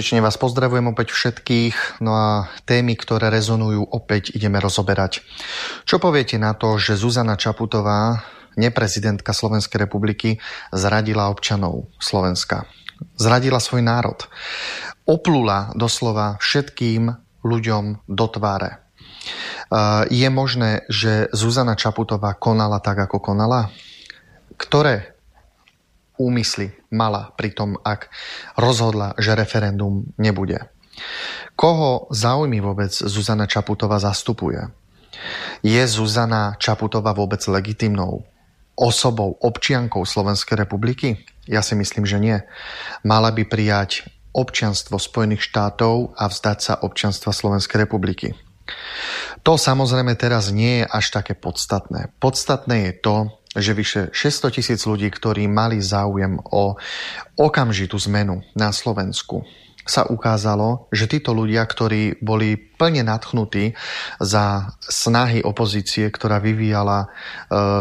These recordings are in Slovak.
Srdečne vás pozdravujem opäť všetkých, no a témy, ktoré rezonujú, opäť ideme rozoberať. Čo poviete na to, že Zuzana Čaputová, neprezidentka Slovenskej republiky, zradila občanov Slovenska? Zradila svoj národ. Oplula doslova všetkým ľuďom do tváre. Je možné, že Zuzana Čaputová konala tak, ako konala? Ktoré úmysly mala pri tom, ak rozhodla, že referendum nebude. Koho záujmy vôbec Zuzana Čaputová zastupuje? Je Zuzana Čaputová vôbec legitimnou osobou, občiankou Slovenskej republiky? Ja si myslím, že nie. Mala by prijať občianstvo Spojených štátov a vzdať sa občianstva Slovenskej republiky. To samozrejme teraz nie je až také podstatné. Podstatné je to, že vyše 600 tisíc ľudí, ktorí mali záujem o okamžitú zmenu na Slovensku, sa ukázalo, že títo ľudia, ktorí boli plne nadchnutí za snahy opozície, ktorá vyvíjala e,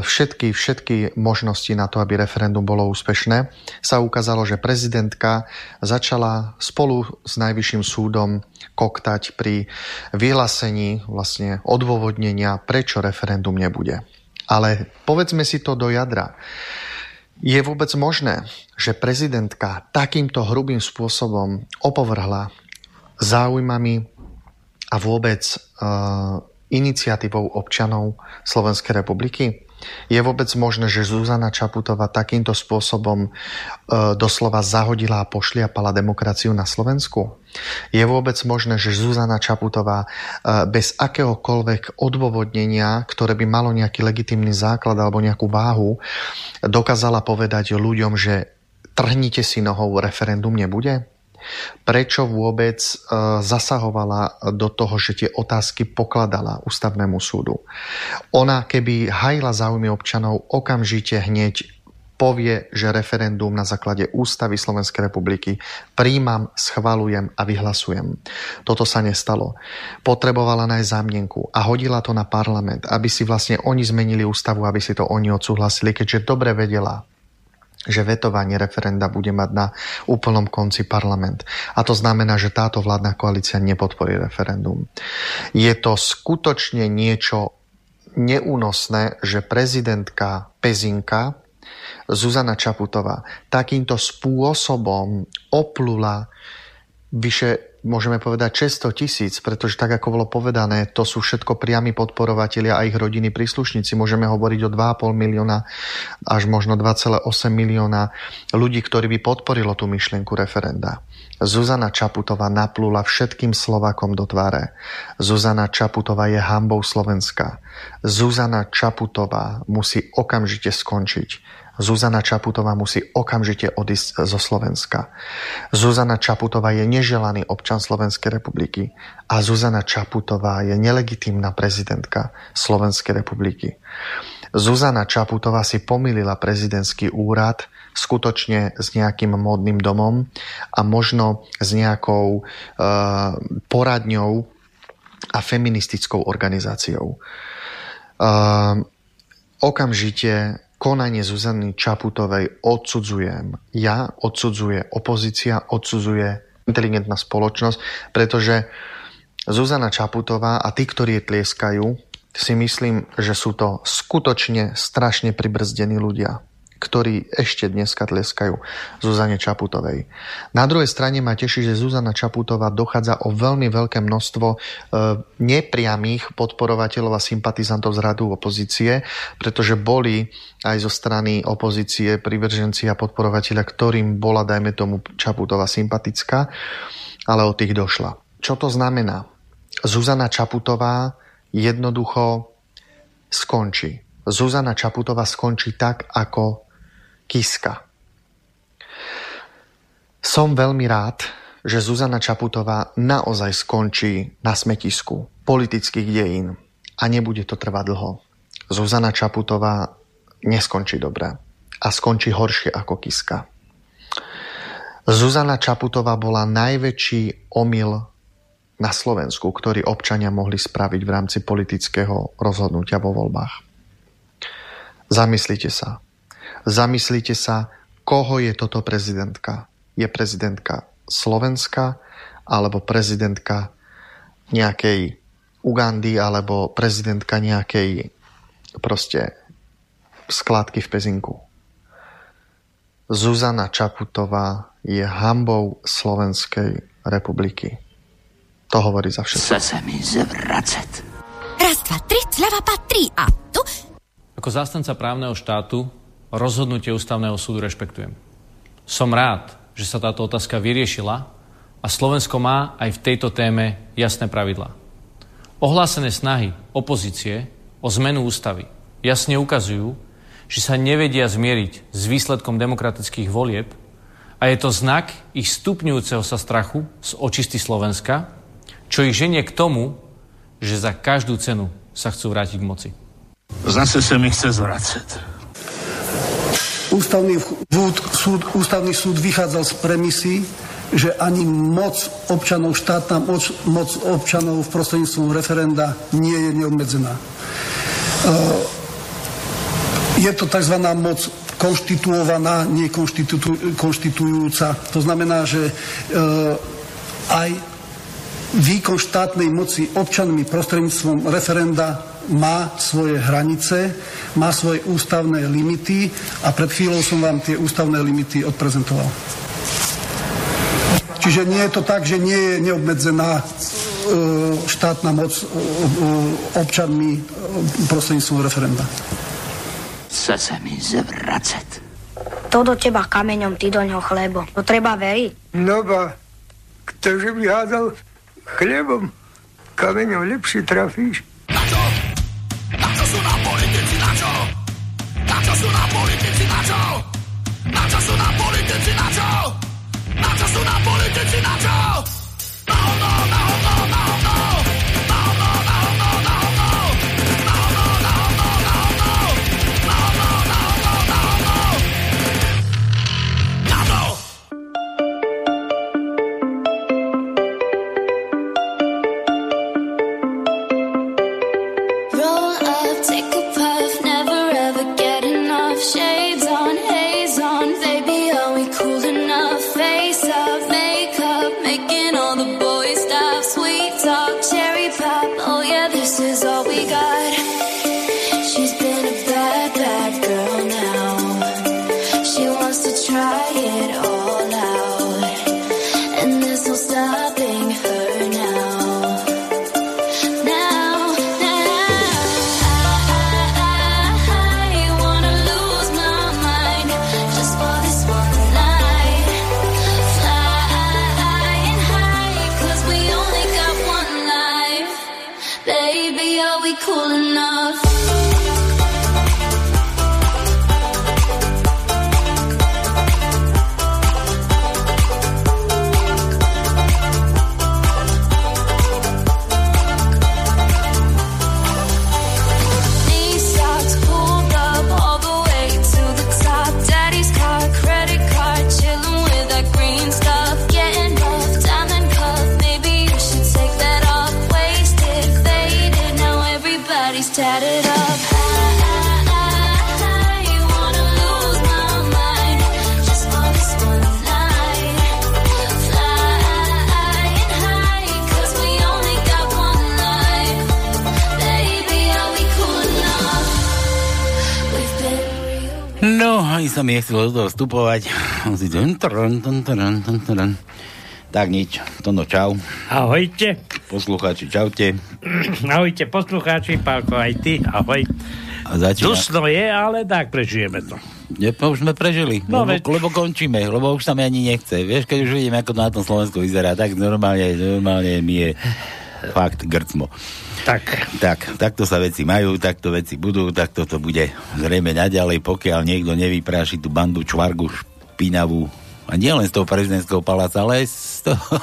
všetky, všetky možnosti na to, aby referendum bolo úspešné, sa ukázalo, že prezidentka začala spolu s Najvyšším súdom koktať pri vyhlásení vlastne odôvodnenia, prečo referendum nebude. Ale povedzme si to do jadra. Je vôbec možné, že prezidentka takýmto hrubým spôsobom opovrhla záujmami a vôbec uh, iniciatívou občanov Slovenskej republiky? Je vôbec možné, že Zuzana Čaputová takýmto spôsobom e, doslova zahodila a pošliapala demokraciu na Slovensku? Je vôbec možné, že Zuzana Čaputová e, bez akéhokoľvek odôvodnenia, ktoré by malo nejaký legitimný základ alebo nejakú váhu, dokázala povedať ľuďom, že trhnite si nohou, referendum nebude? Prečo vôbec e, zasahovala do toho, že tie otázky pokladala ústavnému súdu? Ona, keby hajila záujmy občanov, okamžite hneď povie, že referendum na základe ústavy Slovenskej republiky príjmam, schvalujem a vyhlasujem. Toto sa nestalo. Potrebovala nájsť zámienku a hodila to na parlament, aby si vlastne oni zmenili ústavu, aby si to oni odsúhlasili, keďže dobre vedela, že vetovanie referenda bude mať na úplnom konci parlament. A to znamená, že táto vládna koalícia nepodporí referendum. Je to skutočne niečo neúnosné, že prezidentka Pezinka, Zuzana Čaputová, takýmto spôsobom oplula vyše môžeme povedať 600 tisíc, pretože tak ako bolo povedané, to sú všetko priami podporovatelia a ich rodiny príslušníci. Môžeme hovoriť o 2,5 milióna až možno 2,8 milióna ľudí, ktorí by podporilo tú myšlienku referenda. Zuzana Čaputová naplula všetkým Slovakom do tváre. Zuzana Čaputová je hambou Slovenska. Zuzana Čaputová musí okamžite skončiť. Zuzana Čaputová musí okamžite odísť zo Slovenska. Zuzana Čaputová je neželaný občan Slovenskej republiky a Zuzana Čaputová je nelegitímna prezidentka Slovenskej republiky. Zuzana Čaputová si pomýlila prezidentský úrad skutočne s nejakým módnym domom a možno s nejakou uh, poradňou a feministickou organizáciou. Uh, okamžite konanie Zuzany Čaputovej odsudzujem. Ja odsudzuje opozícia, odsudzuje inteligentná spoločnosť, pretože Zuzana Čaputová a tí, ktorí je tlieskajú, si myslím, že sú to skutočne strašne pribrzdení ľudia ktorí ešte dneska tleskajú Zuzane Čaputovej. Na druhej strane ma teší, že Zuzana Čaputová dochádza o veľmi veľké množstvo e, nepriamých podporovateľov a sympatizantov z radu opozície, pretože boli aj zo strany opozície privrženci a podporovateľia, ktorým bola, dajme tomu, Čaputová sympatická, ale od tých došla. Čo to znamená? Zuzana Čaputová jednoducho skončí. Zuzana Čaputová skončí tak, ako Kiska. Som veľmi rád, že Zuzana Čaputová naozaj skončí na smetisku politických dejín a nebude to trvať dlho. Zuzana Čaputová neskončí dobre a skončí horšie ako Kiska. Zuzana Čaputová bola najväčší omyl na Slovensku, ktorý občania mohli spraviť v rámci politického rozhodnutia vo voľbách. Zamyslite sa. Zamyslite sa, koho je toto prezidentka. Je prezidentka Slovenska alebo prezidentka nejakej Ugandy alebo prezidentka nejakej proste skládky v Pezinku. Zuzana Čaputová je hambou Slovenskej republiky. To hovorí za všetko. Chce sa mi zvracet. Raz, dva, tri, zľava patrí a tu... Ako zástanca právneho štátu rozhodnutie ústavného súdu rešpektujem. Som rád, že sa táto otázka vyriešila a Slovensko má aj v tejto téme jasné pravidlá. Ohlásené snahy opozície o zmenu ústavy jasne ukazujú, že sa nevedia zmieriť s výsledkom demokratických volieb a je to znak ich stupňujúceho sa strachu z očisty Slovenska, čo ich ženie k tomu, že za každú cenu sa chcú vrátiť k moci. Zase sa mi chce zvracet. Ústavný, súd, ústavný súd vychádzal z premisy, že ani moc občanov, štátna moc, moc občanov v prostredníctvom referenda nie je neobmedzená. E, je to tzv. moc konštituovaná, nie konštitujúca. To znamená, že e, aj výkon štátnej moci občanmi prostredníctvom referenda má svoje hranice, má svoje ústavné limity a pred chvíľou som vám tie ústavné limity odprezentoval. Čiže nie je to tak, že nie je neobmedzená e, štátna moc e, e, občanmi prostredníctvom referenda. Chce sa mi zvracet. To do teba kameňom, ty do ňoho chlebo. To treba veriť. No ba, ktože by hádal chlebom, kameňom lepšie trafíš. Na čo sú na politici, na čo? Na čo sú na politici, na čo? Na čo sú na politici, na čo? Na hovno, aj sa mi nechcelo do toho vstupovať. Si. Tak nič, Tono, čau. Ahojte, Poslucháči, čaute. ahojte poslucháči, Pálko, aj ty, ahoj. A začína... Dusno je, ale tak prežijeme to. Ne, to už sme prežili, No, lebo, veď- lebo končíme, lebo už sa mi ani nechce. Vieš, keď už vidím, ako to na tom Slovensku vyzerá, tak normálne, normálne mi je fakt grcmo. Tak, Tak, takto sa veci majú, takto veci budú, takto to bude zrejme naďalej, pokiaľ niekto nevypráši tú bandu čvargu špinavú A nie len z toho prezidentského paláca, ale aj z toho,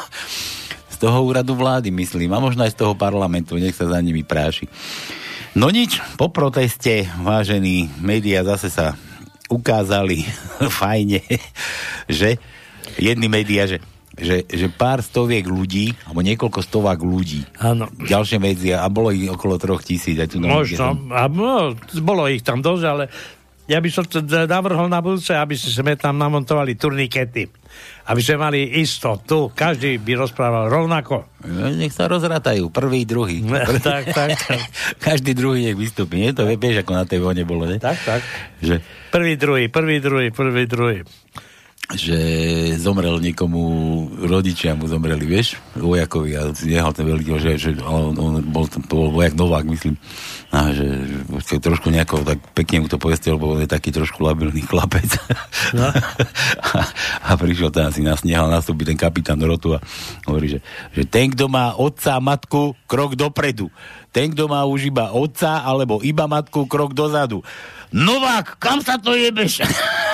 z toho úradu vlády, myslím. A možno aj z toho parlamentu, nech sa za nimi práši. No nič, po proteste, vážení, médiá zase sa ukázali fajne, že jedni médiá, že že, že pár stoviek ľudí, alebo niekoľko stovák ľudí. Áno. Ďalšie medzi, a bolo ich okolo troch tisíc. Aj tu Možno, a, no, bolo ich tam dosť, ale ja by som navrhol na budúce, aby sme tam namontovali turnikety. Aby sme mali istotu. Každý by rozprával rovnako. No, nech sa rozratajú. Prvý, druhý. tak, tak, tak. Každý druhý nech vystúpi. Nie? To vieš, ako na tej vojne bolo, ne? Tak, tak. Že Prvý, druhý, prvý, druhý, prvý, druhý. Že zomrel niekomu, rodičia mu zomreli, vieš, vojakovi a nehal ten veľký, že, že on, on bol, bol vojak Novák, myslím, a že, že trošku nejako tak pekne mu to povestil, lebo on je taký trošku labilný chlapec. No. a, a prišiel tam asi nás nehal nastúpiť ten kapitán rotu a hovorí, že, že ten, kto má otca a matku, krok dopredu. Ten, kto má už iba otca alebo iba matku, krok dozadu. Novák, kam sa to jebeš?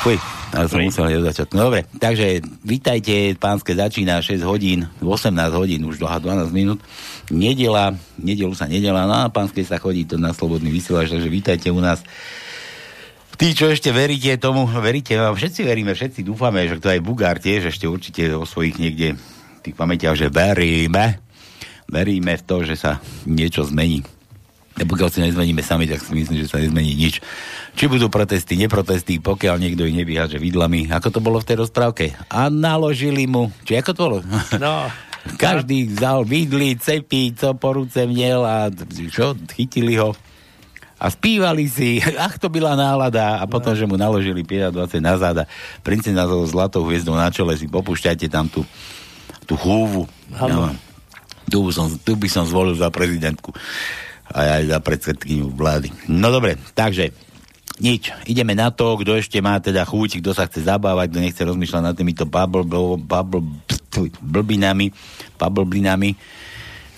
Fuj, ale som musel hneď začať. No dobre, takže vítajte, pánske začína 6 hodín, 18 hodín, už dlhá 12 minút. Nedela, nedelu sa nedela, no a pánske sa chodí to na slobodný vysielač, takže vítajte u nás. Tí, čo ešte veríte tomu, veríte, a všetci veríme, všetci dúfame, že to aj Bugár tiež ešte určite o svojich niekde tých pamätiach, že veríme, veríme v to, že sa niečo zmení. A pokiaľ si nezmeníme sami, tak si myslím, že sa nezmení nič. Či budú protesty, neprotesty, pokiaľ niekto ich nevyháže vidlami. Ako to bolo v tej rozprávke? A naložili mu, či ako to bolo? No. Každý vzal vidly, cepy, co po ruce měl a čo, chytili ho a spívali si, ach to byla nálada a potom, že mu naložili 25 na záda. Princezna so zlatou hviezdou na čele si popúšťajte tam tú, tú chúvu. No, tu, som, tu by som zvolil za prezidentku a aj za predsedkyňu vlády. No dobre, takže nič, ideme na to, kto ešte má teda chuť, kto sa chce zabávať, kto nechce rozmýšľať nad týmito bubble, blbinami, bubble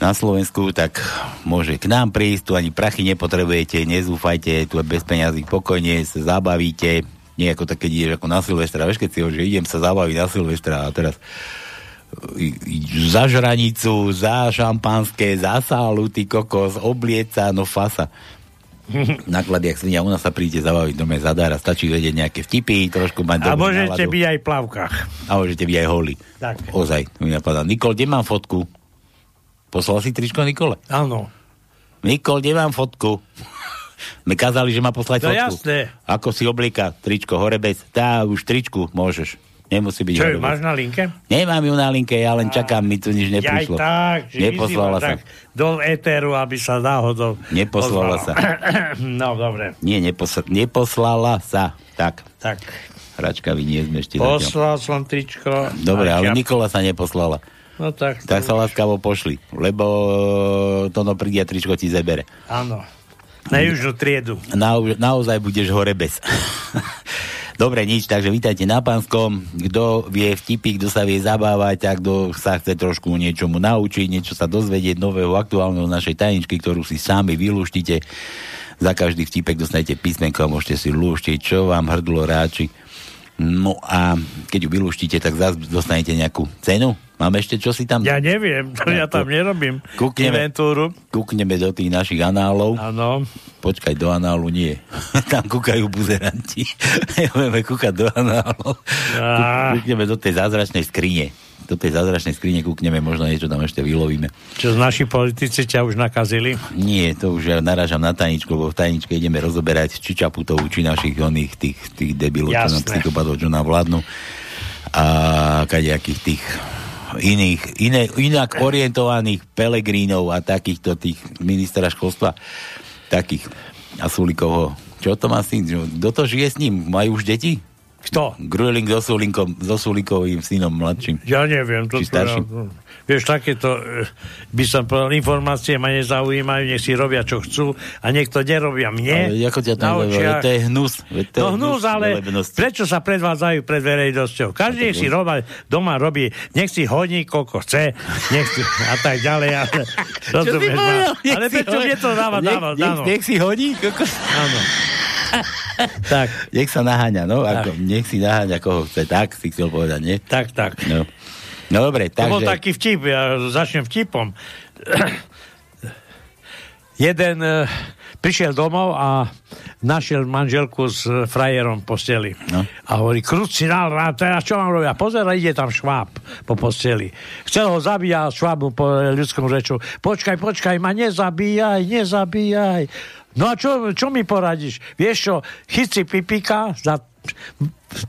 na Slovensku, tak môže k nám prísť, tu ani prachy nepotrebujete, nezúfajte, tu je bez peňazí, pokojne sa zabavíte, nie ako tak, keď ideš ako na Silvestra, vieš, keď si hovoríš, že idem sa zabaviť na Silvestra a teraz za žranicu, za šampanské, za sálu, ty kokos, oblieca, no fasa. Naklady, ak svinia, u nás sa príde zabaviť dome zadára, stačí vedieť nejaké vtipy, trošku mať A môžete náladu. byť aj v plavkách. A môžete byť aj holí. Tak. Ozaj, mi napadá. Nikol, kde mám fotku? Poslal si tričko Nikole? Áno. Nikol, kde mám fotku? Mi kázali, že má poslať No fotku. jasné. Ako si oblíka tričko, horebec? Tá, už tričku môžeš. Nemusí byť Čo horebec. máš na linke? Nemám ju na linke, ja len čakám, mi tu nič neprišlo. Aj tak, že Neposlala sa. tak do éteru, aby sa náhodou Neposlala ozvala. sa. no, dobre. Nie, nepos- neposlala sa. Tak. Tak. Hračka, vy nie sme ešte zatiaľ. Poslal som tričko. Dobre, ale čiap- Nikola sa neposlala. No tak. Tak sa láskavo pošli, lebo to no príde a tričko ti zebere. Áno. Na južnú triedu. Na, naozaj budeš hore bez. Dobre, nič, takže vítajte na Pánskom. Kto vie vtipy, kto sa vie zabávať a kto sa chce trošku niečomu naučiť, niečo sa dozvedieť nového, aktuálneho našej tajničky, ktorú si sami vylúštite. Za každý vtipek dostanete písmenko a môžete si lúštiť, čo vám hrdlo ráči. No a keď ju vylúštíte, tak zase dostanete nejakú cenu. Máme ešte čo si tam? Ja neviem, to ja tam nerobím Kúkneme, inventúru. kúkneme do tých našich análov. Áno. Počkaj, do análu nie. Tam kúkajú buzeranti. Budeme kúkať do análu. Á. Kúkneme do tej zázračnej skrine. Do tej zázračnej skrine kúkneme, možno niečo tam ešte vylovíme. Čo naši politici ťa už nakazili? Nie, to už ja narážam na tajničku, lebo v tajničke ideme rozoberať či Čaputovú, či našich oných tých, tých debilov, čo nám psychopatov, čo nám vládnu. A kadejakých tých iných, iné, inak orientovaných Pelegrínov a takýchto tých ministra školstva, takých a Sulikovho. Čo to má syn? Čo- Kto to žije s ním? Majú už deti? Kto? Grueling so, Sulinkom, so Sulikovým synom mladším. Ja neviem. To Či starším? Ja, vieš, takéto, eh, by som povedal, informácie ma nezaujímajú, nech si robia, čo chcú a nech to nerobia mne. Ale ako ťa tam očiach. to je hnus. To je No hnus, ale velebnosť. prečo sa predvádzajú pred verejnosťou? Každý nech si roba, doma robí, nech si hodí, koľko chce, nech si, a tak ďalej. Ale, rozumieš ma? povedal? Nech ale si prečo mne to dáva, Nech- dáva, nech- dáva. Nech si hodí? Kokos. Áno. Tak. Nech sa naháňa, no, ako, nech si naháňa koho chce, tak si chcel povedať, nie? Tak, tak. No, no dobre, To bol takže... taký vtip, ja začnem vtipom. Jeden e, prišiel domov a našiel manželku s e, frajerom v posteli. No. A hovorí, krucinál, teraz čo mám robiť? A pozera, ide tam šváb po posteli. Chcel ho zabíjať a šváb mu po ľudskom reču. Počkaj, počkaj, ma nezabíjaj, nezabíjaj. No a čo, čo mi poradíš? Vieš čo, chyť si pipika za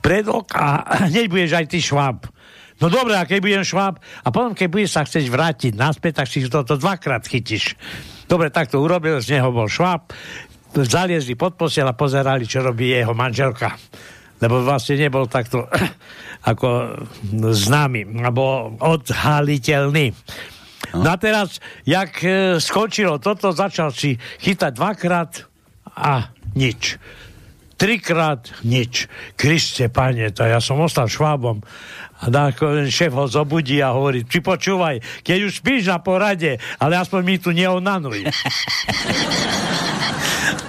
predok a hneď budeš aj ty šváb. No dobré, a keď budem šváb a potom, keď budeš sa chcieť vrátiť naspäť, tak si toto dvakrát chytíš. Dobre, tak to urobil, z neho bol šváb, zaliezli pod posiel a pozerali, čo robí jeho manželka. Lebo vlastne nebol takto ako známy, alebo odhaliteľný. No a teraz, jak e, skončilo toto, začal si chytať dvakrát a nič. Trikrát nič. Kriste, pane, to ja som ostal švábom. A nakoniec šéf ho zobudí a hovorí, ty počúvaj, keď už spíš na porade, ale aspoň mi tu neonanuj.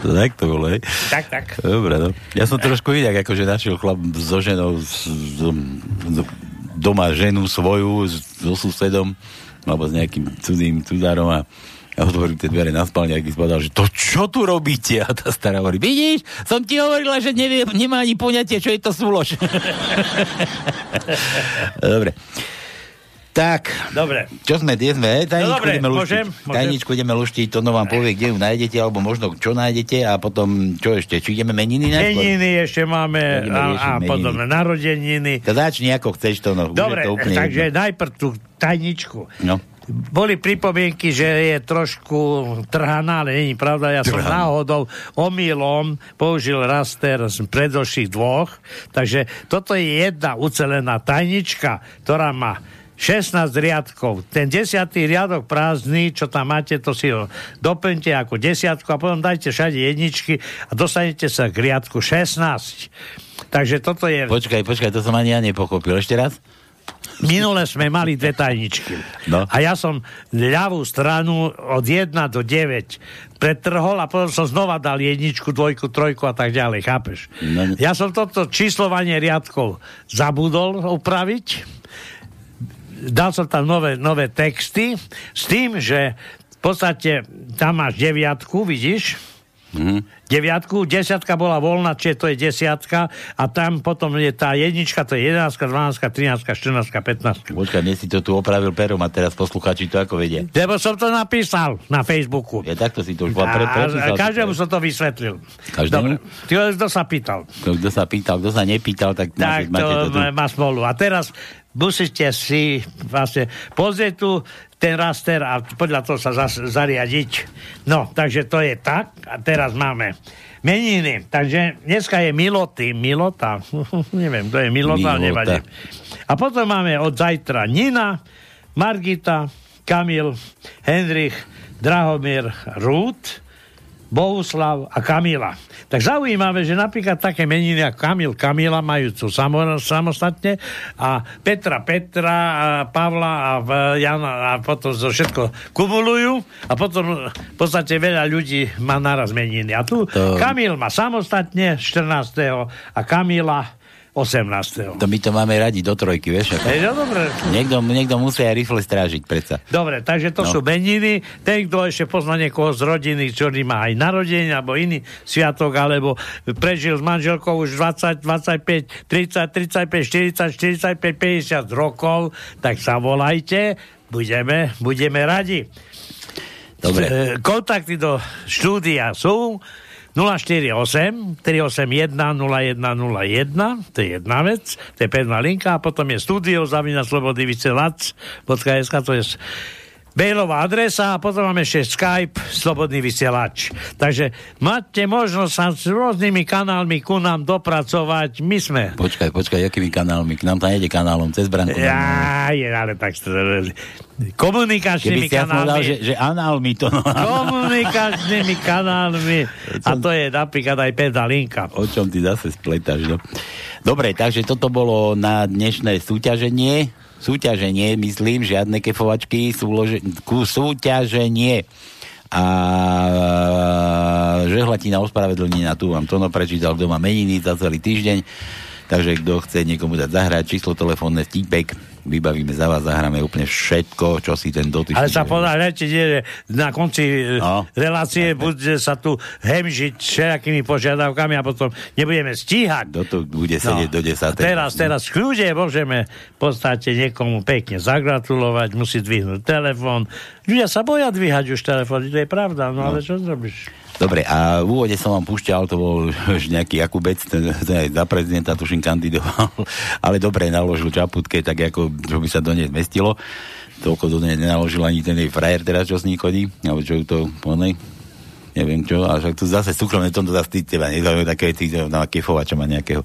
Tak to bolo, hej? tak, tak. Dobre, no. Ja som trošku inak, akože našiel chlap so ženou, s, s, doma ženu svoju, so susedom, alebo s nejakým cudzým cudárom a ja otvorím tie dvere na spálne, aký spadal, že to čo tu robíte? A tá stará hovorí, vidíš, som ti hovorila, že nevie, nemá ani poňatie, čo je to súlož. Dobre. Tak. Dobre. Čo sme, kde sme? Tajničku No dobre, ideme luštiť. môžem, môžem. Tajničku ideme luštiť, to no vám povie, kde ju nájdete, alebo možno čo nájdete a potom, čo ešte, či ideme meniny najskôr? Meniny ešte máme a, a meniny. podobné narodeniny. To začni ako chceš to, no. Dobre, to úplne takže jedno. najprv tú tajničku. No. Boli pripomienky, že je trošku trhaná, ale není pravda. Ja som Trhaná. náhodou omylom použil raster z predošlých dvoch. Takže toto je jedna ucelená tajnička, ktorá má 16 riadkov. Ten desiatý riadok prázdny, čo tam máte, to si ho doplňte ako desiatku a potom dajte všade jedničky a dostanete sa k riadku 16. Takže toto je... Počkaj, počkaj, to som ani ja nepochopil. Ešte raz? Minule sme mali dve tajničky. No. A ja som ľavú stranu od 1 do 9 pretrhol a potom som znova dal jedničku, dvojku, trojku a tak ďalej, chápeš? No. Ja som toto číslovanie riadkov zabudol upraviť. Dal som tam nové, nové texty s tým, že v podstate tam máš deviatku, vidíš? Mhm. deviatku, desiatka bola voľná, čiže to je desiatka a tam potom je tá jednička, to je 11, 12, 13, 14, 15. Počkaj, mne si to tu opravil perom a teraz posluchači to ako vedia. Lebo som to napísal na Facebooku. Ja takto si to už pre, A, prepísal. a každému som to vysvetlil. Každému? Dobre. Ty, kto sa pýtal? Kto sa pýtal, kto sa nepýtal, tak, Tak máte, máte to tu. má smolu. A teraz musíte si vlastne pozrieť tu ten raster a podľa toho sa zas, zariadiť. No, takže to je tak. A teraz máme meniny. Takže dneska je Miloty. Milota. Neviem, kto je Milota, Milota. nevadí. A potom máme od zajtra Nina, Margita, Kamil, Henrich, Drahomír, Rút, Bohuslav a Kamila. Tak zaujímavé, že napríklad také meniny ako Kamil, Kamila majú tu samo, samostatne a Petra, Petra, a Pavla a Jana a potom to všetko kumulujú a potom v podstate veľa ľudí má naraz meniny. A tu To- Kamil má samostatne 14. a Kamila 18. To my to máme radi do trojky, vieš? Ako? Je to dobre? Niekto, niekto musí aj rifle strážiť, predsa. Dobre, takže to No. sú meniny. Ten, kto ešte pozná niekoho z rodiny, ktorý má aj narodenie, alebo iný sviatok, alebo prežil s manželkou už 20, 25, 30, 35, 40, 45, 50 rokov, tak sa volajte, budeme, budeme radi. Dobre. E, Kontakty do štúdia sú 048 381 0101, to je jedna vec, to je pevná linka a potom je studio zavina slobody vysielač.sk, to je mailová adresa a potom máme ešte Skype Slobodný vysielač. Takže máte možnosť sa s rôznymi kanálmi ku nám dopracovať. My sme Počkaj, počkaj, akými kanálmi? K nám tam nejde kanálom, cez branku. ja, je, ale tak komunikačnými kanálmi. že, že análmi to... No, komunikačnými kanálmi. A to je napríklad aj pevná linka. o čom ty zase spletáš, no? Dobre, takže toto bolo na dnešné súťaženie. Súťaženie, myslím, žiadne kefovačky, súlože, ku súťaženie. A žehlatina ospravedlnenia, tu vám Tono prečítal, kto má meniny za celý týždeň, takže kto chce niekomu dať zahrať, číslo telefónne, stípek, vybavíme za vás, zahráme úplne všetko, čo si ten dotyčný... Ale sa podáte, že na konci No. no. relácie bude sa tu hemžiť všelijakými požiadavkami a potom nebudeme stíhať. Kto tu bude sedieť do 10. A teraz, teraz kľude môžeme v podstate niekomu pekne zagratulovať, musí dvihnúť telefón. Ľudia sa boja dvíhať už telefón, to je pravda, no, ale čo zrobíš? Dobre, a v úvode som vám púšťal, to bol už nejaký Jakubec, ten, ten aj za prezidenta tuším kandidoval, ale dobre naložil čaputke, tak ako, čo by sa do nej zmestilo. Toľko do nej nenaložil ani ten jej frajer teraz, čo s ní chodí, alebo čo to, onej, neviem čo, a však tu zase súkromne tomto zase ty teba nezaujímavé také veci, na kefovača má nejakého.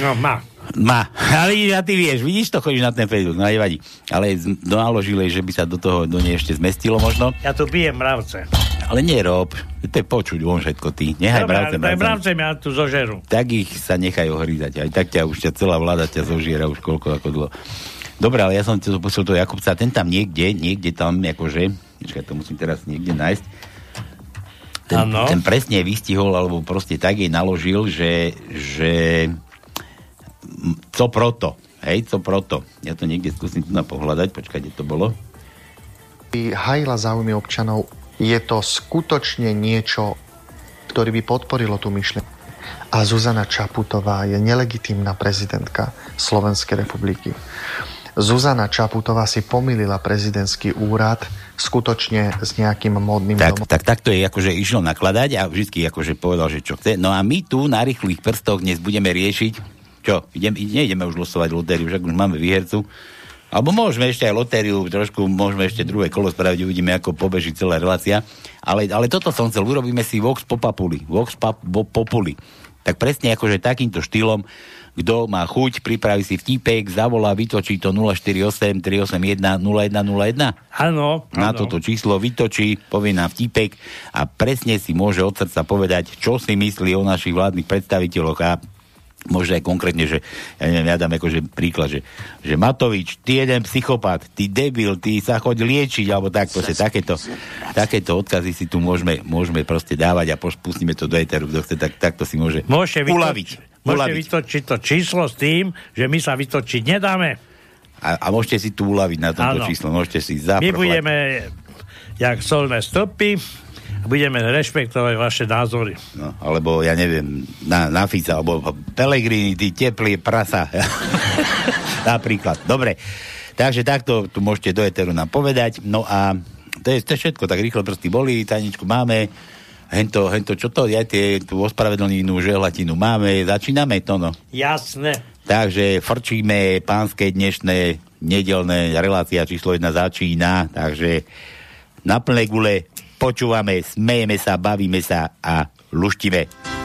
No, má. Má, ale a ty vieš, vidíš to, chodíš na ten Facebook, no nevadí. Ale z- naložil jej, že by sa do toho, do nej ešte zmestilo možno. Ja tu bijem mravce. Ale nerob, to je počuť von všetko ty. Nechaj Dobre, mravce, mravce. mravce mňa tu zožerú. Tak ich sa nechaj ohrízať. Aj tak ťa už ťa celá vláda ťa zožiera už koľko ako dlho. Dobre, ale ja som ti pustil toho Jakubca, ten tam niekde, niekde tam akože, počkaj, to musím teraz niekde nájsť. Ten, ten presne vystihol, alebo proste tak jej naložil, že, že co proto, hej, co proto. Ja to niekde skúsim tu na pohľadať, počkaj, kde to bolo. hajila záujmy občanov, je to skutočne niečo, ktorý by podporilo tú myšlienku. A Zuzana Čaputová je nelegitímna prezidentka Slovenskej republiky. Zuzana Čaputová si pomýlila prezidentský úrad skutočne s nejakým modným Tak, domom. tak takto je akože išiel nakladať a vždy akože povedal, že čo chce. No a my tu na rýchlych prstoch dnes budeme riešiť, čo, idem, nejdeme už losovať lotériu, však už máme výhercu. Alebo môžeme ešte aj lotériu, trošku môžeme ešte druhé kolo spraviť, uvidíme, ako pobeží celá relácia. Ale, ale toto som chcel, urobíme si Vox Populi. Vox pap, bo, Populi. Tak presne akože takýmto štýlom, kto má chuť, pripraví si vtipek, zavolá, vytočí to 048 381 0101 Áno, na toto číslo vytočí, povie nám vtipek a presne si môže od srdca povedať, čo si myslí o našich vládnych predstaviteľoch a možno aj konkrétne, že ja neviem, ja dám akože príklad, že, že Matovič, ty jeden psychopat, ty debil, ty sa choď liečiť, alebo tak, proste takéto, takéto odkazy si tu môžeme, môžeme proste dávať a pustíme to do eteru, kto chce, tak, takto si môže Môžete uľaviť. vytočiť, môžete vytočiť to číslo s tým, že my sa vytočiť nedáme. A, a môžete si tu uľaviť na tomto Áno. číslo, môžete si My zaprchovať. budeme jak solné stopy, budeme rešpektovať vaše názory. No, alebo ja neviem, na, na Fica, alebo Pelegrini, ty teplý prasa. Napríklad. Dobre. Takže takto tu môžete do Eteru nám povedať. No a to je, to je všetko. Tak rýchlo prsty boli, tajničku máme. Hento, hento, čo to je, tie, tú ospravedlnenú žehlatinu máme. Začíname to, no. Jasné. Takže frčíme pánske dnešné nedelné relácia číslo 1 začína, takže na plné gule počúvame, smejeme sa, bavíme sa a luštíme.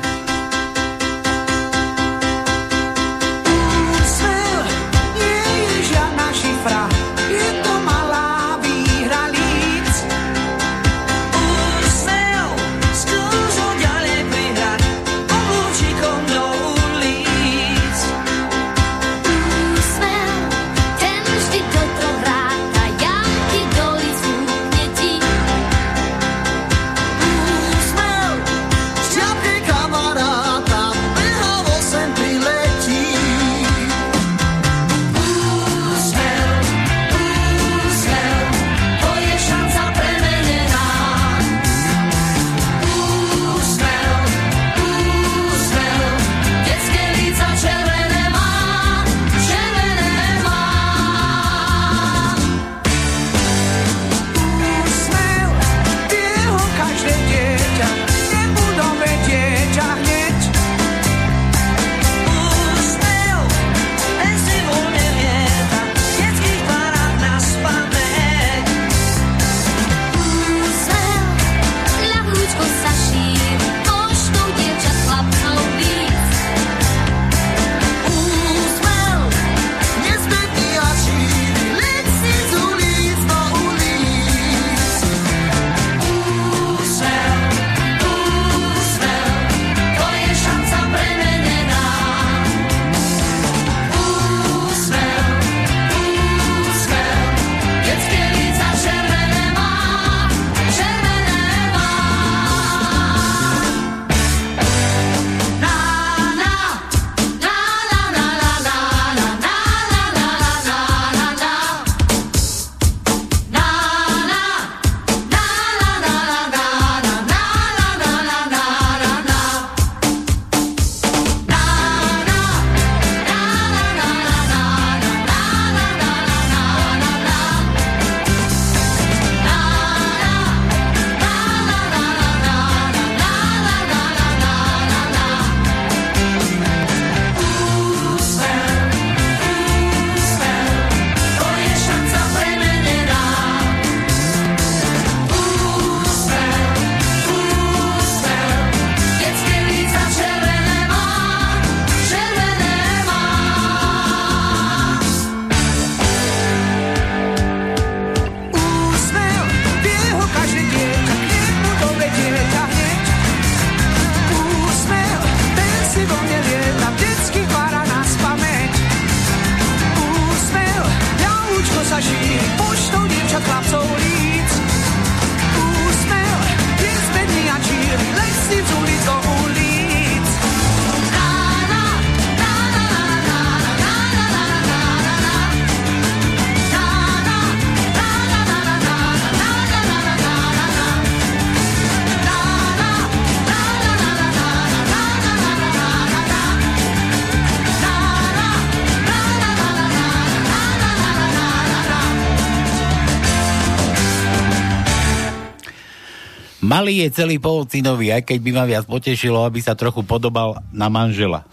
Malý je celý povocinový, aj keď by ma viac potešilo, aby sa trochu podobal na manžela.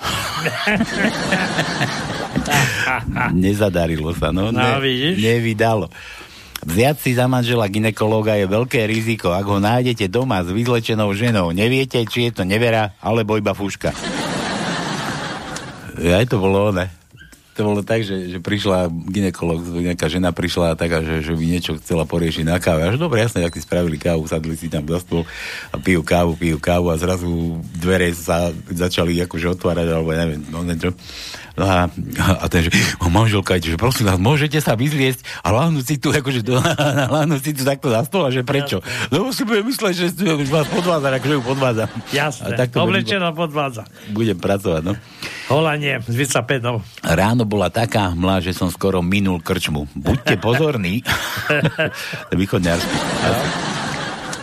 Nezadarilo sa, no. No, ne, vidíš? nevydalo. Vziať si za manžela ginekológa je veľké riziko. Ak ho nájdete doma s vyzlečenou ženou, neviete, či je to nevera, alebo iba fúška. Aj to bolo ne. To bolo tak, že, že prišla ginekolog, nejaká žena prišla taká, že, že by niečo chcela poriešiť na káve. Až dobre, jasne, tak si spravili kávu, sadli si tam za stôl a pijú kávu, pijú kávu a zrazu dvere sa začali akože otvárať, alebo neviem, no niečo. No a, a ten, že o, manželka, že prosím vás, môžete sa vyzliesť a láhnuť si tu, akože do, láhnuť si tu takto za stôl a že prečo? Lebo si bude mysleť, že že vás podvádzam, akože ju podvádzam. Budem- oblečená podvádza. Budem pracovať, no. Holanie, s Vicapedom. Ráno bola taká hmla, že som skoro minul krčmu. Buďte pozorní. Východňarský.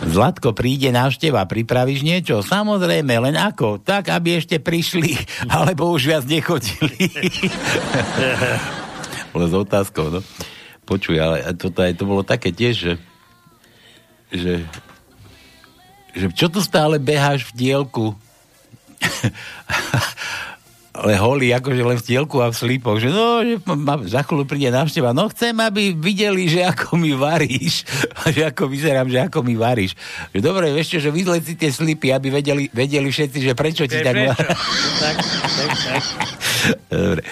Zlatko, príde návšteva, pripravíš niečo? Samozrejme, len ako? Tak, aby ešte prišli, alebo už viac nechodili. bolo s otázkou, no. Počuj, ale toto, aj to bolo také tiež, že, že, že čo tu stále beháš v dielku? Ale holý, akože len v tielku a v slípoch, že no, že ma, za chvíľu príde návšteva, no chcem, aby videli, že ako mi varíš, že ako vyzerám, že ako mi varíš. Že dobre, vieš čo, že vyzleť si tie slipy, aby vedeli, vedeli všetci, že prečo ti tak... Prečo? tak, tak, tak. Dobre.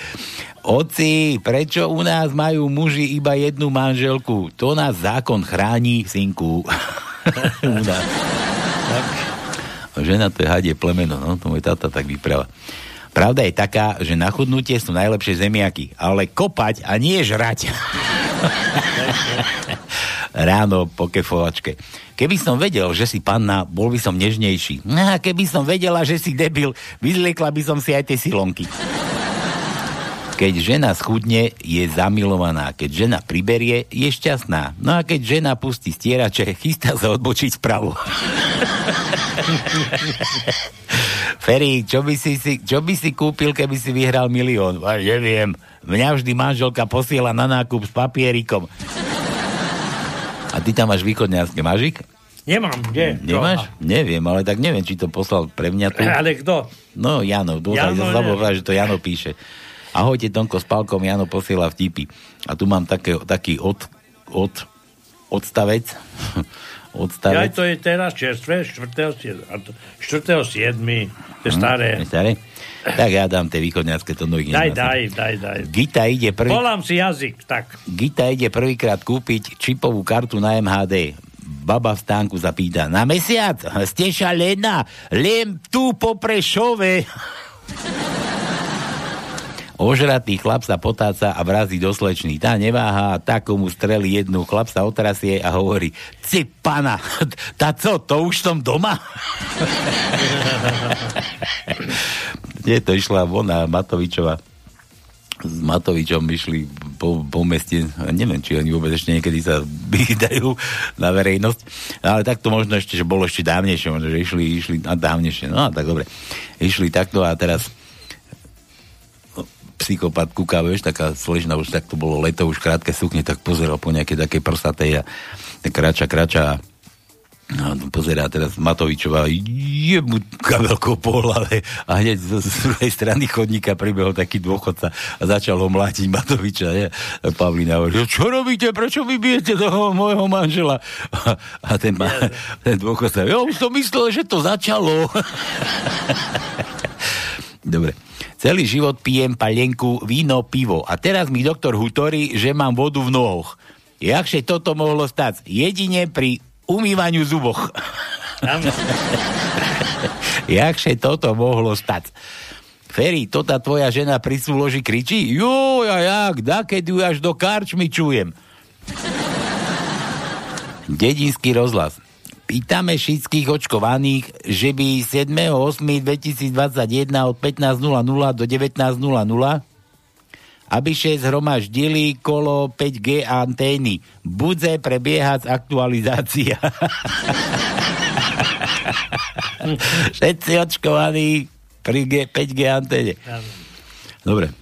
Oci, prečo u nás majú muži iba jednu manželku? To nás zákon chráni, synku. u nás. Tak. Žena to je hadie plemeno, no, to môj tata tak vypráva. Pravda je taká, že na chudnutie sú najlepšie zemiaky, ale kopať a nie žrať. Ráno po kefovačke. Keby som vedel, že si panna, bol by som nežnejší. No A keby som vedela, že si debil, vyzliekla by som si aj tie silonky. Keď žena schudne, je zamilovaná. Keď žena priberie, je šťastná. No a keď žena pustí stierače, chystá sa odbočiť vpravo. Ferry, čo by, si, si, čo by si kúpil, keby si vyhral milión? A neviem. Mňa vždy manželka posiela na nákup s papierikom. A ty tam máš východňarské mažik? Nemám, kde? Nemáš? Neviem, ale tak neviem, či to poslal pre mňa tu. Ale kto? No, Jano, dôsledne Jano, zabudol, že to Jano píše. Ahojte, Tonko s Palkom, Jano posiela vtipy. A tu mám také, taký od, od, odstavec. Ja, odstavec. to je teraz čerstvé, 4. 7. To je staré. Je staré? Tak ja dám tie východňarské, to no ich Daj, daj, daj, daj. Gita ide prvý... Volám si jazyk, tak. Gita ide prvýkrát kúpiť čipovú kartu na MHD. Baba v stánku zapýta, na mesiac? Ste šalená? Len tu po Prešove. Ožratý chlap sa potáca a vrazí do slečný. Tá neváha a takomu streli jednu. Chlap sa otrasie a hovorí, ci pana, tá co, to už som doma? Nie, to išla ona, Matovičova s Matovičom išli po, po meste, neviem, či oni vôbec ešte niekedy sa vydajú na verejnosť, ale takto možno ešte, že bolo ešte dávnejšie, možno, že išli, išli a dávnejšie, no tak dobre, išli takto a teraz psychopat kúka, vieš, taká slečna, už tak to bolo leto, už krátke sukne, tak pozeral po nejaké také prsatej a kráča, kráča No, pozerá teraz Matovičová, je mu kabelkou po hlave a hneď z, z druhej strany chodníka pribehol taký dôchodca a začal ho mlátiť Matoviča. Nie? A Pavlína hovorí, čo robíte, prečo vy bijete toho môjho manžela? A, a ten, ma, ten dôchodca, ja už som myslel, že to začalo. Dobre. Celý život pijem palienku, víno, pivo. A teraz mi doktor hutorí, že mám vodu v nohoch. Jakže toto mohlo stať? Jedine pri umývaniu zuboch. Jakže toto mohlo stať? Ferry, to tá tvoja žena pri súloži kričí? Jo, ja jak, da, keď ju až do karčmy čujem. Dedinský rozhlas. Pýtame všetkých očkovaných, že by 7.8.2021 od 15.00 do 19.00 aby sa zhromaždili kolo 5G antény. Budze prebiehať aktualizácia. Všetci očkovaní pri G, 5G anténe. Dobre.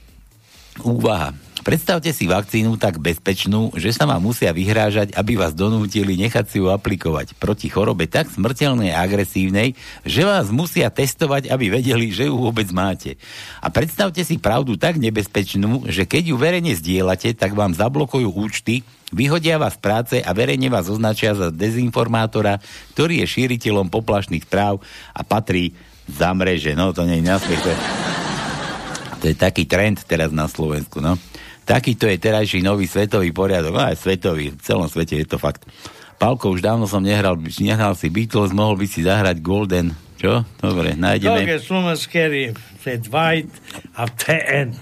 Úvaha. Predstavte si vakcínu tak bezpečnú, že sa vám musia vyhrážať, aby vás donútili nechať si ju aplikovať proti chorobe tak smrteľnej a agresívnej, že vás musia testovať, aby vedeli, že ju vôbec máte. A predstavte si pravdu tak nebezpečnú, že keď ju verejne zdieľate, tak vám zablokujú účty, vyhodia vás z práce a verejne vás označia za dezinformátora, ktorý je šíriteľom poplašných práv a patrí za mreže. No to nie je, to je taký trend teraz na Slovensku, no. Takýto je terajší nový svetový poriadok. No aj svetový, v celom svete je to fakt. Palko, už dávno som nehral, nehral si Beatles, mohol by si zahrať Golden. Čo? Dobre, nájdeme. To je slovenské, Fred White a The End.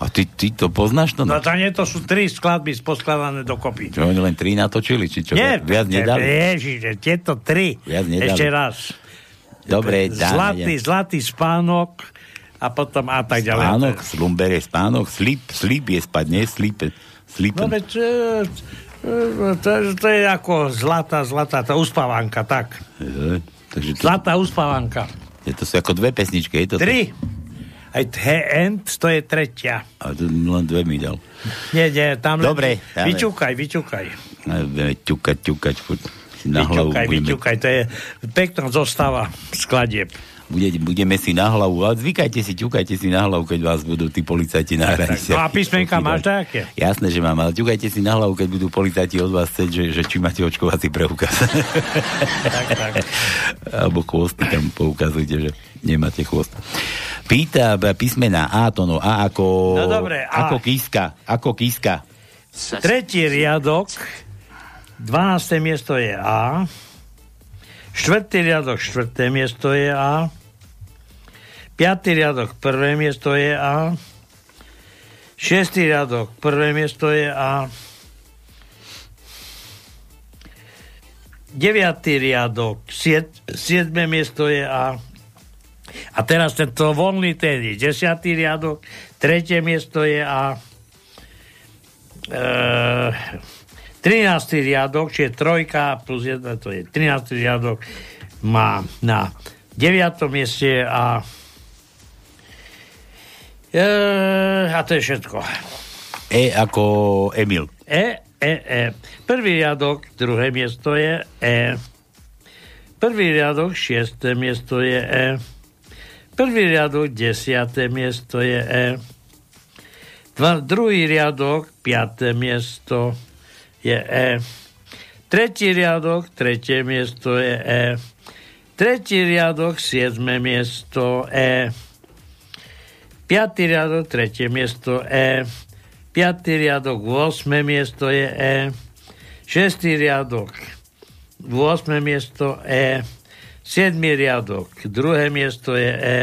A ty, ty to poznáš to? No to nie, to sú tri skladby poskladané dokopy. Čo, oni len tri natočili? Či čo? Nie, viac nedali? Ježiš, tieto tri. Viac nedali. Ešte raz. Dobre, dáme. Zlatý, zlatý spánok, a potom a tak ďalej. Spánok, slumber je spánok, slip, slip je spať, nie slip, slip. No veď, e, e, to, to je ako zlatá, zlatá, tá uspávanka, tak. Je, takže to, Zlatá uspávanka. je to sú ako dve pesničky, je to? Tri. Aj The End, to je tretia. A to len dve mi dal. Nie, nie, tam Dobre, len... dáme. Budeme ťukať, ťukať, na hlavu vyčukaj, to je pekná zostava skladieb. Bude, budeme si na hlavu, a zvykajte si, ťukajte si na hlavu, keď vás budú tí policajti na hranici. No a písmenka máš také? Jasné, že mám, ale ťukajte si na hlavu, keď budú policajti od vás chcieť, že, že či máte očkovací preukaz. tak, tak. Alebo chvosty tam poukazujte, že nemáte chvost. Pýta písmena A, to no A ako... No dobre, A. Ako kíska, ako kíska. Tretí riadok, 12. miesto je A. Štvrtý riadok, štvrté miesto je A. Piatý riadok, prvé miesto je A. Šiestý riadok, prvé miesto je A. Deviatý riadok, sied, siedme miesto je A. A teraz tento voľný tedy, desiatý riadok, tretie miesto je A. E, 13. riadok, čiže trojka plus 1, to je 13. riadok, má na 9. mieste a e, a to je všetko. E ako Emil. E, E, E. Prvý riadok, druhé miesto je E. Prvý riadok, šiesté miesto je E. Prvý riadok, desiaté miesto je E. Dva, druhý riadok, piaté miesto je E. Tretí riadok, tretie miesto je E. Tretí riadok, siedme miesto E. Piatý riadok, tretie miesto E. Piatý riadok, 8 miesto je E. Šestý riadok, 8 miesto E. Siedmý riadok, druhé miesto je E.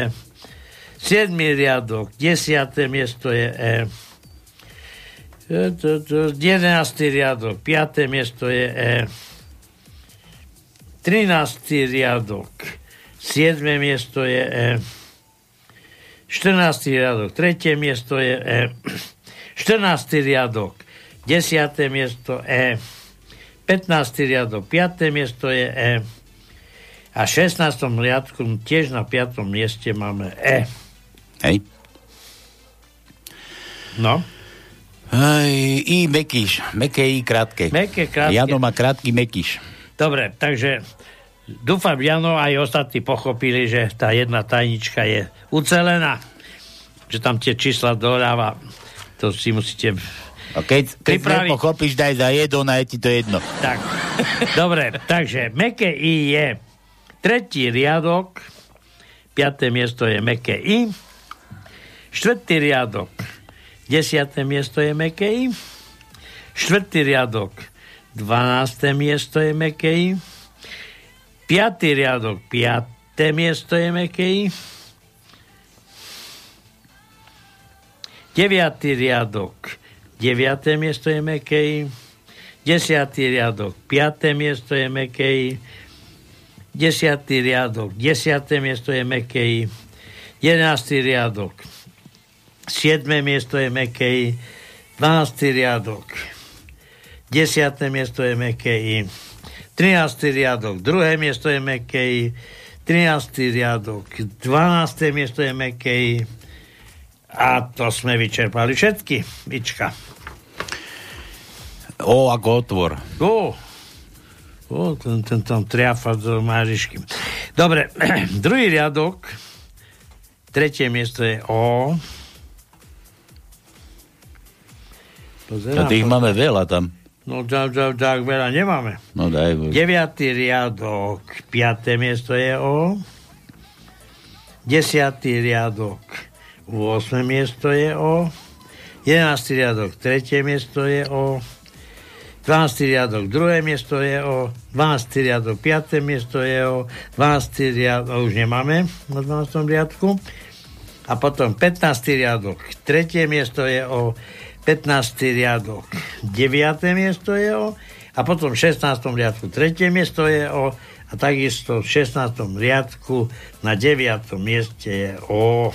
Siedmý riadok, desiaté miesto je E. Jedenáctý riadok, piaté miesto je E. Trináctý riadok, siedme miesto je E. 14. riadok, tretie miesto je E. 14. riadok, 10. miesto E. 15. riadok, 5. miesto je E. A v 16. riadku tiež na 5. mieste máme E. Hej. No. Aj, I mekyš, meké I krátke. Meké, krátke. Jano má krátky mekyš. Dobre, takže dúfam, Jano, aj ostatní pochopili, že tá jedna tajnička je ucelená, že tam tie čísla dodáva. To si musíte A keď, keď Pripraviť. nepochopíš, daj za jedno, a je ti to jedno. Tak, dobre, takže meké I je tretí riadok, piaté miesto je meké I, štvrtý riadok, desiaté miesto je meké I, štvrtý riadok, dvanácté miesto je meké I, Piatý riadok, piaté miesto je Mekej. Deviatý riadok, deviaté miesto je Mekej. Desiatý riadok, piaté miesto je Mekej. Desiatý riadok, desiaté miesto je Mekej. Jedenáctý riadok, siedme miesto je Mekej. Dvanáctý riadok, desiaté miesto je Mekej. 13. riadok, druhé miesto je Mekej, 13. riadok, 12. miesto je Mekej a to sme vyčerpali všetky. Ička. O, ako otvor. O, o ten, ten tam triafa s Máriškým. Dobre, druhý riadok, tretie miesto je O. Pozerám, a tých máme veľa tam. No tak, tak, tak veľa nemáme. No daj. bo- Deviatý riadok, piaté miesto je O. Desiatý riadok, 8 miesto je O. Jedenáctý riadok, tretie miesto je O. 12. riadok, druhé miesto je O. 12. riadok, piaté miesto je O. 12. riadok, už nemáme na 12. riadku. A potom 15. riadok, tretie miesto je O. 15. riadok, 9. miesto je O. A potom v 16. riadku tretie miesto je O. A takisto v 16. riadku na 9. mieste je O.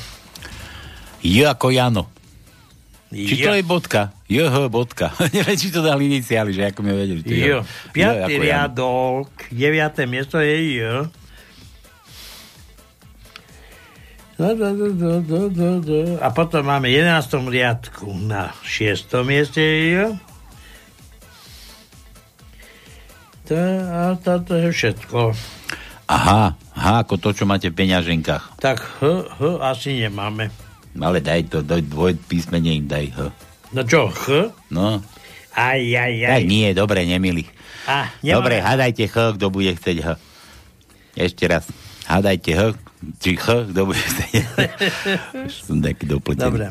J ako Jano. Či to J. je bodka? JH bodka. Neviem, či to dali iniciály, že ako mi vedeli. J ako Jano. riadok, 9. miesto je J. A potom máme v 11. riadku na 6. mieste je J. To, a to, to je všetko. Aha, aha, ako to, čo máte v peňaženkách. Tak H, H asi nemáme. Ale daj to, doj, dvoj písmene im daj H. No čo, H? No, Aj, aj, aj. tak nie, dobre, nemilí. A, Dobre, nemáme. hádajte H, kto bude chcieť H. Ešte raz. Hádajte H, či H, kto bude Som taký dopletený. Dobre.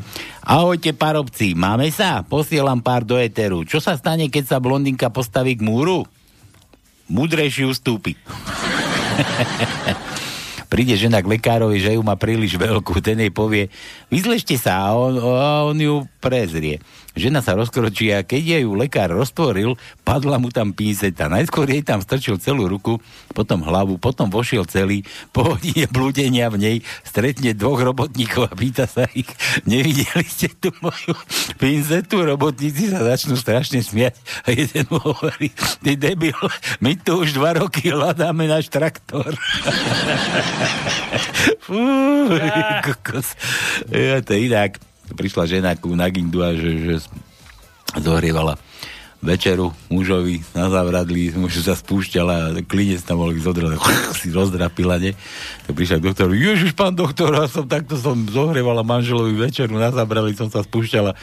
Ahojte, parobci, máme sa? Posielam pár do eteru. Čo sa stane, keď sa blondinka postaví k múru? Múdrejší ustúpi. Príde žena k lekárovi, že ju má príliš veľkú, ten jej povie, vyzlešte sa a on, a on ju prezrie. Žena sa rozkročí a keď jej ju lekár roztvoril, padla mu tam píseta. Najskôr jej tam strčil celú ruku, potom hlavu, potom vošiel celý, po hodine blúdenia v nej stretne dvoch robotníkov a pýta sa ich, nevideli ste tu moju pinzetu? Robotníci sa začnú strašne smiať a jeden mu hovorí, ty debil, my tu už dva roky hľadáme náš traktor. Fú, kokos. Ja to inak. Prišla žena ku Nagindu a že, že zohrievala večeru mužovi na zavradli, muž sa spúšťala, klinec tam bol zodral, si rozdrapila, ne? Tak prišla k doktoru, ježiš, pán doktor, ja som takto som zohrievala manželovi večeru, na zavradli som sa spúšťala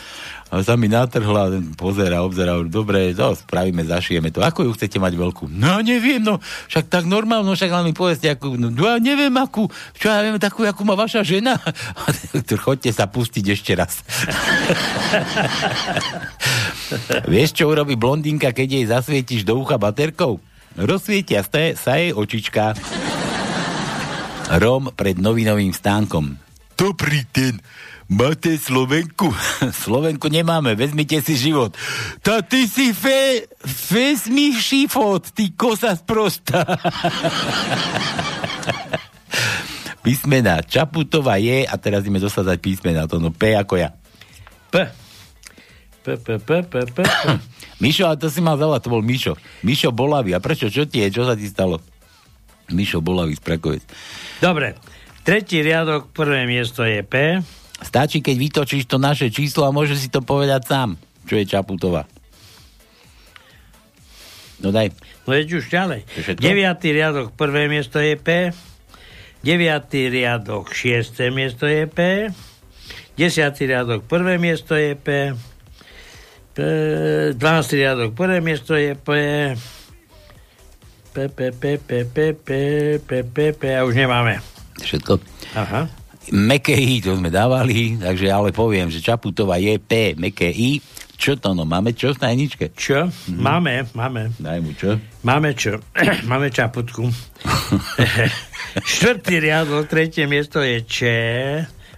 a sa mi natrhla, pozera, obzera, dobre, to spravíme, zašijeme to. Ako ju chcete mať veľkú? No neviem, no, však tak normálno, však len mi povedzte, akú, no ja neviem, akú, čo ja viem, takú, akú má vaša žena. A chodte sa pustiť ešte raz. Vieš, čo urobí blondinka, keď jej zasvietiš do ucha baterkou? Rozsvietia sa jej očička. Rom pred novinovým stánkom. Dobrý deň, máte Slovenku? Slovenku nemáme, vezmite si život. Ta ty si fe, vezmi život, ty kosa sprosta. písmena Čaputová je, a teraz ideme dosadzať písmena, to no P ako ja. P. P, P, P, P, P, P. Mišo, ale to si mal zavolať, to bol Mišo. Mišo Bolavý. A prečo? Čo ti je? Čo sa ti stalo? Mišo Bolavý z Prakovec. Dobre. Tretí riadok, prvé miesto je P. Stačí, keď vytočíš to naše číslo a môže si to povedať sám, čo je Čaputová. No daj. No je už ďalej. To je všetko? Deviatý riadok, prvé miesto je P. Deviatý riadok, šiesté miesto je P. Desiatý riadok, prvé miesto je P. P 12. riadok, prvé miesto je P. P, P, P, P, P, P, P, P, P, a už nemáme. Všetko. Aha. Meké I, to sme dávali, takže ale poviem, že Čaputová je P, meké I. Čo to no? Máme čo v tajničke? Čo? Máme, máme. Daj mu čo? Máme čo? máme čaputku. Štvrtý riadok, tretie miesto je Č,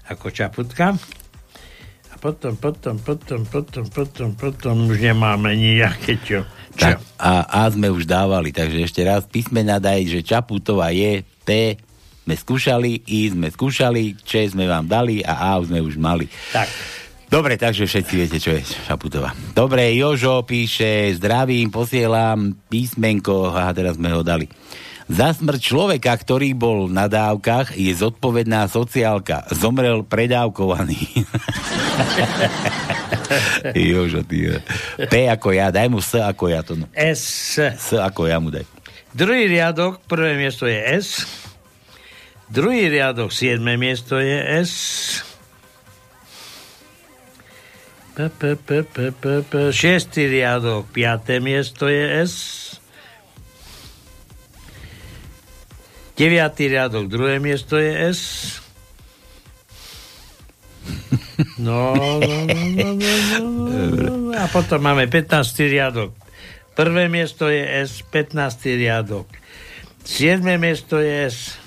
ako čaputka. A potom, potom, potom, potom, potom, potom už nemáme nejaké čo. Čo? Tak, a A sme už dávali, takže ešte raz písmena daj, že Čaputová je P, sme skúšali, I sme skúšali, Č sme vám dali a A už sme už mali. Tak. Dobre, takže všetci viete, čo je Šaputová. Dobre, Jožo píše, zdravím, posielam písmenko, a teraz sme ho dali. Za smrť človeka, ktorý bol na dávkach, je zodpovedná sociálka. Zomrel predávkovaný. Jožo, ty. P ako ja, daj mu S ako ja to. No. S. S ako ja mu daj. Druhý riadok, prvé miesto je S. Druhý riadok, siedme miesto je S. P, p, p, p, p, p. Šiestý riadok, piaté miesto je S. Deviatý riadok, druhé miesto je S. No, no, no, no, no, no, no. A potom máme 15. riadok. Prvé miesto je S, 15. riadok. 7. miesto je S,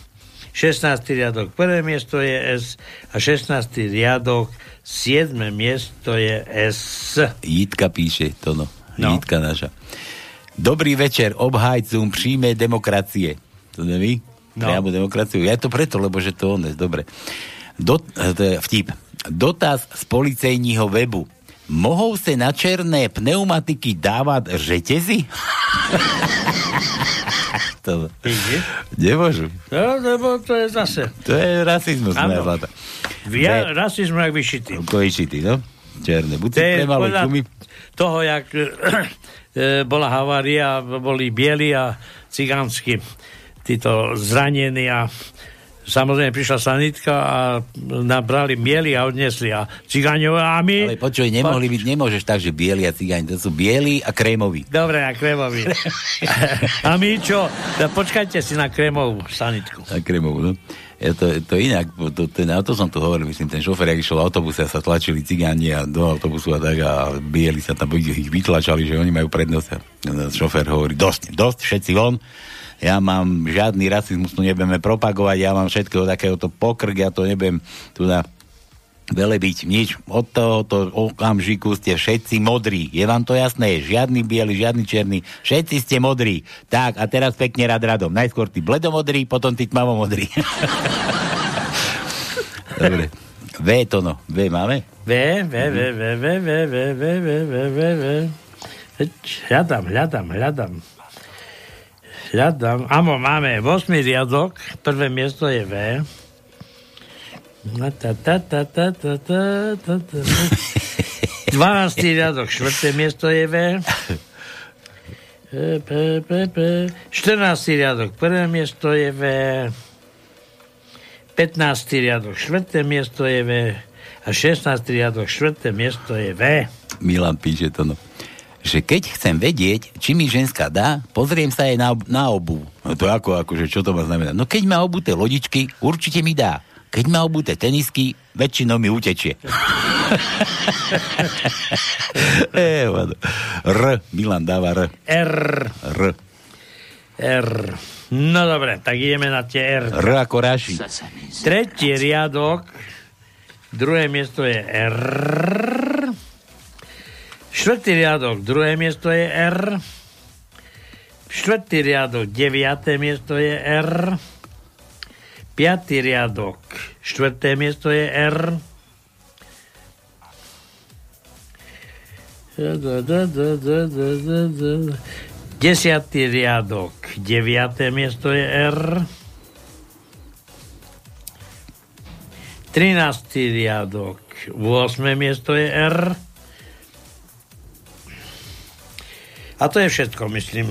16. riadok. Prvé miesto je S a 16. riadok. 7. miesto je S. Jitka píše to, no. No. Jitka naša. Dobrý večer obhájcom príjmej demokracie. To neví? No. Priamu demokraciu. Ja to preto, lebo že to on je. Dobre. Do, to je vtip. Dotaz z policejního webu. Mohou se na černé pneumatiky dávať řetezy? to, nemôžu. No, lebo to je zase. To je rasizmus, moja zlata. Ja, Ve- rasizmu jak vyšitý. Kojičitý, no? Černé. Buď To si je premalý podľa gumy. toho, jak e, bola havária, boli bieli a cigánsky títo zranení a samozrejme prišla sanitka a nabrali bieli a odnesli a cigáňov a my... Ale počuj, nemohli byť, nemôžeš tak, že bieli a cigáni, to sú bieli a krémoví. Dobre, a krémový. a my čo? Da, počkajte si na krémovú sanitku. A krémovú, no. Je to, to inak, to, ten, to som tu hovoril, myslím, ten šofer, jak išiel autobuse a sa tlačili cigáni a do autobusu a tak a bieli sa tam, ich vytlačali, že oni majú prednosť. A šofer hovorí, dosť, dosť, všetci von. Ja mám žiadny rasizmus, tu nebudeme propagovať, ja mám všetkého takéhoto pokrk, ja to nebudem tu na velebiť nič. Od tohoto okamžiku ste všetci modrí. Je vám to jasné? Žiadny biely, žiadny černý. Všetci ste modrí. Tak, a teraz pekne rad radom. Najskôr ty bledomodrý, potom ty tmavomodrý. Dobre. V to no. V máme? V, V, V, V, V, V, V, V, V, V, V, V. Veď Hľadám, hľadám, hľadám. Hľadám. Áno, máme 8 riadok. Prvé miesto je V. No, ta, ta, ta, ta, ta, ta, ta, ta. 12. riadok, 4. miesto je V. 14. riadok, 1. miesto je V. 15. riadok, 4. miesto je V. A 16. riadok, 4. miesto je V. Milan píše to, no. Že keď chcem vedieť, či mi ženská dá, pozriem sa jej na, na obu. No to ako, akože, čo to má znamená? No keď má obuté lodičky, určite mi dá. Keď má obuté tenisky, väčšinou mi utečie. e, vado. R, Milan dáva R. R. R. R. No dobre, tak ideme na tie R. R ako Raši. Tretí riadok, druhé miesto je R. Štvrtý riadok, druhé miesto je R. Štvrtý riadok, deviaté miesto je R. Piatý riadok, štvrté miesto je R. Desiatý riadok, deviaté miesto je R. 13. riadok, 8. miesto je R. A to je všetko, myslím.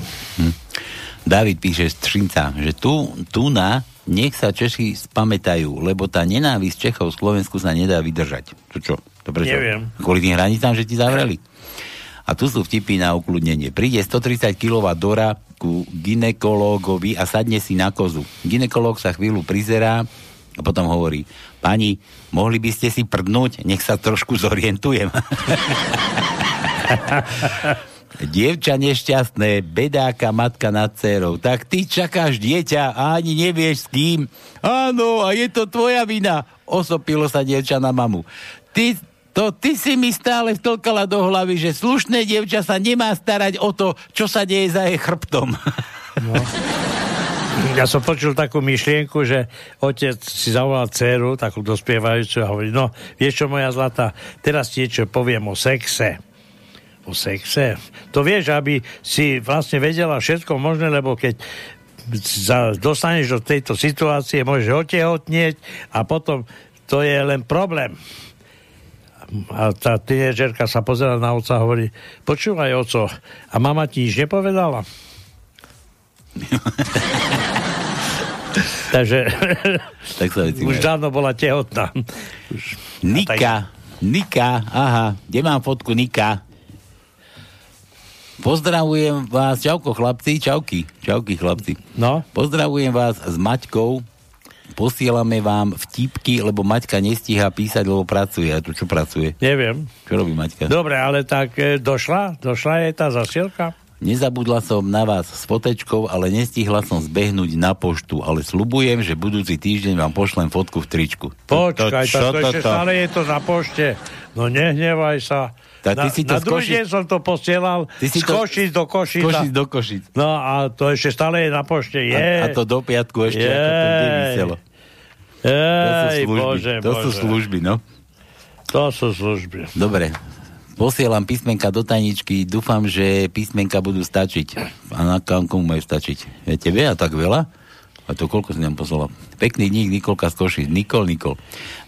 David píše z Třinca, že tu, tu na nech sa Češi spamätajú, lebo tá nenávisť Čechov v Slovensku sa nedá vydržať. To čo? To prečo? Neviem. Kvôli tým hranicám, že ti zavreli. A tu sú vtipy na ukludnenie. Príde 130 kg Dora ku ginekológovi a sadne si na kozu. Ginekológ sa chvíľu prizerá a potom hovorí, pani, mohli by ste si prdnúť, nech sa trošku zorientujem. Dievča nešťastné, bedáka matka nad dcerou. Tak ty čakáš dieťa a ani nevieš s kým. Áno, a je to tvoja vina. Osopilo sa dievča na mamu. Ty, to ty si mi stále vtlkala do hlavy, že slušné dievča sa nemá starať o to, čo sa deje za jej chrbtom. No. Ja som počul takú myšlienku, že otec si zavolal dceru, takú dospievajúcu a hovorí, no, vieš čo, moja zlata, teraz ti niečo poviem o sexe. O sexe. To vieš, aby si vlastne vedela všetko možné, lebo keď za, dostaneš do tejto situácie, môžeš otehotnieť a potom to je len problém. A tá tínedžerka sa pozera na oca a hovorí, počúvaj oco, a mama ti nič nepovedala? Takže Tak sa už dávno bola tehotná. Nika, Nika, aha, kde mám fotku Nika? Pozdravujem vás, čauko chlapci, čauky, čauky chlapci. No. Pozdravujem vás s Maťkou, posielame vám vtipky, lebo Maťka nestíha písať, lebo pracuje. A tu čo pracuje? Neviem. Čo robí Maťka? Dobre, ale tak e, došla? Došla jej tá zasielka? Nezabudla som na vás s fotečkou, ale nestihla som zbehnúť na poštu, ale slubujem, že budúci týždeň vám pošlem fotku v tričku. Počkaj, čo to, to ešte toto? stále je to na pošte. No nehnevaj sa. Ty na, si to na druhý deň som to posielal Ty si z to- Košic do Košic. Košic do Košic. No a to ešte stále je na pošte. Je. A, a to do piatku ešte, ako to vyselo. To sú Ej, služby, bože, to sú bože. služby, no. To sú služby. Dobre, posielam písmenka do tajničky, dúfam, že písmenka budú stačiť. A na kam komu majú stačiť? Ja tebe a tak veľa? A to koľko si nám poslala? Pekný dník, Nikolka z Košic. Nikol, Nikol.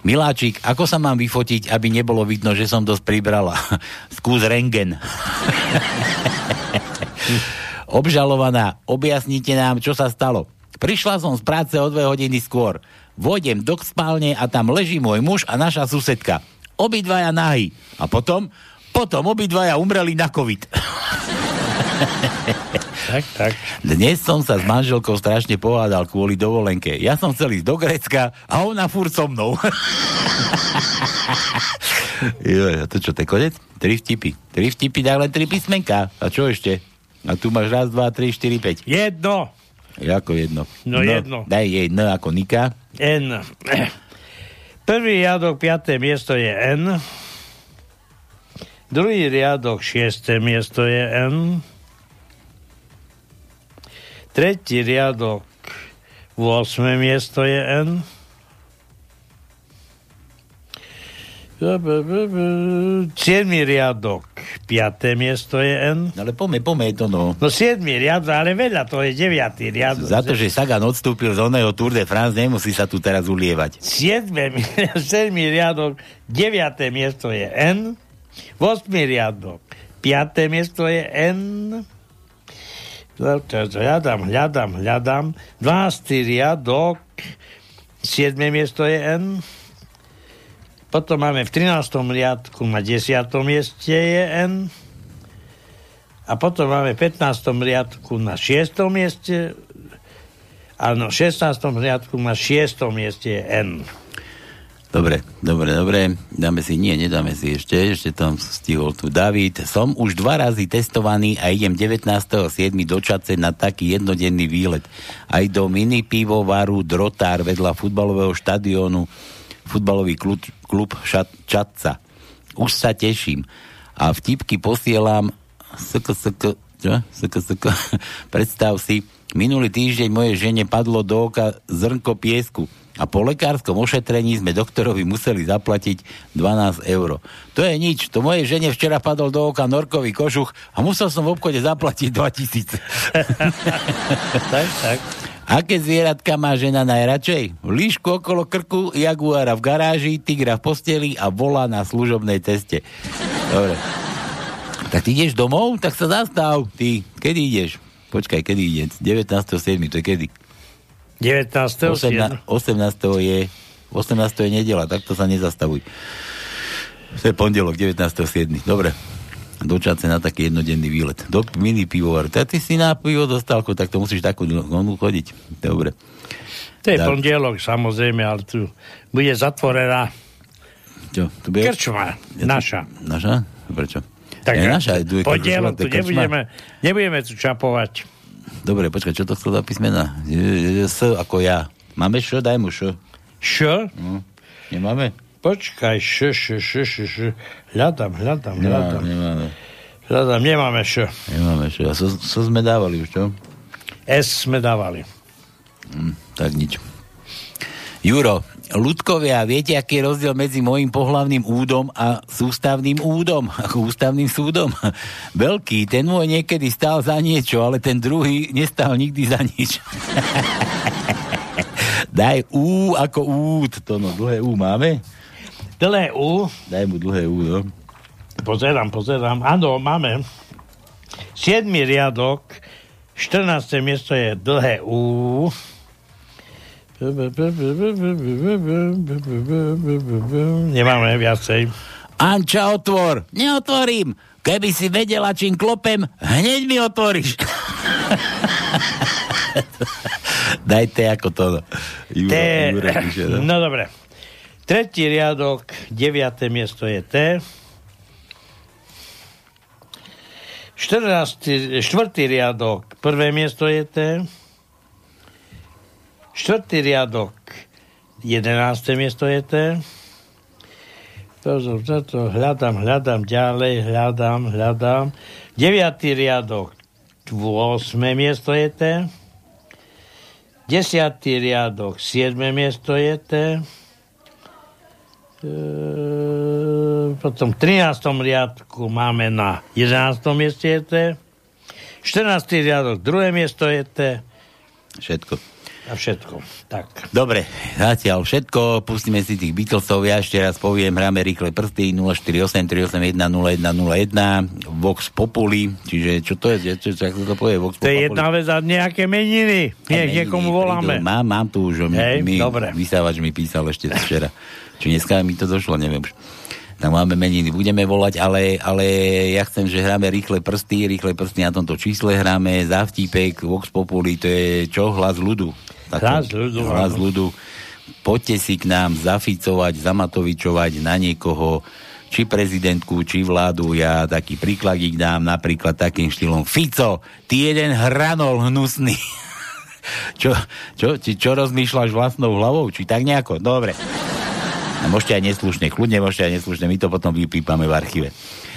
Miláčik, ako sa mám vyfotiť, aby nebolo vidno, že som dosť pribrala? Skús rengen. Obžalovaná, objasnite nám, čo sa stalo. Prišla som z práce o dve hodiny skôr. Vodem do spálne a tam leží môj muž a naša susedka. Obidvaja nahy. A potom? Potom obidvaja umreli na COVID. Tak, tak. Dnes som sa s manželkou strašne pohádal kvôli dovolenke. Ja som chcel ísť do Grécka a ona furt so mnou. jo, to čo, to je konec? Tri vtipy. Tri vtipy, tak len tri písmenka. A čo ešte? A tu máš raz, dva, tri, štyri, päť. Jedno. Ako jedno? No, jedno. Daj jej N ako Nika. N. Prvý riadok, piaté miesto je N. Druhý riadok, šiesté miesto je N. Tretí riadok, 8. miesto je N. Siedmý riadok, 5. miesto je N. Ale pome, pome to no. No siedmý riadok, ale veľa, to je deviatý riadok. Za to, že Sagan odstúpil z oného Tour de France, nemusí sa tu teraz ulievať. 7. 7. riadok, 9. miesto je N, 8. riadok, 5. miesto je N, hľadám, hľadám, hľadám, 12. riadok, 7. miesto je N, potom máme v 13. riadku na 10. mieste je N, a potom máme v 15. riadku na 6. mieste Áno, v 16. riadku na 6. mieste je N. Dobre, dobre, dobre. Dáme si, nie, nedáme si ešte, ešte tam stihol tu David. Som už dva razy testovaný a idem 19.7. do Čace na taký jednodenný výlet. Aj do mini pivovaru Drotár vedľa futbalového štadiónu futbalový klub, klub šat, Čatca. Už sa teším. A vtipky posielam sk, sk, čo? Sk, sk, predstav si, minulý týždeň mojej žene padlo do oka zrnko piesku a po lekárskom ošetrení sme doktorovi museli zaplatiť 12 eur. To je nič, to mojej žene včera padol do oka norkový kožuch a musel som v obchode zaplatiť 2000. tak, tak. Aké zvieratka má žena najradšej? Líšku okolo krku, jaguára v garáži, tigra v posteli a volá na služobnej ceste. Dobre. Tak ty ideš domov? Tak sa zastav. Ty, kedy ideš? Počkaj, kedy ide? 19.7. To je kedy? 19. 18. 18. je 18. je nedela, takto sa nezastavuj. To je pondelok, 19.7. Dobre. Do Čace na taký jednodenný výlet. Do mini pivovaru. Tak ty si na pivo dostalku, tak to musíš takú onu chodiť. Dobre. To je Tak. pondelok, samozrejme, ale tu bude zatvorená Čo? Tu bude? krčma, naša. Naša? Prečo? Tak je naša, je tu nebudeme, nebudeme tu čapovať. Dobre, počkaj, čo to chcel za písmena? S ako ja. Máme š? Daj mu š. Š? No. Nemáme? Počkaj, š, š, š, š, š. Hľadám, hľadám, hľadám. nemáme. Hľadám, nemáme š. Nemáme š. A so, so sme dávali už, čo? S sme dávali. Hm, tak nič. Juro, ľudkovia, viete, aký je rozdiel medzi môjim pohlavným údom a sústavným údom, ústavným súdom? Veľký, ten môj niekedy stál za niečo, ale ten druhý nestal nikdy za nič. Daj U ako út, to no, dlhé U máme? Dlhé U. Daj mu dlhé U, no. Pozerám, pozerám. Áno, máme. 7. riadok, 14. miesto je dlhé U. Nemáme viacej. Anča, otvor! Neotvorím! Keby si vedela, čím klopem, hneď mi otvoríš. Dajte ako to. Juro, T. Píše, no. No dobre. Tretí riadok, deviaté miesto je T. 14, štvrtý riadok, prvé miesto je T. Štvrtý riadok, jedenácté miesto je. To, to, to, to, hľadám, hľadám ďalej, hľadám, hľadám. Deviatý riadok, 8. miesto je T. Desiatý riadok, 7. miesto je T. E, potom v 13. riadku máme na 11. mieste je T. 14. riadok, druhé miesto je T. Všetko. A všetko. Tak. Dobre, zatiaľ všetko, pustíme si tých Beatlesov, ja ešte raz poviem, hráme rýchle prsty 048 381 0101 Vox Populi, čiže čo to je, čo, čo, čo to povie Vox To je jedna vec a nejaké meniny. Nech niekomu voláme. Mám, mám tu už, Hej, mi, dobre. vysávač mi písal ešte včera. Či dneska mi to došlo, neviem už. Tak máme meniny, budeme volať, ale, ale ja chcem, že hráme rýchle prsty, rýchle prsty na tomto čísle hráme, za vtípek, Vox Populi, to je čo? Hlas ľudu. Tak, Hlas ľudu, Hlas ľudu. Poďte si k nám zaficovať, zamatovičovať na niekoho, či prezidentku, či vládu. Ja taký príkladík dám napríklad takým štýlom. Fico, ty jeden hranol hnusný. čo, čo, či, čo rozmýšľaš vlastnou hlavou? Či tak nejako? Dobre. A môžete aj neslušne, kľudne môžete aj neslušne, my to potom vypípame v archíve.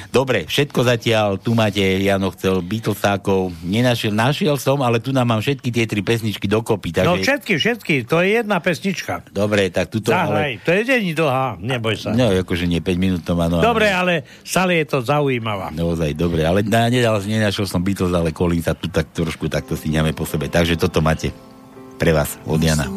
Dobre, všetko zatiaľ, tu máte, Jano chcel Beatlesákov, nenašiel, našiel som, ale tu nám mám všetky tie tri pesničky dokopy, takže... No všetky, všetky, to je jedna pesnička. Dobre, tak tuto... Zahraj, to je není dlhá, neboj sa. No, akože nie 5 minút to má, no... Dobre, ale stále je to zaujímavá. Naozaj, dobre, ale na, nedal, nenašiel som Beatles, ale Collinsa tu tak trošku takto si po sebe. Takže toto máte pre vás od Jana.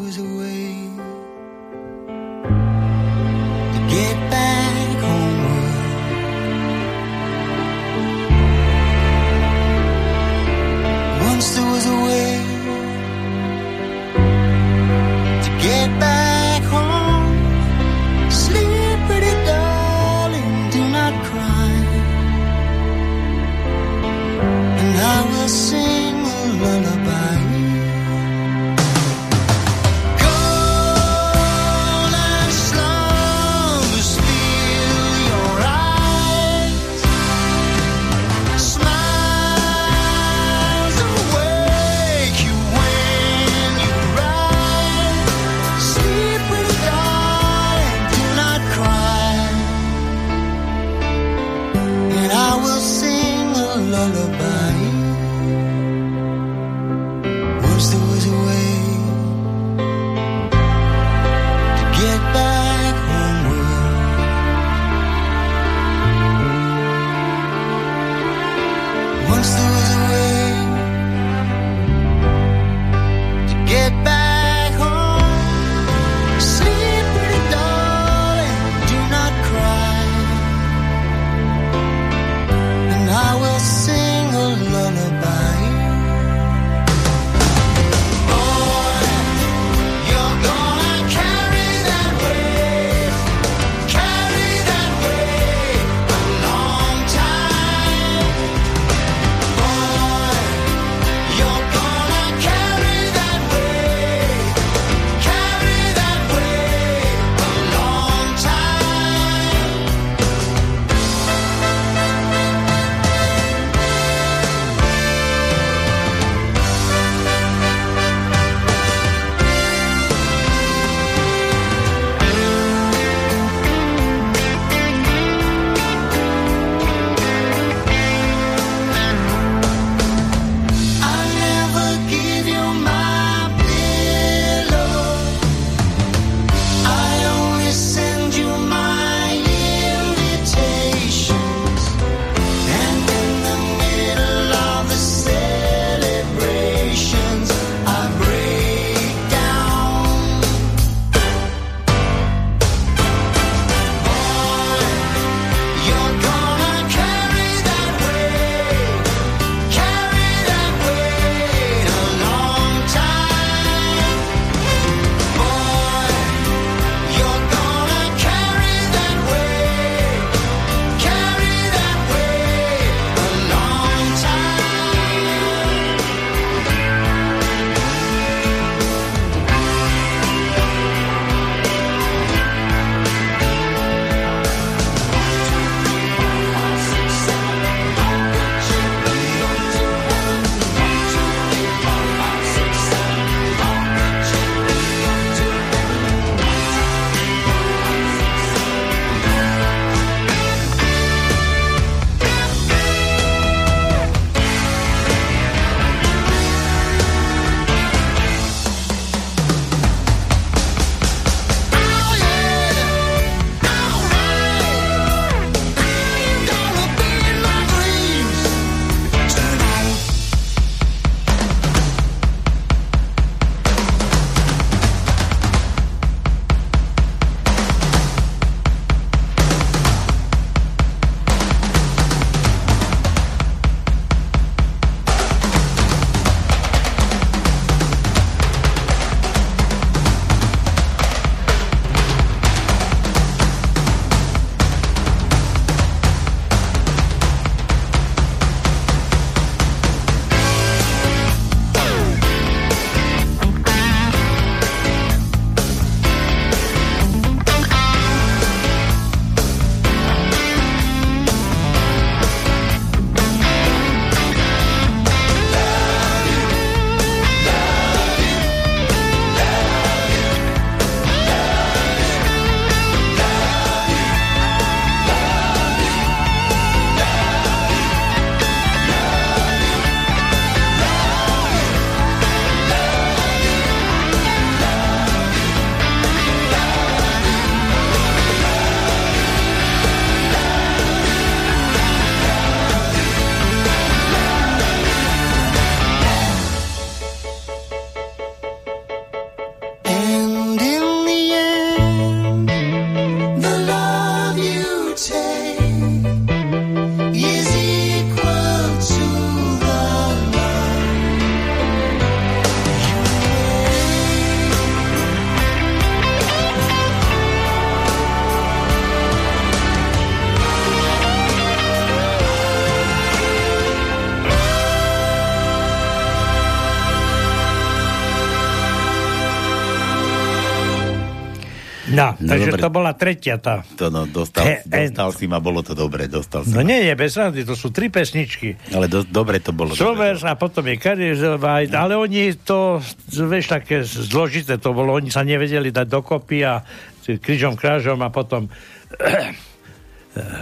No, No takže dobre. to bola tretia tá. To no, dostal, He, dostal si ma, bolo to dobre, dostal si No ma. nie je bez rady, to sú tri pesničky. Ale do, dobre to bolo. Sover a potom je Karizová, ale oni to, vieš, také zložité to bolo, oni sa nevedeli dať dokopy a križom krážom a potom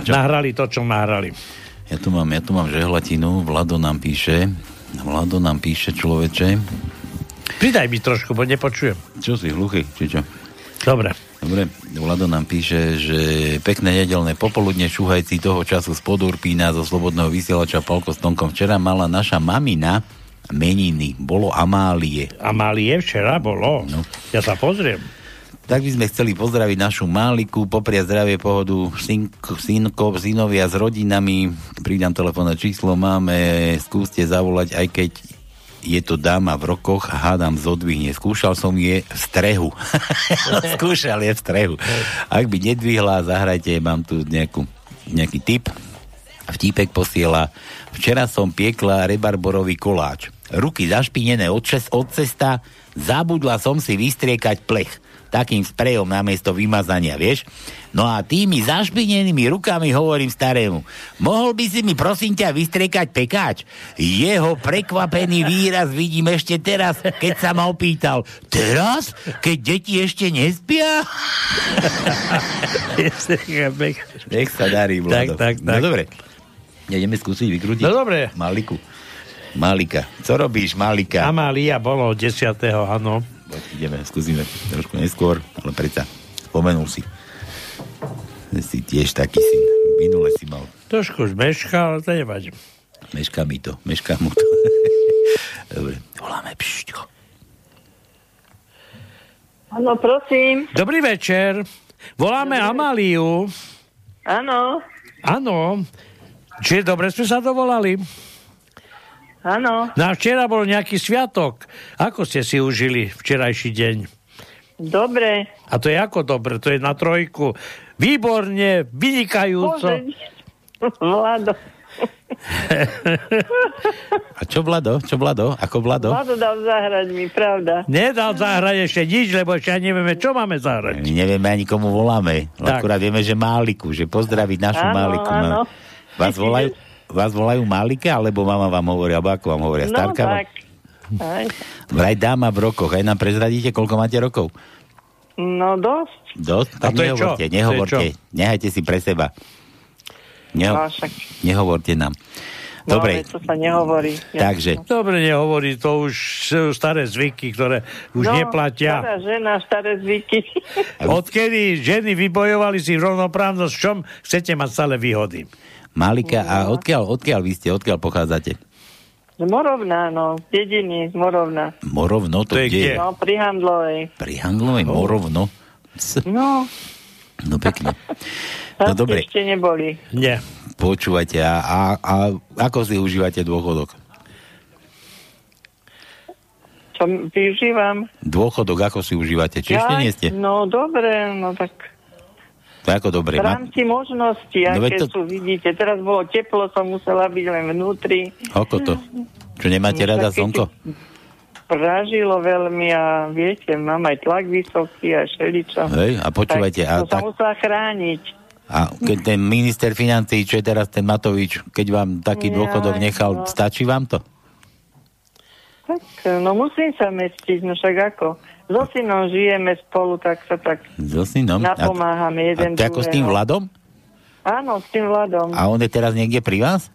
nahrali to, čo nahrali. Ja tu mám, ja tu mám žehlatinu, Vlado nám píše, Vlado nám píše človeče. Pridaj mi trošku, bo nepočujem. Čo si, hluchý, či čo? Dobre. Dobre, Vlado nám píše, že pekné nedelné popoludne šúhajci toho času z Podurpína zo Slobodného vysielača Palko s Tonkom. Včera mala naša mamina meniny, bolo Amálie. Amálie včera bolo. No. Ja sa pozriem. Tak by sme chceli pozdraviť našu Máliku, popriať zdravie, pohodu, synko, synko, synovia s rodinami. Pridám telefónne číslo, máme, skúste zavolať, aj keď je to dáma v rokoch a hádam zodvihne. Skúšal som je v strehu. Skúšal je v strehu. Ak by nedvihla, zahrajte, mám tu nejakú, nejaký tip. Vtípek posiela. Včera som piekla rebarborový koláč. Ruky zašpinené od, čes, od cesta, zabudla som si vystriekať plech takým sprejom namiesto vymazania, vieš? No a tými zašpinenými rukami hovorím starému, mohol by si mi prosím ťa vystriekať pekáč? Jeho prekvapený výraz vidím ešte teraz, keď sa ma opýtal, teraz? Keď deti ešte nespia? Nech sa darí, Vlado. Tak, tak, No tak. dobre. Ideme skúsiť vykrútiť. No dobre. Maliku. Malika. Co robíš, Malika? Amália bolo 10. áno. Poď, ideme, skúsime trošku neskôr, ale predsa spomenul si. Si tiež taký syn. Minule si mal. Trošku už meška, ale to nevadí. Mešká mi to. Mešká mu to. Dobre. Voláme pšťko. Áno, prosím. Dobrý večer. Voláme Amáliu. Áno, Áno. Či dobre sme sa dovolali? Áno. No a včera bol nejaký sviatok. Ako ste si užili včerajší deň? Dobre. A to je ako dobre? To je na trojku. Výborne, vynikajúco. Vlado. A čo Vlado? Čo Vlado? Ako Vlado? Vlado dal zahrať mi, pravda. Nedal zahrať ešte nič, lebo ešte ani nevieme, čo máme zahrať. My nevieme ani komu voláme. Tak. Akurát vieme, že Máliku, že pozdraviť našu Áno, Máliku. áno. Vás volajú, vás volajú Málika, alebo mama vám hovorí, alebo ako vám hovoria? No Starka? vám- tak. Aj. Vraj dáma v rokoch. Aj nám prezradíte, koľko máte rokov? No dosť. Dosť? A Tak to je čo? nehovorte, To je nehovorte. čo? Nehajte si pre seba. Neho- No, však. nehovorte nám. No, Dobre, ale to sa nehovorí. takže Dobre, nehovorí, to už sú staré zvyky, ktoré už no, neplatia. Stará žena, staré zvyky. Odkedy ženy vybojovali si rovnoprávnosť, v čom chcete mať stále výhody? Malika, a No. odkiaľ, odkiaľ vy ste, odkiaľ pochádzate? Z Morovna, no. Z dediny z Morovna. Morovno, to, To je kde? No, pri Handlovej. Pri Handlovej Morovno? C- No, No pekne. No dobre, ešte neboli. Nie. počúvate. A, a, a ako si užívate dôchodok? Čo využívam? Dôchodok, ako si užívate? Či ešte nie ste? No, dobre, no tak Je ako dobre. v Ma... rámci možnosti, No aké to- sú, vidíte. Teraz bolo teplo, som musela byť len vnútri. Ako to? Čo nemáte No, rada slnko? Pražilo veľmi a viete, mám aj tlak vysoký a šeličo. Hej, a počúvajte, tak, a to tak- musela chrániť. A keď ten minister financí, čo je teraz ten Matovič, keď vám taký Jaj, dôchodok nechal, no. stačí vám to? Tak, no musím sa mestiť, no však ako. So synom žijeme spolu, tak sa tak So synom? A, napomáhame a jeden to ako s tým. Vladom? Áno, s tým Vladom. A on je teraz niekde pri vás?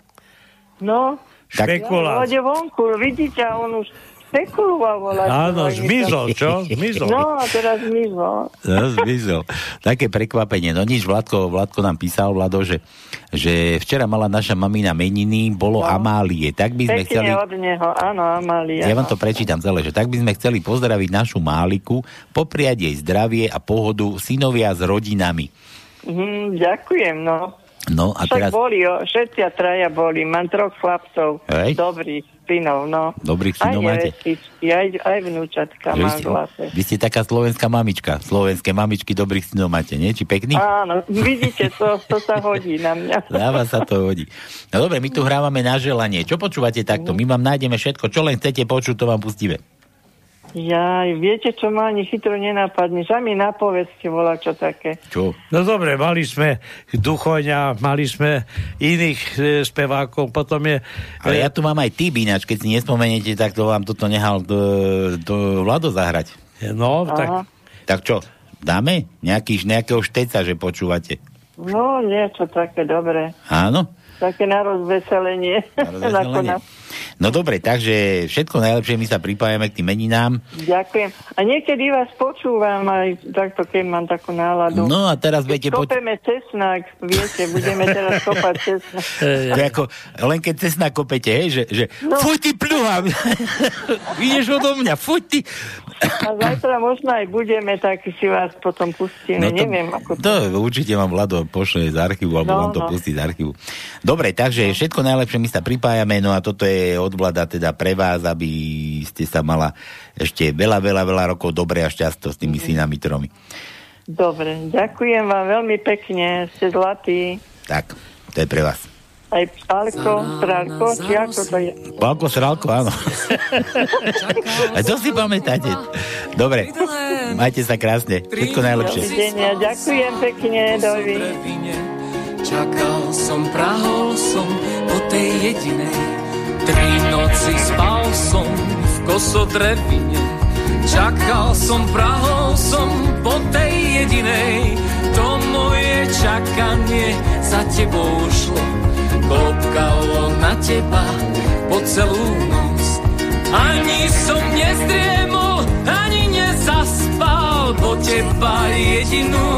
No, Tak- Špekulát. Ode vonku, vidíte, a on už špekuloval. volať. Áno, No, zmizol, čo? Zmizol. No, a teraz zmizol. No, zmizol. Také prekvapenie. No nič, Vladko, Vladko nám písal, Vlado, že, že včera mala naša mamina meniny, bolo No. Amálie. Tak by sme Pekne chceli... od neho, áno, Amália. Ja vám to prečítam celé, že tak by sme chceli pozdraviť našu Máliku, popriať jej zdravie a pohodu synovia s rodinami. Mhm, ďakujem, no. No a Však teraz... boli, o, všetci a traja boli. Mám troch chlapcov. Hej. Dobrých synov, no. Dobrých synov aj máte? nevestičky, aj, aj vnúčatka Že mám vlastne. vy ste taká slovenská mamička. Slovenské mamičky dobrých synov máte, nie? Či pekný? Áno, vidíte, to, to sa hodí na mňa. Dáva sa to hodí. No dobre, my tu hrávame na želanie. Čo počúvate takto? My vám nájdeme všetko, čo len chcete počuť, to vám pustíme. Ja, viete, čo ma ani chytro nenapadne, že mi napovedzte volá čo také. Čo? No dobre, mali sme Duchoňa, mali sme iných e, spevákov, potom je... Ale ja tu mám aj typ ináč, keď si nespomeniete, tak to vám toto nehal do, do Vlado zahrať. No, tak... Aha. Tak čo, dáme? Nejaký, nejakého šteca, že počúvate. No, niečo také, dobre. Áno? Také na rozveselenie. rozveselenie. No dobre, takže všetko najlepšie, my sa pripájame k tým meninám. Ďakujem. A niekedy vás počúvam aj takto, keď mám takú náladu. No a teraz budete poč- Kopeme cesnak, viete, budeme teraz kopať cesnak. To je ako, len keď cesna kopete, hej, že, že no. fuj ty pluha, ideš odo mňa, fuj ty. A zajtra možno aj budeme, tak si vás potom pustíme, no to, neviem ako to. To určite vám Vlado pošle z archívu, alebo no, vám to no. pustí z archívu. Dobre, takže no. všetko najlepšie, my sa pripájame, no a toto je od Vlada teda pre vás, aby ste sa mala ešte veľa, veľa, veľa rokov dobre a šťasto s tými synami tromi. Dobre, ďakujem vám veľmi pekne, ste zlatí. Tak, to je pre vás. Aj Pálko, Strálko, či ako to je? Pálko, Strálko, áno. a to si pamätáte. Dobre, majte sa krásne. Všetko najlepšie. Dovidenia, ďakujem pekne, dovi. Čakal som, prahol som po tej jedinej Tri noci spal som v kosodrevine. Čakal som, prahol som po tej jedinej. To moje čakanie za tebou šlo. Klopkalo na teba po celú noc. Ani som nezdriemol, ani nezaspal. Po teba jedinú,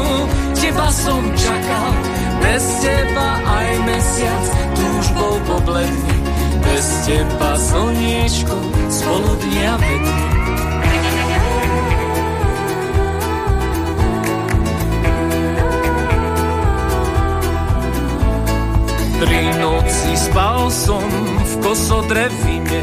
teba som čakal. Bez teba aj mesiac túžbou pobledne bez teba slniečko spolu dnia vedne. Tri noci spal som v kosodrevine,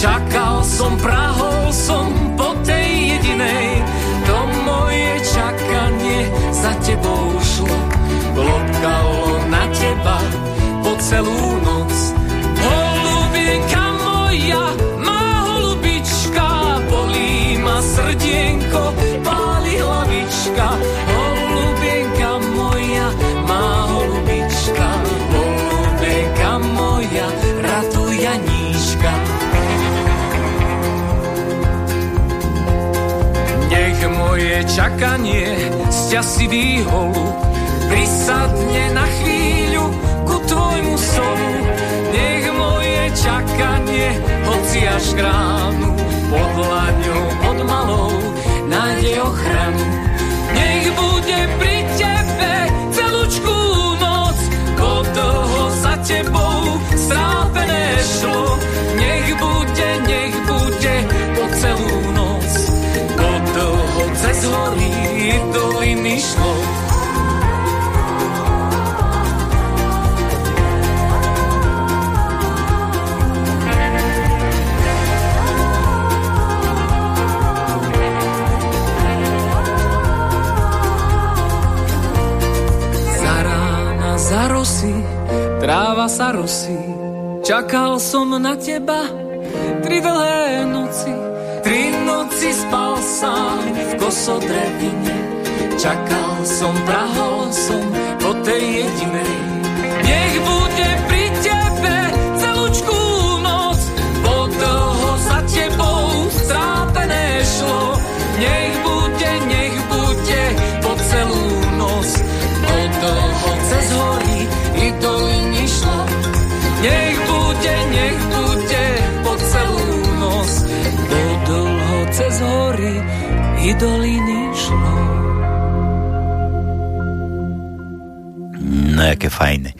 čakal som, prahol som po tej jedinej. To moje čakanie za tebou šlo, lopkalo na teba po celú noc Holubienka moja, má holubička, bolí ma srdienko, páli hlavička. Holubienka moja, má holubička, holubienka moja, ratuj Janíška. Nech moje čakanie sťa si výholu, prisadne na chvíľu čakanie, hoci až k ránu, pod hľadňou, pod malou, nájde ochranu. Nech bude pri tebe celúčku noc, ko dlho za tebou strápené šlo. Nech bude, nech bude po celú noc, ko dlho cez hory doliny šlo. Za rosy, tráva sa rosí. Čakal som na teba tri dlhé noci, tri noci spal sám v kosodrevine. Čakal som, prahol som po tej jedinej. Nech bude pri i doliny šlo. No, aké fajné.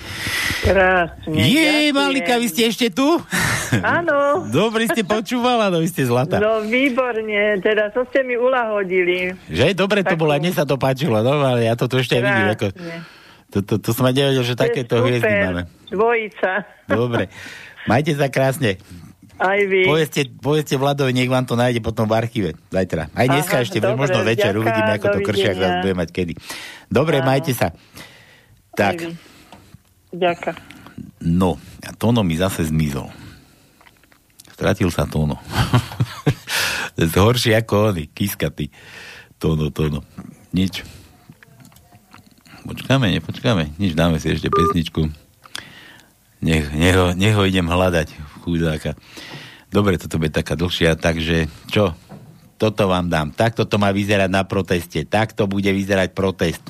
Krásne. Je, ďakujem. Malika, vy ste ešte tu? Áno. Dobre ste počúvala, no vy ste zlatá. No výborne, teda to ste mi ulahodili. Že? Dobre to bolo, mne sa to páčilo, no, ale ja to tu ešte aj vidím. Ako, Krásne. to, to, to som aj nevedel, že takéto hviezdy máme. Dvojica. Dobre. Majte sa krásne. Aj vy. Povedzte, povedzte Vladovi, nech vám to nájde potom v archíve. Zajtra. Aj dneska Aha, ešte, dobre, možno večer. ďaká, Uvidíme, ako to kršia, dovidenia. ak bude mať kedy. Dobre, Áno. majte sa. Tak. Ďaká. no, a Tono mi zase zmizol. Stratil sa Tono. Horšie ako oni, kiskaty. Tono, tono. Nič. Počkáme, nepočkáme. Nič, dáme si ešte pesničku. Nech, nech, ho, nech ho idem hľadať, chudáka. Dobre, toto bude taká dlhšia, takže čo? Toto vám dám. Takto to má vyzerať na proteste. Takto bude vyzerať protest.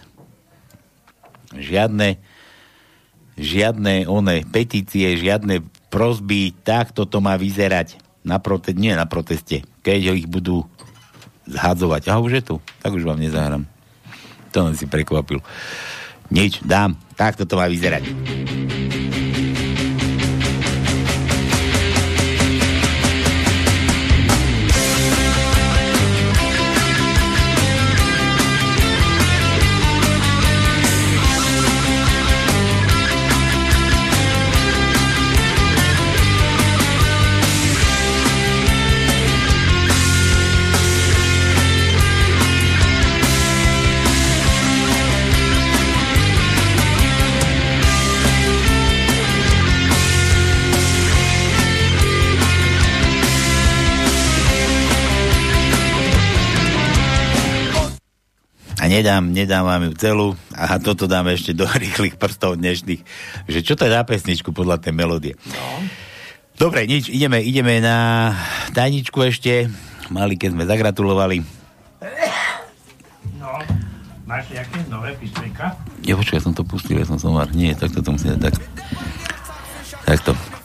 Žiadne žiadne one petície, žiadne prosby, takto to má vyzerať na prote- nie na proteste, keď ich budú zhadzovať. A už je tu, tak už vám nezahrám. To len si prekvapil. Nič, dám, takto to má vyzerať. A nedám, nedám vám ju celú a toto dáme ešte do rýchlych prstov dnešných, že čo to je za pesničku podľa tej melódie. No. Dobre, nič, ideme, ideme na tajničku ešte. Mali, keď sme zagratulovali. No, máš nejaké nové písmenka? Ja počkaj, som to pustil, ja som somár. Nie, tak to musíme tak. Takto.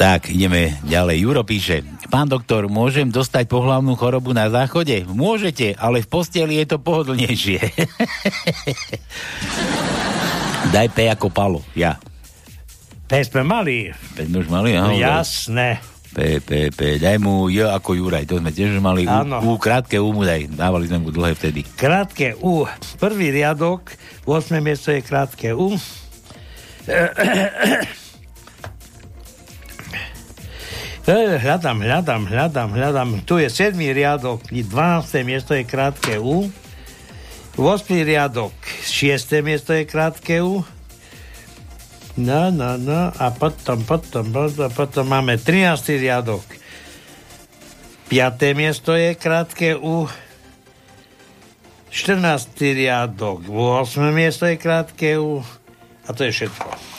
Tak, ideme ďalej. Juro píše, pán doktor, môžem dostať pohlavnú chorobu na záchode? Môžete, ale v posteli je to pohodlnejšie. Daj P ako palo, ja. P sme mali. P sme už mali, aha. No, jasné. P, P, P, daj mu J ako Juraj, to sme tiež mali. Áno. U, u, krátke U mu daj, dávali sme mu dlhé vtedy. Krátke U. Prvý riadok, 8. miesto je krátke U. Hľadám, hľadám, hľadám, hľadám. Tu je 7. riadok, 12. miesto je krátke U. 8. riadok, 6. miesto je krátke U. No, no, no. A potom, potom, potom, potom máme 13. riadok. 5. miesto je krátke U. 14. riadok, 8. miesto je krátke U. A to je všetko.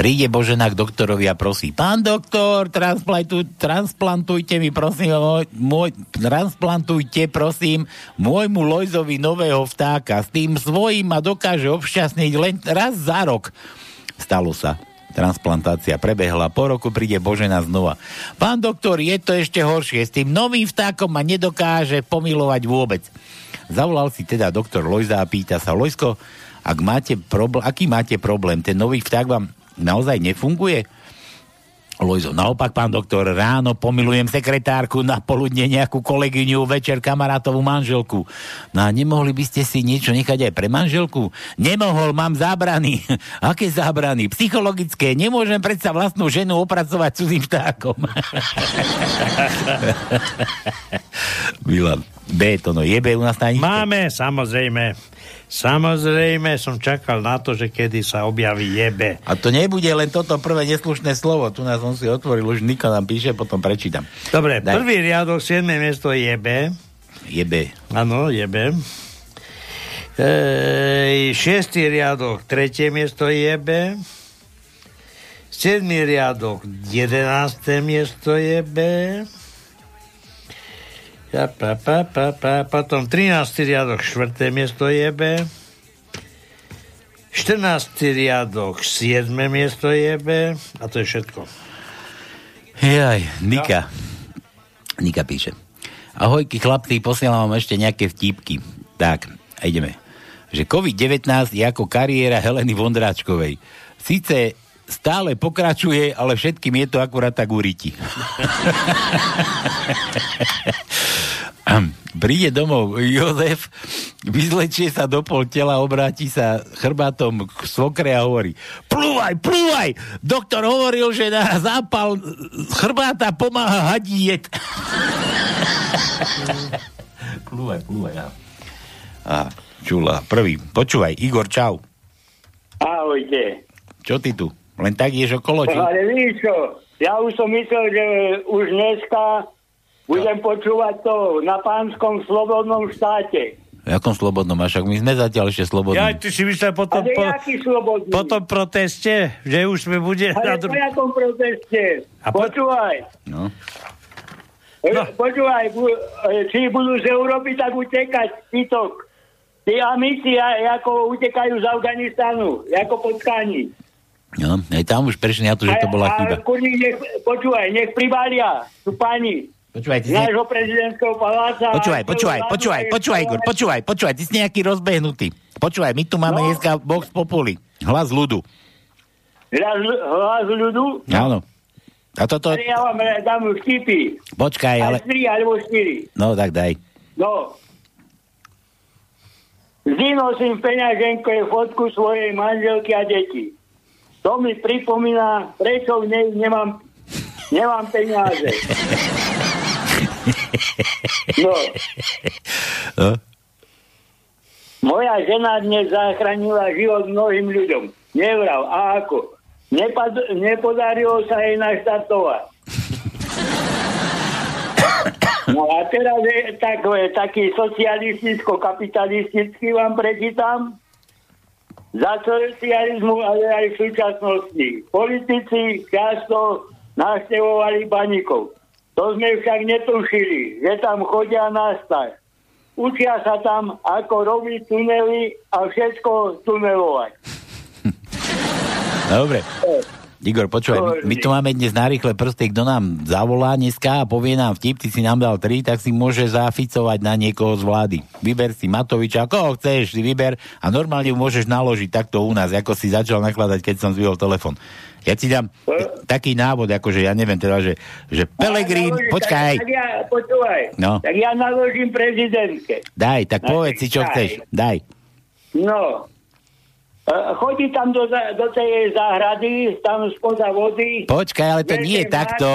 Príde Božena k doktorovi a prosí, pán doktor, transplantuj, transplantujte mi prosím, môj, transplantujte prosím môjmu Lojzovi nového vtáka. S tým svojím ma dokáže obšťastniť len raz za rok. Stalo sa. Transplantácia prebehla, po roku príde Božena znova. Pán doktor, je to ešte horšie, s tým novým vtákom ma nedokáže pomilovať vôbec. Zavolal si teda doktor Lojza a pýta sa, Lojsko, ak máte problém, aký máte problém? Ten nový vták vám naozaj nefunguje? Lojzo, naopak, pán doktor, ráno pomilujem sekretárku, na poludne nejakú kolegyňu, večer kamarátovú manželku. No a nemohli by ste si niečo nechať aj pre manželku? Nemohol, mám zábrany. Aké zábrany? Psychologické. Nemôžem predsa vlastnú ženu opracovať cudzým vtákom. Milan, B to no, je B u nás na Máme, samozrejme. Samozrejme som čakal na to, že kedy sa objaví jebe. A to nebude len toto prvé neslušné slovo. Tu nás som si otvoril, už Nika nám píše, potom prečítam. Dobre, Daj. prvý riadok, 7. miesto je jebe. Jebe. Áno, jebe. Ej, šiestý riadok, tretie miesto je jebe. Siedmý riadok, jedenácté miesto je B. Ja, pa, pa, pa, pa. Potom 13. riadok, 4. miesto je B. 14. riadok, 7. miesto je B. A to je všetko. Jaj, Nika. Nika píše. Ahojky chlapci, posielam vám ešte nejaké vtipky. Tak, a ideme. Že COVID-19 je ako kariéra Heleny Vondráčkovej. Sice stále pokračuje, ale všetkým je to akurát tak uriti. Príde domov Jozef, vyzlečie sa do pol tela, obráti sa chrbátom k svokre a hovorí plúvaj, plúvaj! Doktor hovoril, že na zápal chrbáta pomáha hadí jed. plúvaj, plúvaj. A, a čula, prvý. Počúvaj, Igor, čau. Ahojte. Čo ty tu? Len tak ješ okolo? Či... Ale víš čo, ja už som myslel, že už dneska Budem počúvať to na pánskom slobodnom štáte. V jakom slobodnom? A však my sme zatiaľ ešte slobodní. Ja, ty si myslel po tom, po, po tom proteste, že už sme bude na Ale dru... po jakom proteste? A po- Počúvaj. No. No. Počúvaj, bu- e, či budú z Európy tak utekať tí amici, a- ako utekajú z Afganistanu, ako potkani. No, aj tam už prešli na to, že to bola a, chyba. A kurník nech, počúvaj, nech pribalia tu pani Počúvaj, ty nášho prezidentského paláca. Počúvaj, počúvaj, počúvaj, počúvaj, Igor, počúvaj, počúvaj, ty si nejaký rozbehnutý. Počúvaj, my tu máme No. dneska Vox Populi, hlas ľudu. Hlas, hlas ľudu. Áno. A toto, Ale ja vám dám vtipy. počkaj, ale... Aj tri alebo štyri. No, tak daj. No. Vždy nosím v peňaženke fotku svojej manželky a detí. To mi pripomína, prečo v nej nemám, nemám peniaze. No, No. moja žena dnes zachránila život mnohým ľuďom. Nevrav, a ako? Nepad, nepodarilo sa jej naštartovať. No a teraz je tak, taký socialisticko-kapitalistický vám prečítam. Za socializmu, ale aj v súčasnosti. Politici často navštevovali baníkov. To sme však netušili, že tam chodia na staž. Učia sa tam, ako robiť tunely a všetko tunelovať. Dobre. Igor, počúvaj, my, my tu máme dnes narýchle prsty, kto nám zavolá dneska a povie nám vtip, ty si nám dal tri, tak si môže zaficovať na niekoho z vlády. Vyber si Matoviča, koho chceš, si vyber a normálne ju môžeš naložiť takto u nás, ako si začal nakladať, keď som zvihol telefon. Ja ti dám t- taký návod, akože ja neviem teda, že, že Pelegrín, Naložím, počkaj, Tak, tak ja, počúvaj, No. tak ja naložím prezidentke. daj, tak Na povedz si, čo daj. chceš, daj. No, chodí tam do, do tej záhrady, tam spoza vody. Počkaj, ale to nie je takto.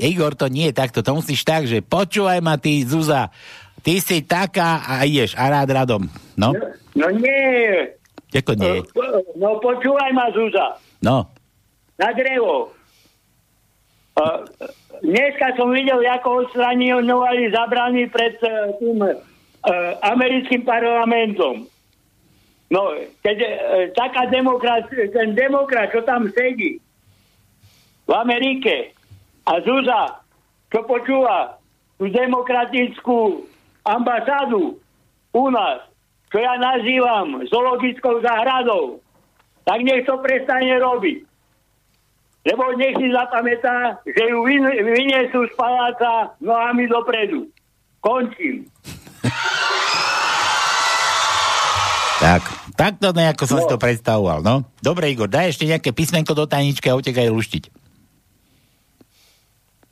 Igor, to nie je takto. To musíš tak, že počúvaj ma ty, Zuza, ty si taká a ideš a rád radom. No, No nie, ako nie? no počúvaj ma, Zuza. No, na drevo. Uh, dneska som videl, ako odstraňovali zabrany pred uh, tým uh, americkým parlamentom. No, keď uh, taká demokrat, ten demokrat, čo tam sedí v Amerike a Zuza, čo počúva tú demokratickú ambasádu u nás, čo ja nazývam zoologickou záhradou, tak nech to prestane robiť. Lebo nech si zapamätá, že ju vyn- vyniesú z paláca nohami dopredu. Končím. tak. Takto nejako som si to predstavoval, no. Dobre, Igor, daj ešte nejaké písmenko do tajničky a utekaj luštiť.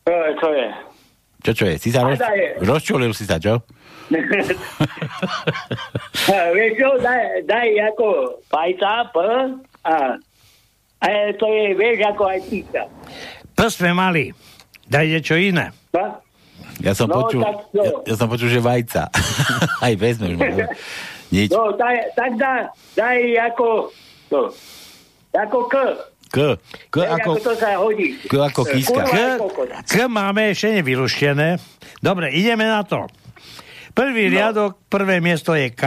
To je, to je. Čo, čo je? Si sa roz... daje. rozčulil si sa, čo? Vieš čo, daj, daj ako pajca, p, a, a to je, vieš, ako aj písa. To sme mali. Daj niečo iné. Pa? Ja som, No, počul, ja, ja som počul, že vajca. Aj vezmeš ma. No. Nič. No, daj, tak daj, daj ako, to, ako k. K. K Vieš, ako... ako to sa hodí. K ako kíska. K. K máme ešte nevyluštené. Dobre, ideme na to. Prvý No. riadok, prvé miesto je K.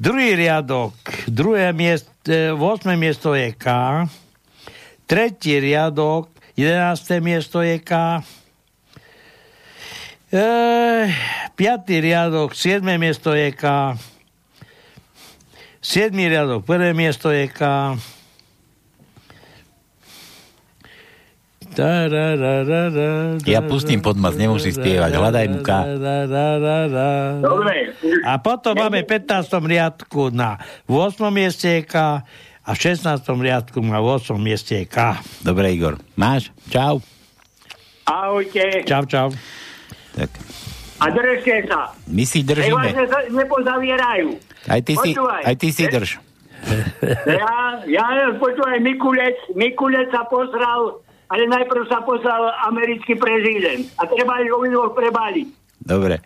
Druhý riadok, druhé miesto, 8. miesto je K. Tretí riadok, 11. miesto je K. E, piatý riadok, 7. miesto je K. 7. riadok, prvé miesto je K. Ja pustím podmas, nemusí spievať. Hľadaj mu K. A potom máme v 15. riadku na 8. mieste je K a v 16. riadku na 8. mieste K. Dobre, Igor. Máš? Čau. Ahojte. Čau, čau. Tak. A držte sa. My si Nech vás držíme. ne- nepozavierajú. Aj ty si, Počúvaj. aj ty si drž. Ja, ja počúvaj, Mikulec, Mikulec sa posral, ale najprv sa posral americký prezident. A treba ich obidvoch prebaliť. Dobre.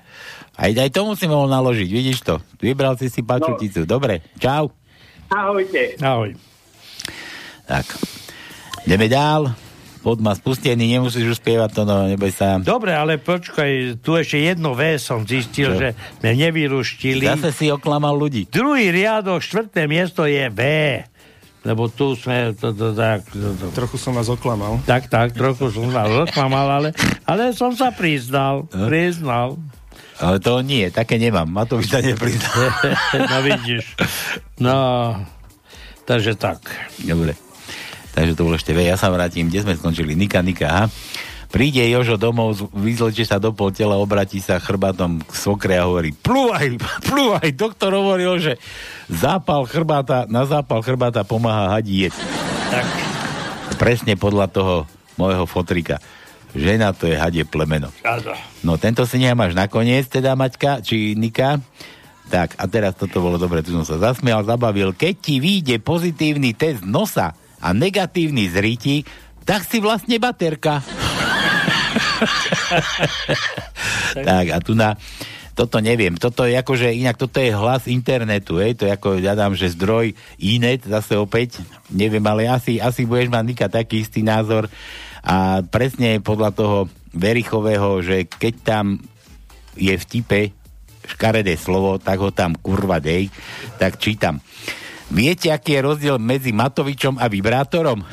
Aj, aj to musím mohol naložiť, vidíš to. Vybral si si pačuticu. Dobre, čau. Ahojte. Ahoj. Tak. Ideme ďal. Pod ma spustený, nemusíš už spievať to, no, neboj sa. Dobre, ale počkaj, tu ešte jedno V som zistil, Čo? že sme nevyruštili. Zase si oklamal ľudí. Druhý riadok, štvrté miesto je V. Lebo tu sme... To, to, tak, to, to. Trochu som vás oklamal. Tak, tak, trochu som sa rozklamal, ale, ale som sa priznal. Hm? Priznal. Ale to nie, také nemám. Matovič sa nepriznal. no vidíš. No, takže tak. Dobre. Takže to bolo ešte ve. Ja sa vrátim. Kde sme skončili? Nika, Nika, aha. Príde Jožo domov, vyzlečie sa do pol tela, obratí sa chrbátom k svokre a hovorí plúvaj, plúvaj. Doktor hovoril, že zápal chrbáta, na zápal chrbáta pomáha hadí jed. Tak. Presne podľa toho môjho fotrika. Žena to je hadie plemeno. No tento si máš nakoniec, teda Maťka, či Nika. Tak, a teraz toto bolo dobre, tu som sa zasmial, zabavil. Keď ti vyjde pozitívny test nosa a negatívny z tak si vlastne baterka. tak, a tu na... Toto neviem, toto je akože, inak toto je hlas internetu, hej, to je ako, ja dám, že zdroj inet, zase opäť, neviem, ale asi, asi budeš mať Nika taký istý názor a presne podľa toho Verichového, že keď tam je v tipe škaredé slovo, tak ho tam kurva dej, tak čítam. Viete, aký je rozdiel medzi Matovičom a vibrátorom?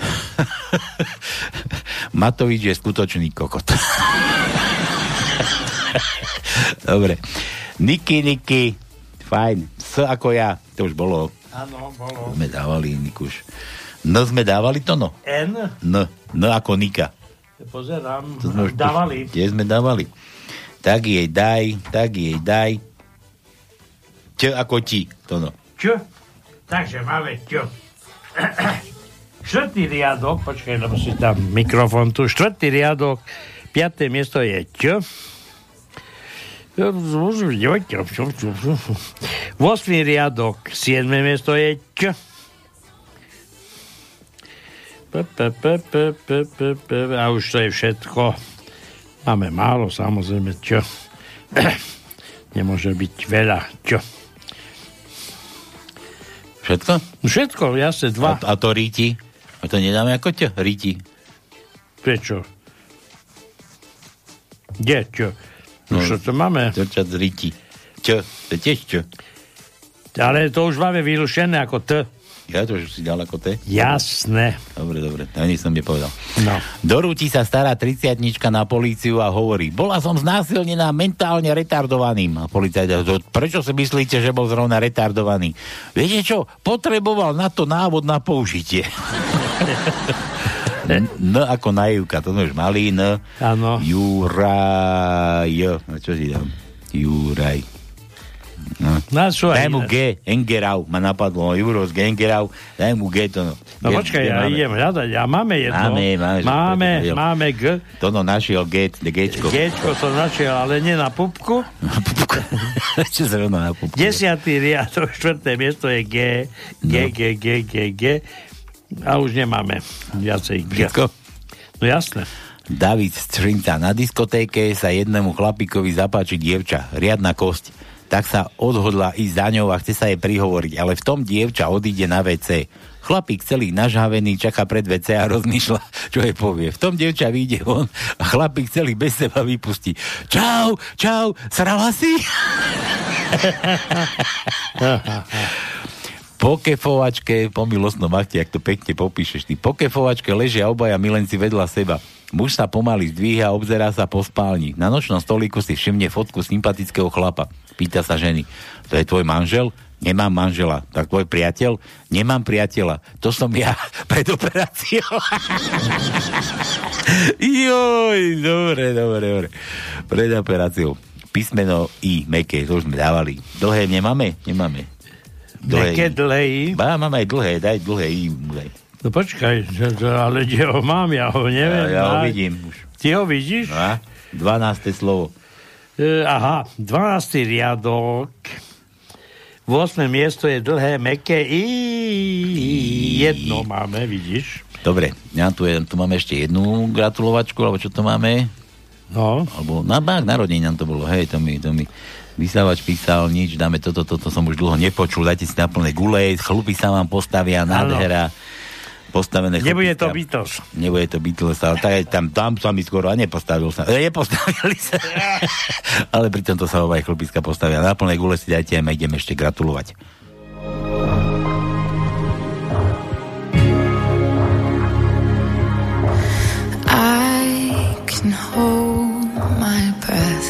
Matovič je skutočný kokot. Dobre. Niky, Niky, fajn. S ako ja, to už bolo. Áno, bolo. Sme dávali, Nikuš. No sme dávali to, no. N? No, no ako Nika. Pozerám, To sme už dávali. Tie sme dávali. Tak jej daj, tak jej daj. Č ako ti, to no. Čo? Takže máme čo? Štvrtý riadok, počkaj, lebo si tam mikrofón tu. Štvrtý riadok, piaté miesto je čo? 8. riadok, 7. miesto je Č. A už to je všetko. Máme málo, samozrejme, čo? Nemôže byť veľa, čo? Všetko? Všetko, jasne, dva. A, a to ríti? A to nedáme ako ťa? Ríti. Prečo? Kde, čo? No, čo to máme? To čo ríti. Čo? To tiež čo? Ale to už máme vyrušené ako T. Ja to už si dal ako te? Jasné. Dobre, dobre, ani som nepovedal. No. Dorúti sa stará 30 na políciu a hovorí, bola som znásilnená mentálne retardovaným. A policajt, "To prečo si myslíte, že bol zrovna retardovaný? Viete čo, potreboval na to návod na použitie. N, N ako naivka, to sme už mali, N. Áno. Juraj. Čo si dám? Juraj. No. Na čo aj Daj mu. G, Engerau, ma napadlo, Juros G, Engerau, daj mu G, to no. No G- počkaj, G ja máme. idem hľadať. A máme jedno. Máme, máme, máme, máme G. To no našiel G, Gčko. Gčko som našiel, ale nie na pupku. Čo zrovna na pupku. Desiatý riadok, štvrté miesto je G. G, No. G, G, G, G. A už nemáme viacej G. Všetko? No jasné. David Strinca. Na diskotéke sa jednému chlapíkovi zapáči dievča, riadna kosť. Tak sa odhodla ísť za ňou a chce sa jej prihovoriť, ale v tom dievča odíde na WC. Chlapík celý nažhavený čaká pred WC a rozmýšľa, čo jej povie. V tom dievča vyjde von a chlapík celý bez seba vypustí. Čau, čau, srala si? Po kefovačke, po milostnom akte, ak to pekne popíšeš, ty po kefovačke ležia obaja milenci vedľa seba. Muž sa pomaly zdvíha a obzerá sa po spálni. Na nočnom stolíku si všimne fotku sympatického chlapa. Pýta sa ženy, to je tvoj manžel? Nemám manžela. Tak tvoj priateľ? Nemám priateľa. To som ja pred operáciou. Joj, dobre, dobre, dobre. Pred operáciou. Písmeno I, meké, to už sme dávali. Dlhé nemáme? Nemáme. Meké, dlhé I? Ba, mám aj dlhé, daj dlhé I. Daj. No počkaj, ale kde ho mám, ja ho neviem. Ja, ja ho vidím už. Ty ho vidíš? No a? 12. slovo. E, aha, 12. riadok. 8. miesto je dlhé, meké I. Jedno máme, vidíš? Dobre, ja tu, je, tu máme ešte jednu gratulovačku, alebo čo to máme? No. Alebo na bák nám to bolo, hej, to mi, to mi vysávač písal, nič, dáme toto, toto som už dlho nepočul, dajte si na plné gule, chlupy sa vám postavia, nádhera. Postavené Nebude to. Beatles. Nebude to Beatles, ale aj tam, tam sa mi skoro a nepostavil sa. E, nepostavili sa. ale pritom to sa aj chlpiska postavia. Na plnej gule si dajte a my ideme ešte gratulovať. I can hold my breath.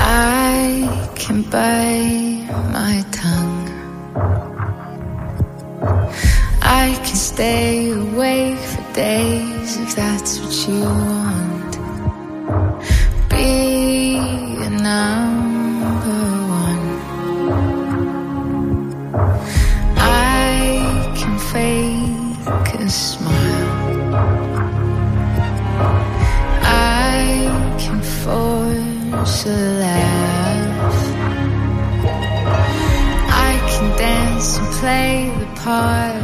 I can bite stay awake for days if that's what you want. Be a number one. I can fake a smile. I can force a laugh. I can dance and play the part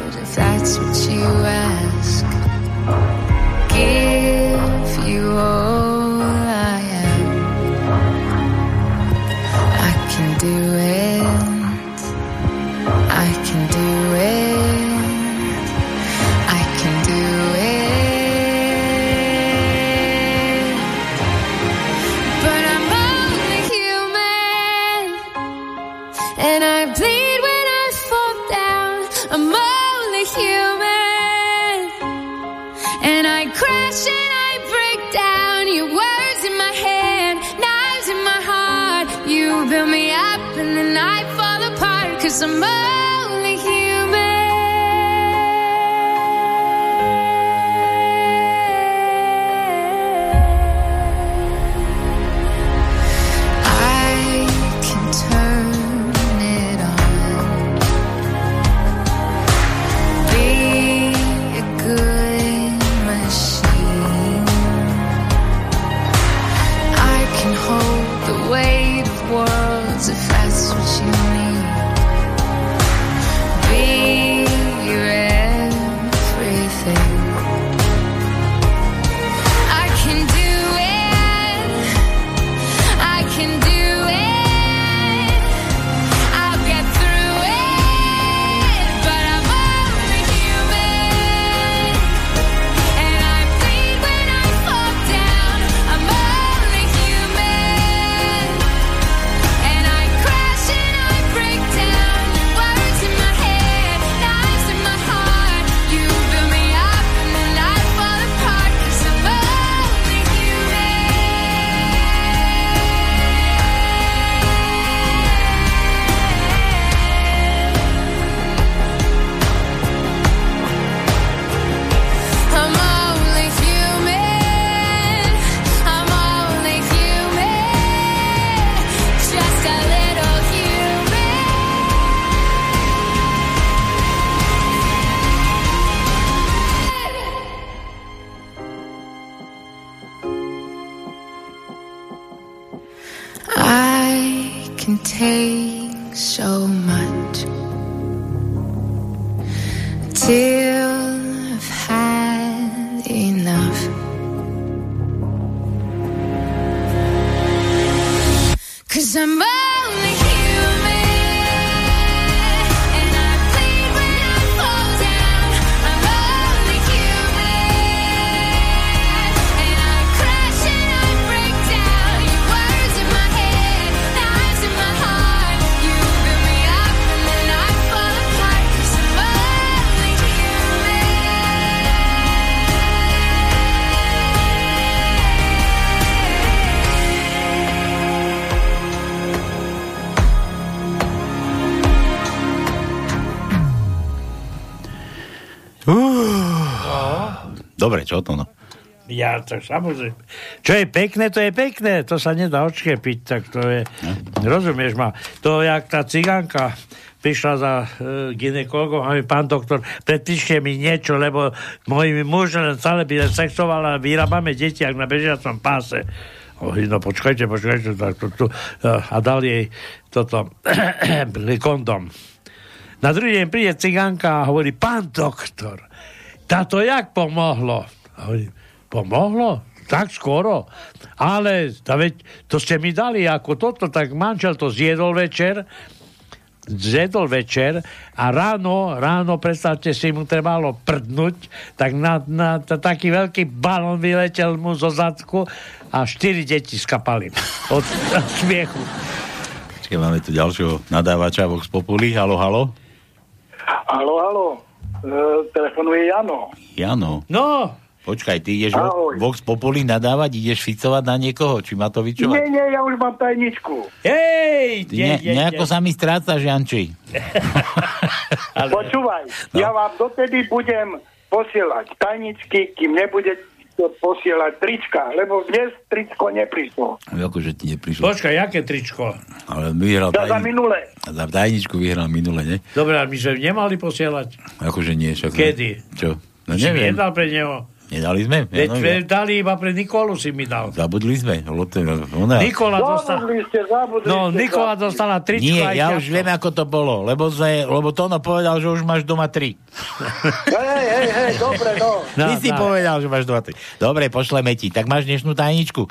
you Dobre, čo to no? Ja, tak samozrejme. Čo je pekné, to je pekné. To sa nedá odškepiť, tak to je... Rozumieš ma? To, jak tá cigánka prišla za e, ginekologom a mi pán doktor, predpíšte mi niečo, lebo môj muž len celé by sexoval a vyrábame deti, ak na bežiacom páse. Hovorí, no počkajte, počkajte, tak to, tu, a dal jej toto kondom. Na druhý deň príde cigánka a hovorí, pán doktor, táto jak pomohlo? A hovorí, pomohlo? Tak skoro. Ale tá veď, to ste mi dali ako toto, tak manžel to zjedol večer zjedol večer a ráno, ráno, predstavte si, mu trebalo prdnúť, tak na, na t- taký veľký balón vyletel mu zo zadku a štyri deti skapali od, od smiechu. Počkej, máme tu ďalšieho nadávača Vox Populi. Halo, halo. Halo, halo. E, telefonuje Jano. Jano. No. Počkaj, ty ideš Ahoj. vo- Vox Populi nadávať, ideš ficovať na niekoho, či má to vyčovať? Nie, nie, ja už mám tajničku. Hej! Ne, nejako sa mi strácaš, Janči. Počúvaj, No. ja vám dotedy budem posielať tajničky, kým nebude posielať trička, lebo dnes tričko neprišlo. Akože ti neprišlo. Počkaj, jaké tričko? Ale vyhral Za, za tajni... minule. Za tajničku vyhral minule, ne? Dobre, ale my sme nemali posielať. Akože nie, však... Kedy? Čo? No neviem. nedal pre neho. Nedali sme? Veď Ja, no, dali iba pre Nikolu si mi dal. Zabudli sme. To- Ona... Nikola dostala... Zabudli ste, zabudli No, ste, Nikola zabudli. dostala tričko Nie, ja ťažko. už viem, ako to bolo, lebo, sme, lebo Tono povedal, že už máš doma tri. Hej, hej, hej, dobre, no. Ty si povedal, že máš doma tri. Dobre, pošleme ti. Tak máš dnešnú tajničku?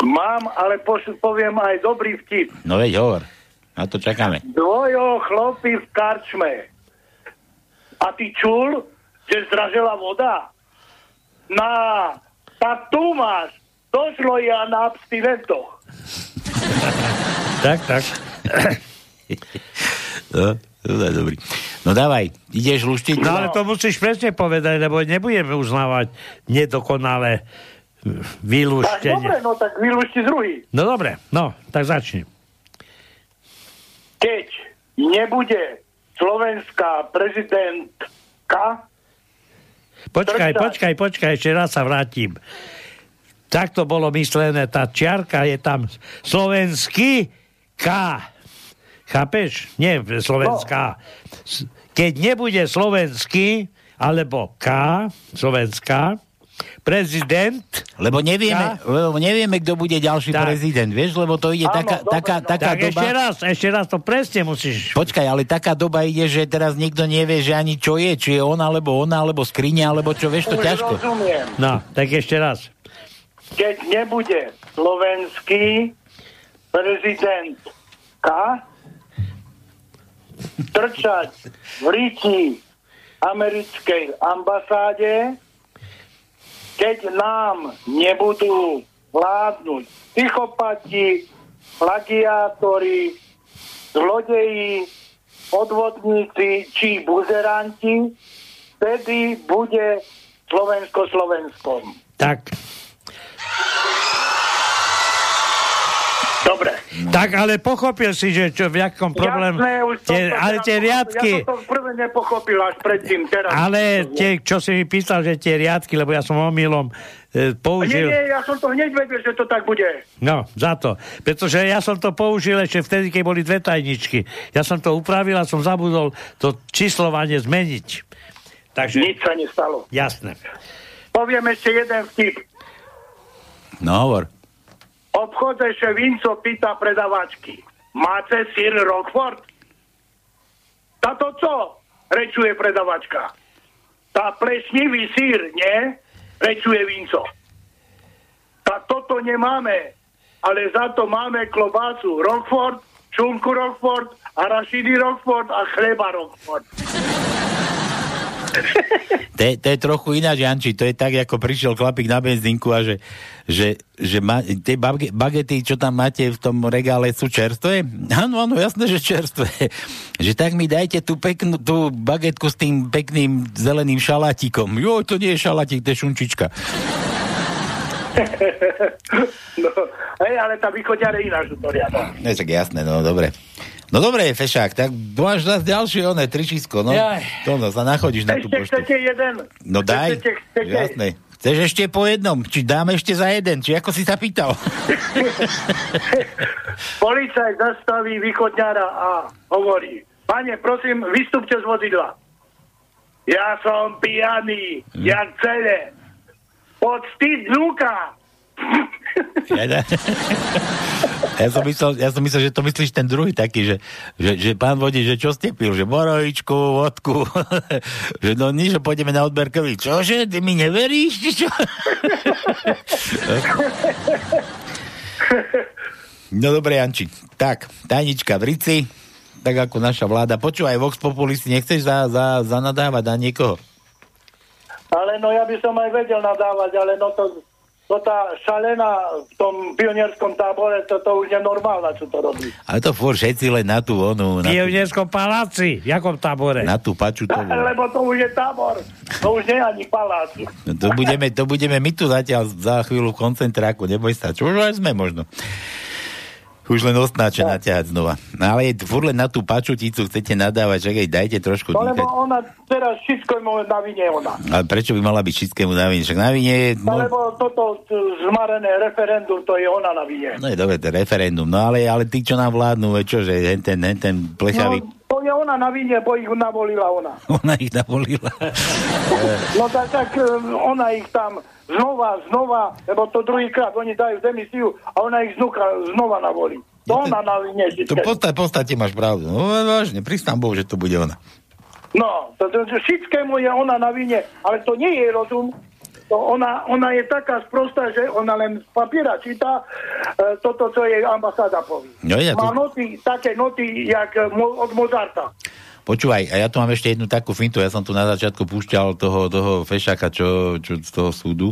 Mám, ale poš- poviem aj dobrý vtip. No veď hovor. Na to čakáme. Dvojo chlopy v karčme. A ty čul, že zdražela voda? Na, tak tu máš. Došlo ja na abstinentoch. Tak, tak. No, to je dobrý. No dávaj, ideš luštiť? No ale to musíš presne povedať, lebo nebudeme uznávať nedokonalé Tak vylúštenie. dobre, no tak vylúšti druhý. No dobre, no, tak začni. Keď nebude slovenská prezidentka, Počkaj, počkaj, počkaj, ešte raz sa vrátim. Takto bolo myslené, tá čiarka je tam slovenský K. Chápeš? Nie slovenská. S- Keď nebude slovenský, alebo K, slovenská, prezident, Lebo nevieme, lebo nevieme, kto bude ďalší Tak. prezident, vieš, lebo to ide Áno, taká, dobre, taká, no. taká tak doba... ešte raz, ešte raz to presne musíš. Počkaj, ale taká doba ide, že teraz nikto nevie, že ani čo je, či je on, alebo ona, alebo skriňa, alebo čo, vieš, to už ťažko. rozumiem. No, tak ešte raz. Keď nebude slovenský prezidentka trčať v riti americkej ambasáde, keď nám nebudú vládnuť psychopati, plagiátori, zlodeji, podvodníci či buzeranti, vtedy bude Slovensko Slovenskom. Tak, Dobre. tak ale pochopil si, že čo, v jakom problém... Jasné, už som tie, to ale tie riadky... Ja som to prvé nepochopil až predtým, teraz. Ale tie, čo si mi písal, že tie riadky, lebo ja som omylom e, Nie, použil... nie, ja som to hneď vedel, že to tak bude. No, za to. Pretože ja som to použil ešte vtedy, keď boli dve tajničky. Ja som to upravil a som zabudol to číslovanie zmeniť. Takže... Nič sa nestalo. Jasné. Poviem ešte jeden vtip. No hovor. V obchode Vinco pýta predavačky. Máte sír Rockford? Táto co? Rečuje predavačka. Tá plešnivý sír, nie? Rečuje Vinco. Tak toto nemáme, ale za to máme klobásu Rockford, šunku Rockford, arašidy Rockford a chleba Rockford. To je, to je trochu ináč, Janči. To je tak, ako prišiel chlapík na benzínku a že, že, že ma, tie bage- bagety, čo tam máte v tom regále, sú čerstvé? Áno, áno, jasné, že čerstvé. Že tak mi dajte tú, peknú, tú bagetku s tým pekným zeleným šalátikom. Jo, to nie je šalátik, to je šunčička. no, hej, ale tá východňar je ináč to riada. No, tak jasné, no dobre. No dobre, Fešák, tak máš zase ďalšie oné, tričisko, no. Jaj. To no, sa nachodíš na tú Ešte poštu. chcete jeden? No daj, Chcete, chcete? jasné. Chceš ešte po jednom? Či dáme ešte za jeden? Či ako si sa pýtal? Policaj zastaví východňara a hovorí, pane, prosím, vystúpte z vozidla. Ja som pijaný, jak celé. Poctiť vnúka. Ja, da- ja, som myslel, ja som myslel, že to myslíš ten druhý taký, že, že, že pán vodič, že čo ste pil, že borovičku, vodku, že no nič, že pôjdeme na odber krvi. Čože, ty mi neveríš, čo? no dobre, Janči. Tak, tajnička v rici, tak ako naša vláda. Počúvaj, Vox Populisti, nechceš za, za, zanadávať na niekoho? Ale no ja by som aj vedel nadávať, ale no to, to tá šalená v tom pionierskom tábore, to, to už je normálna, čo to robí. Ale to fôr všetci len na tú onu, V na tú, Pionierskom paláci, v jakom tábore? na tú pačutovú. Lebo to už je tábor, to už nie je ani palác. No to, budeme, to budeme my tu zatiaľ za chvíľu v koncentráku, neboj sa, čo už aj sme možno. Už len ostnáče naťahať znova. No ale furt len na tú pačuticu chcete nadávať, že jej dajte trošku No lebo ona teraz všetko je na vine ona. Ale prečo by mala byť všetkému na vine? Však na vine je... No, No, lebo toto zmarené referendum, to je ona na vine. no je dobre, to referendum. No ale, ale tí, čo nám vládnu, je čo, že hen ten, hen ten plechavý... No, to je ona na vine, bo ich navolila ona. Ona ich navolila. No tak, tak e, ona ich tam znova, znova, lebo to druhýkrát oni dajú demisiu a ona ich znúka, znova navolí. To ona na vine To v podstate, podstate máš pravdu. No vážne, pristám Bohu, že to bude ona. No, to, to, to všetkému je ona na vine, ale to nie je rozum. To ona, ona je taká sprostá, že ona len z papiera číta e, toto, čo jej ambasáda povie. No ja Má to- noty, také noty, jak e, mo, od Mozarta. Počúvaj, a ja tu mám ešte jednu takú fintu, ja som tu na začiatku púšťal toho, toho fešaka, čo, čo z toho súdu,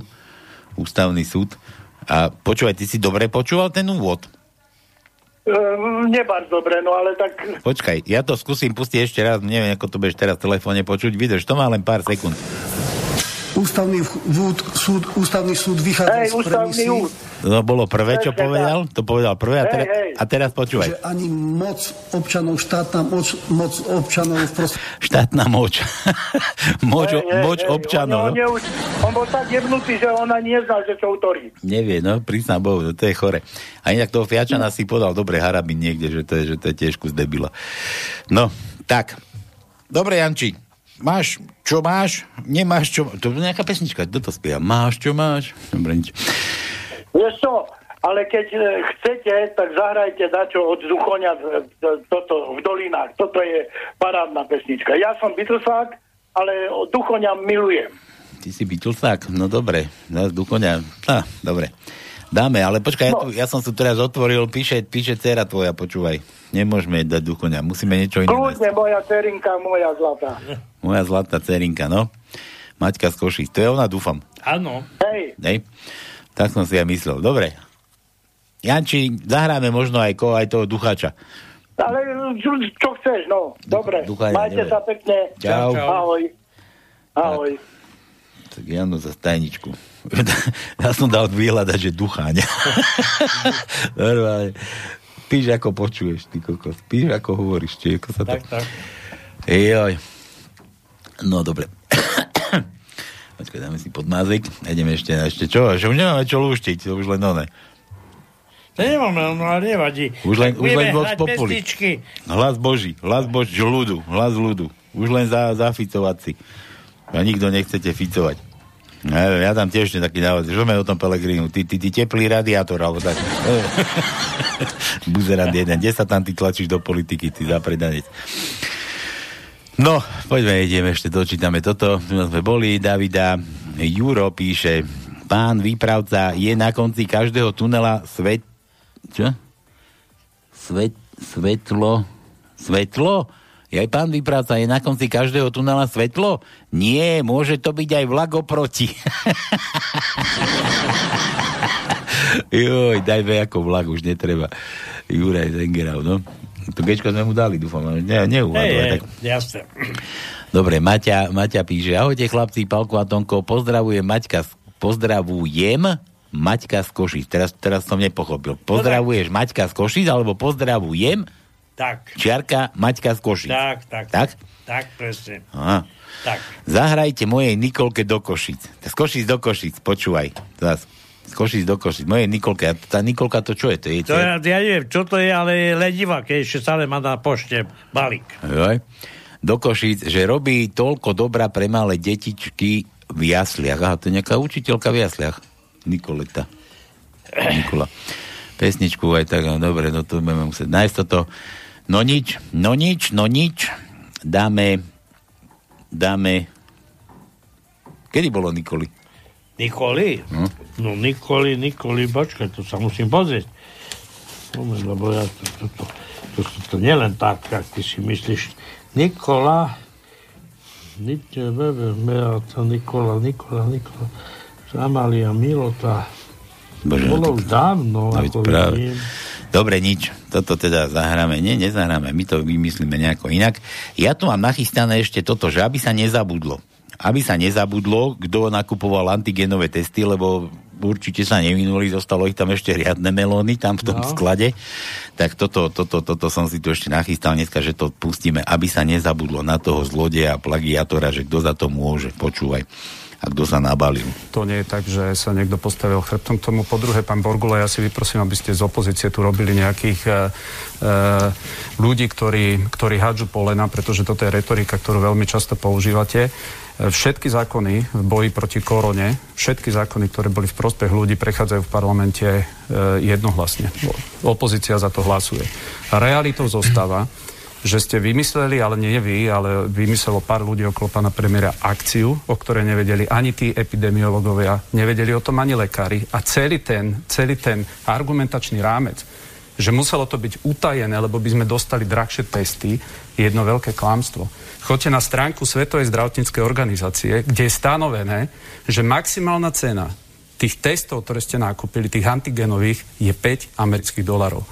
ústavný súd. A počúvaj, ty si dobre počúval ten úvod? E, nebar dobre, no ale tak... Počkaj, ja to skúsim pustiť ešte raz, neviem, ako to budeš teraz v telefóne počuť, vydrž, to má len pár sekúnd. Ústavný, vúd, súd, ústavný súd vychádza Hej, z premisy. No bolo prvé, čo povedal, to povedal prvé a, teraz, a teraz počúvaj. že ani moc občanov, štátna moc, moc občanov v proste... Štátna moč. moč, Hej, hej, moč hej, občanov. On, on, on, bol tak jebnutý, že ona nezná, že čo autorí. Nevie, no, priznám Bohu, to je chore. A inak toho Fiačana si podal dobre harabin niekde, že to je, že to je tiež kus debila. No, tak. Dobre, Janči, máš, čo máš, nemáš, čo... To je nejaká pesnička, kto to spieva? Máš, čo máš? Dobre, nič. Vieš čo, ale keď e, chcete, tak zahrajte dačo od Duchoňa toto v dolinách. Toto je parádna pesnička. Ja som Beatlesák, ale Duchoňa milujem. Ty si Beatlesák? No dobre, no, Duchoňa. Á, dobre. Dáme, ale počkaj, ja, tu, ja som tu teraz otvoril, píše, píše dcera tvoja, počúvaj. Nemôžeme dať Duchoňa, musíme niečo iné. Kľudne moja cerinka, moja zlatá. Moja zlatá cerinka, no. Maťka z Košic, to je ona, dúfam. Áno. Hej, Nej? Tak som si ja myslel. Dobre. Janči, zahráme možno aj, ko, aj toho ducháča. ale čo, čo chceš, no. Dobre, Ducha majte neviem. sa pekne. Čau. Čau. Ahoj. Ahoj. Tak Jano za tajničku. ja som dal vyhľadať, že ducháň. Normálne. Píš, ako počuješ, ty kokos. Píš, ako hovoríš, či ako sa to... Tak, tak. Joj. No, dobre. Počkaj, dáme si podmázek. Ideme ešte, ešte čo? Že už nemáme čo lúštiť, to už len one. To nemáme, no ale nevadí. Už len, Tak už len Vox Populi. pesničky. Hlas Boží, hlas Boží, ľudu, hlas ľudu. Už len za, zaficovať si. A nikto nechcete ficovať. No, Ja, tam tiež taký návod, že sme o tom Pelegrínu, ty, ty, ty teplý radiátor, alebo tak. Buzerant jeden, kde sa tam ty tlačíš do politiky, ty zapredanec. No, poďme, ideme ešte, dočítame toto. Tu sme boli, Davida. Juro píše, pán výpravca, je na konci každého tunela svet... Čo? Svet, svetlo... Svetlo? Aj pán výpravca, je na konci každého tunela svetlo? Nie, môže to byť aj vlak oproti. Joj, dajme ako vlak, už netreba. Juraj Zengerau, no. To gečko sme mu dali, dúfam, ne, neuvádol. Hej, tak. jasne. Dobre, Maťa, Maťa píše, ahojte chlapci, Palko a Tonko, pozdravujem Maťka, pozdravujem Maťka z Košic. Teraz, teraz som nepochopil. Pozdravuješ Maťka z Košic, alebo pozdravujem Tak, čiarka Maťka z Košic. tak, tak. Tak? Tak, presne. Aha. Tak. Zahrajte mojej Nikolke do Košic. Z Košic do Košic, počúvaj. Zas. Z Košic do Košic. Mojej Nikolke. A tá Nikolka to čo je? To je To ja, ja neviem, čo to je, ale je ledivá, keď ešte stále má na pošte balík. Joj. Do Košic, že robí toľko dobra pre malé detičky v jasliach. Aha, to je nejaká učiteľka v jasliach. Nikoleta. Nikola. Pesničku aj tak, no dobre, no to budeme musieť nájsť toto. No nič, no nič, no nič. Dáme, dáme... Kedy bolo Nikoli? Nikoli? Hm? No Nikoli, Nikoli, počkaj, to sa musím pozrieť. Moment, lebo ja to, to, to. To, to, to nielen tak, jak ty si myslíš. Nikola, Beata, Nikola, Nikola, Nikola, Amalia, Milota. Bože, Bolo no už dávno, No, ako práve. vidím. Dobre, nič. Toto teda zahráme. Nie, nezahráme. My to vymyslíme nejako inak. Ja tu mám nachystané ešte toto, že aby sa nezabudlo. Aby sa nezabudlo, kto nakupoval antigenové testy, lebo určite sa nevinuli, zostalo ich tam ešte riadne melóny tam v tom No. sklade. Tak toto, toto, toto som si tu ešte nachystal dneska, že to pustíme, aby sa nezabudlo na toho zlodeja, plagiátora, že kto za to môže. Počúvaj. A kto sa nabalil. To nie je tak, že sa niekto postavil chrbtom k tomu. Po druhé, pán Borgula, ja si vyprosím, aby ste z opozície tu robili nejakých e, e, ľudí, ktorí, ktorí hádžu polena, pretože toto je retorika, ktorú veľmi často používate. E, Všetky zákony v boji proti korone, všetky zákony, ktoré boli v prospech ľudí, prechádzajú v parlamente e, jednohlasne. Opozícia za to hlasuje. A realitou zostáva, že ste vymysleli, ale nie vy, ale vymyslelo pár ľudí okolo pána premiéra akciu, o ktorej nevedeli ani tí epidemiológovia, nevedeli o tom ani lekári. A celý ten, celý ten argumentačný rámec, že muselo to byť utajené, lebo by sme dostali drahšie testy, je jedno veľké klamstvo. Choďte na stránku Svetovej zdravotníckej organizácie, kde je stanovené, že maximálna cena tých testov, ktoré ste nakúpili, tých antigenových, je 5 amerických dolarov.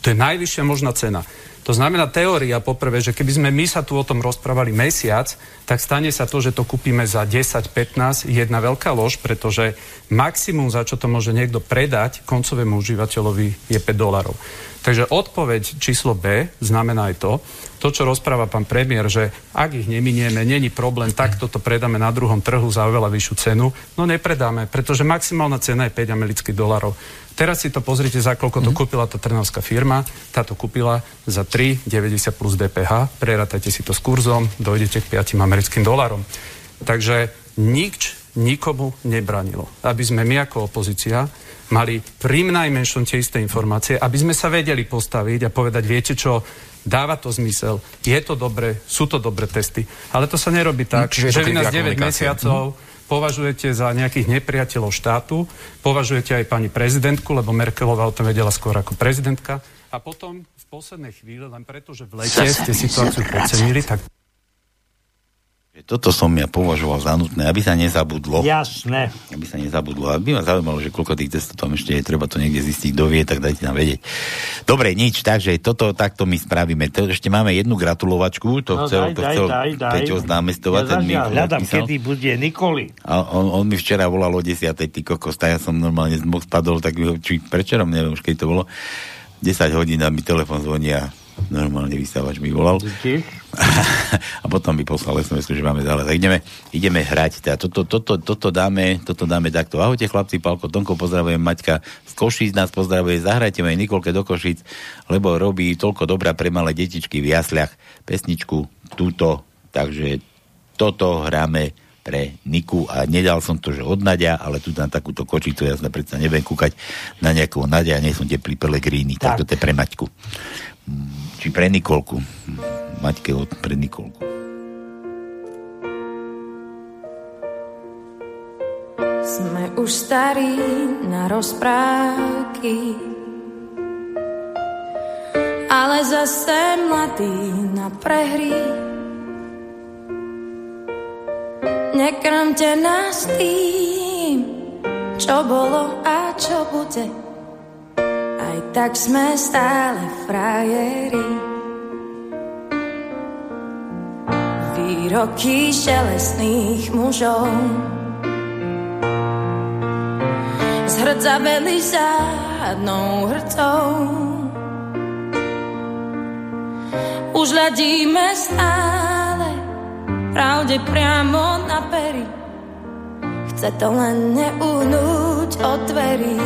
To je najvyššia možná cena. To znamená teória poprvé, že keby sme my sa tu o tom rozprávali mesiac, tak stane sa to, že to kúpime za 10-15, jedna veľká lož, pretože maximum, za čo to môže niekto predať koncovému užívateľovi je 5 dolarov. Takže odpoveď číslo B znamená aj to, to, čo rozpráva pán premiér, že ak ich neminieme, není problém, tak toto predáme na druhom trhu za oveľa vyššiu cenu. No nepredáme, pretože maximálna cena je 5 amerických dolarov. Teraz si to pozrite, za koľko to kúpila tá trnavská firma. Táto kúpila za 3,90 plus DPH. Prerátajte si to s kurzom, dojdete k 5 americkým dolarom. Takže nič nikomu nebranilo. Aby sme my ako opozícia mali pri najmenšom tie isté informácie, aby sme sa vedeli postaviť a povedať, viete čo, dáva to zmysel, je to dobre, sú to dobré testy. Ale to sa nerobí tak, to že vy nás kritika 9 komunikácie. mesiacov považujete za nejakých nepriateľov štátu, považujete aj pani prezidentku, lebo Merkelová o tom vedela skôr ako prezidentka. A potom v poslednej chvíli, len preto, že v lete ste situáciu podcenili, tak Toto som ja považoval za nutné, aby sa nezabudlo. Jasné. Aby sa nezabudlo. Aby ma zaujímalo, že koľko tých testov tam ešte je, treba to niekde zistiť, kto vie, tak dajte nám vedieť. Dobre, nič, takže toto takto my spravíme. To, ešte máme jednu gratulovačku, to No, chcel, daj, to chcel daj, daj. Peťo z námestovať, Ja ten mi hľadám, odpísal. kedy bude Nikoli. A on, on, mi včera volal o 10. ty kokos, ja som normálne z moc spadol, tak či prečerom, neviem už keď to bolo. 10 hodín a mi telefon zvoní a normálne vysávač mi volal. a potom mi poslal SMS, že máme zále. Tak ideme, ideme hrať. Teda toto, toto, toto, dáme, toto dáme takto. Ahojte chlapci, Palko, Tonko, pozdravujem, Maťka z Košíc nás pozdravuje, zahrajte mojej Nikolke do Košíc, lebo robí toľko dobrá pre malé detičky v jasliach. Pesničku túto, takže toto hráme pre Niku a nedal som to, že od Nadia, ale tu na takúto kočicu, ja sa predsa neviem kúkať na nejakého Nadia, nie som teplý pelegríny, tak. tak toto je pre Maťku. Mm, Či pre Nikolku. Mm, Maťke od pre Nikolku. Sme už starí na rozprávky, ale zase mladí na prehry. Nekrmte nás tým, čo bolo a čo bude. Aj tak sme stále frajeri. Výroky šelestných mužov zhrdzaveli zádnou hrcou. Už hľadíme stále pravde priamo na pery. Chce to len neuhnúť od dverí.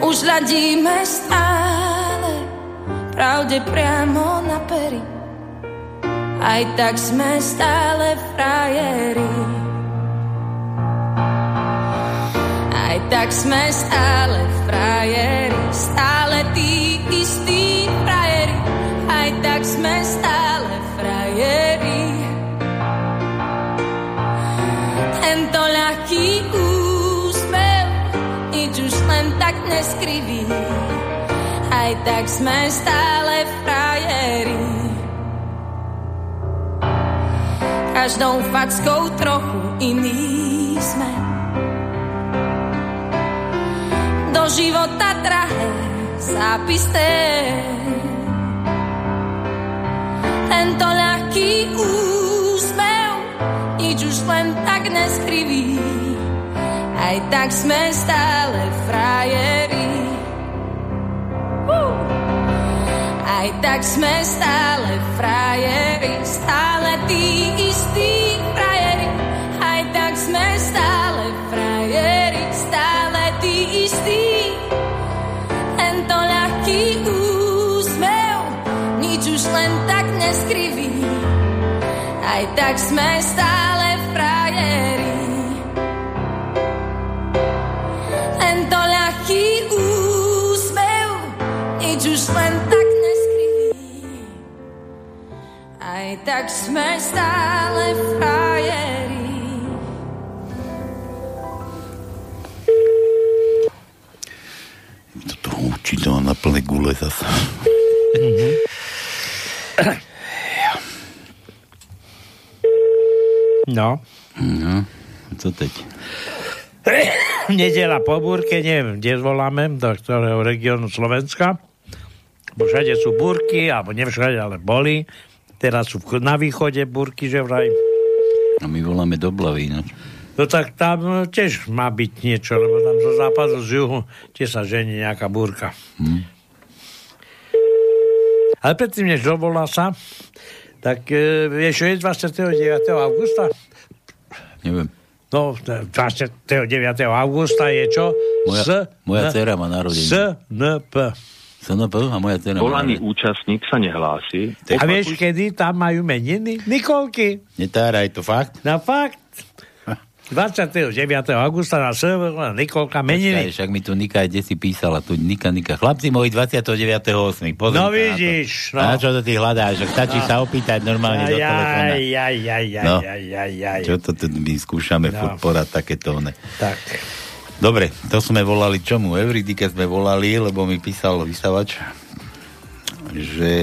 Už hľadíme stále pravde priamo na pery. Aj tak sme stále frajeri. Aj tak sme stále frajeri, stále tí istí frajeri. Aj tak sme stále neskriví. aj tak sme stále frajeri. Každou fackou trochu iný sme. Do života drahé zápisté. Tento ľahký úsmev nič už len tak neskriví. Aj tak sme stále frajeri. Uh! Aj tak sme stále frajeri, stále tí istí frajeri. Aj tak sme stále frajeri, stále tí istí. Tento ľahký úsmev, nič už len tak neskriví. Aj tak sme stále tak sme stále frajeri. Toto učí to na plné gule zase. No. No, co teď? Nedela po búrke, neviem, kde zvoláme, do ktorého regiónu Slovenska. Bo všade sú búrky, alebo nevšade, ale boli. Teraz sú na východe búrky, že vraj. A my voláme do Blavy, no. Tak tam no, tiež má byť niečo, lebo tam zo západu, z juhu tiež sa žení nejaká búrka. Hm. Ale predtým, než dovolá sa, tak e, vieš, je 29. augusta? Neviem. No, 29. augusta je čo? Moja, S, moja dcera má narodenie. SNP. SNP a moja má Volaný účastník sa nehlási. A vieš, kedy tam majú meniny? Nikolky. Netáraj to fakt? Na fakt. 29. augusta na server Nikolka Počkaj, meniny. však mi tu Nika aj desi písala, tu Nika, Nika. Chlapci moji 29.8. Pozri No sa na to. vidíš, no. A čo to ty hľadáš? Stačí sa opýtať normálne do telefóna. Aj, aj, aj, aj, No. aj, aj, aj. Čo to tu my skúšame No. furt porať takéto. Tak. Dobre, to sme volali čomu? Euridike sme volali, lebo mi písal vysavač, že,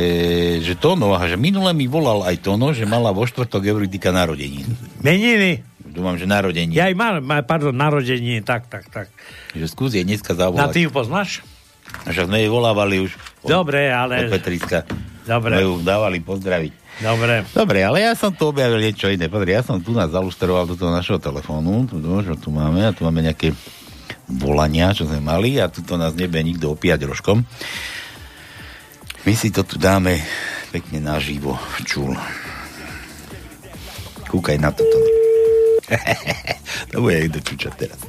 že Tono, a že minule mi volal aj Tono, že mala vo štvrtok Euridika narodení. Meniny. Dúfam, že narodení. Ja aj mal, mal, pardon, narodení, tak, tak, tak. Že skús jej dneska zavolať. ty ju poznáš? A však sme jej volávali už. Dobre, Od ale... Petriska. Dobre. Ju dávali pozdraviť. Dobre. Dobre, ale ja som tu objavil niečo iné. Pozri, ja som tu nás zalustroval do toho našeho telefónu. Tu, tu, čo tu máme. A tu máme nejaké volania, čo sme mali. A tu to nás nebe nikto opíjať rožkom. My si to tu dáme pekne naživo. Čul. Kúkaj na toto. to bude niekto čučať teraz.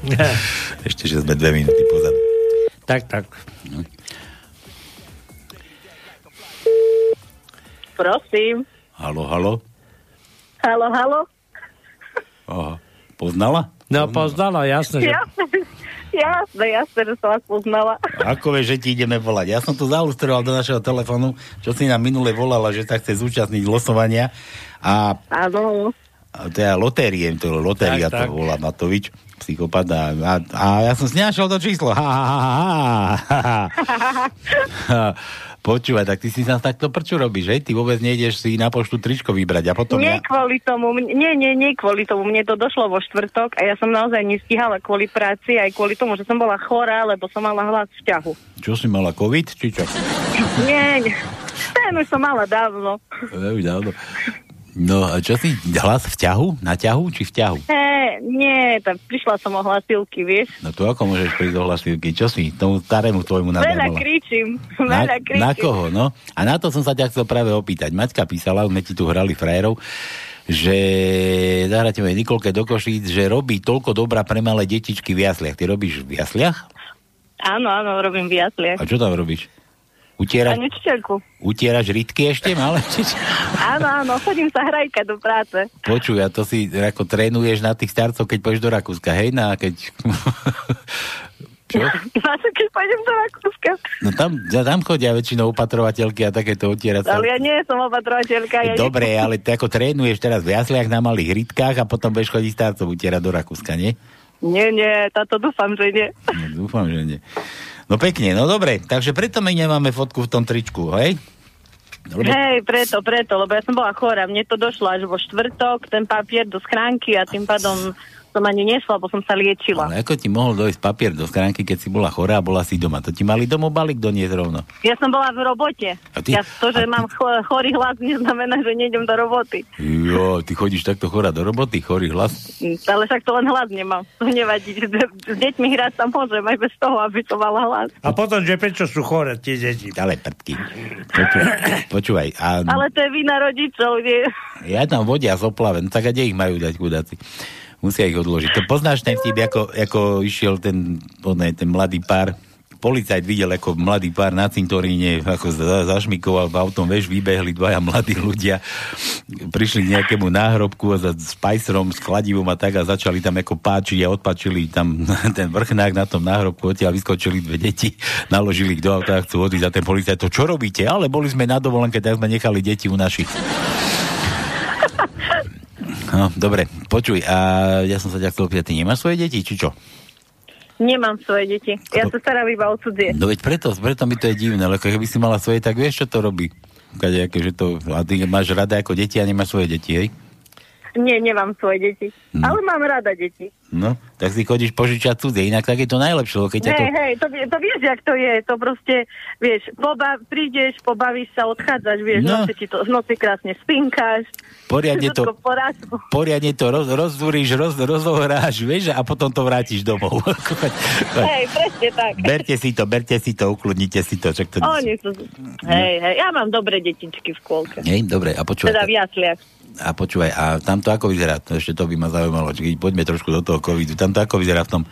Ešte, že sme dve minúty pozadu. Tak, tak. Prosím. Halo, halo. Halo, halo. Aha. Poznala? No, poznala, jasné, že... Jasné, jasné, jasné, že som vás poznala. Ako vieš, že ti ideme volať? Ja som tu zalustroval do našeho telefónu, čo si nám minule volala, že sa chce zúčastniť losovania a, Áno. a teda lotérie, to lotéria Tak, to tak. volá Matovič, psychopat a, a, a ja som nenašiel to číslo. Ha, ha, ha, ha, ha. Počúvaj, tak ty si nás takto prču robíš, že? Ty vôbec nejdeš si na poštu tričko vybrať a potom Nie ja... kvôli tomu, nie, nie, nie kvôli tomu. Mne to došlo vo štvrtok a ja som naozaj nestíhala kvôli práci, aj kvôli tomu, že som bola chorá, lebo som mala hlas v ťahu. Čo si mala, COVID, či čo? Nie, nie. Ten už som mala dávno. Veľmi dávno. No a čo si, hlas v ťahu? Na ťahu či v ťahu? Hé, nie, tak prišla som o hlasilky, vieš. No to ako môžeš prísť do hlasivky? Čo si tomu starému tvojmu Veľa nadávala? kričím, Na, veľa kričím. na koho, no? A na to som sa ťa chcel práve opýtať. Maťka písala, sme ti tu hrali frajerov, že zahráte mojej Nikolke do Košíc, že robí toľko dobrá pre malé detičky v jasliach. Ty robíš v jasliach? Áno, áno, robím v jasliach. A čo tam robíš? A Utieraš, nečiteľku. utieraš rytky ešte, malé? Áno, áno, chodím sa hrajka do práce. Počuj, a to si ako trénuješ na tých starcov, keď pôjdeš do Rakúska, hej? Na, keď... čo? Zase, keď pôjdem do Rakúska. No tam, tam chodia väčšinou opatrovateľky a takéto otieracie. Ale ja nie som opatrovateľka. Ja Dobre, ale ty ako trénuješ teraz v jasliach na malých rytkách a potom budeš chodiť starcov utierať do Rakúska, nie? Nie, nie, táto dúfam, že nie. No, dúfam, že nie. No pekne, no dobre, takže preto my nemáme fotku v tom tričku, hej? Lebo... Hej, preto, preto, lebo ja som bola chorá. Mne to došlo až vo štvrtok, ten papier do schránky a tým pádom som ani nesla, lebo som sa liečila. Ale ako ti mohol dojsť papier do schránky, keď si bola chorá a bola si doma? To ti mali domov balík doniesť rovno. Ja som bola v robote. A ty- Ja to, že mám cho- chorý hlas, neznamená, že nejdem do roboty. Jo, ty chodíš takto chorá do roboty, chorý hlas. Mm, Ale však to len hlas nemám. To nevadí. S deťmi hrať sa môžem aj bez toho, aby to mala hlas. A potom, že prečo sú chore tie deti? Ale prdky. Počúvaj, počúvaj. A Ale to je vina rodičov, nie? ja tam vodia z no tak a kde ich majú dať chudáci? Musia ich odložiť. To poznáš ten vtip, ako, ako išiel ten, oné, ten mladý pár, policajt videl, ako mladý pár na cintoríne, ako za, zašmikoval v autom, vieš, vybehli dvaja mladí ľudia, prišli k nejakému náhrobku a za spajsrom, s kladivom a tak a začali tam ako páčiť a odpačili tam ten vrchnák na tom náhrobku, odtiaľ vyskočili dve deti, naložili ich do auta a chcú odísť a ten policajt, to čo robíte? Ale boli sme na dovolenke, tak sme nechali deti u našich. No, dobre, počuj, a ja som sa ťa chcel opýtať, ty nemáš svoje deti, či čo? Nemám svoje deti. Ja sa starám iba o cudzie. No veď preto, preto mi to je divné, lebo keby si mala svoje, tak vieš, čo to robí. Kadejaké, že to, a ty máš rada ako deti a nemáš svoje deti, hej? Nie, nemám svoje deti. Hm. Ale mám rada deti. No, tak si chodíš požičať cudzie, inak tak je to najlepšie, keď ťa to... Hej, hej, to, to vieš, jak to je. To proste, vieš, poba- prídeš, pobavíš sa, odchádzaš, vieš, No. no. noci, ti to, v noci krásne spinkáš. Poriadne to, poriadne to roz, rozdúriš, roz, rozohráš, vieš, a potom to vrátiš domov. Hej, presne tak. berte si to, berte si to, ukludnite si to, čak to... Oni sú... Hej, hej, ja mám dobré detičky v škôlke. Hej, dobre, a počúvaj. Teda v jasliach. A počúvaj, a tam to ako vyzerá? To ešte to by ma zaujímalo. Čiže poďme trošku do toho covidu. Tam to ako vyzerá v tom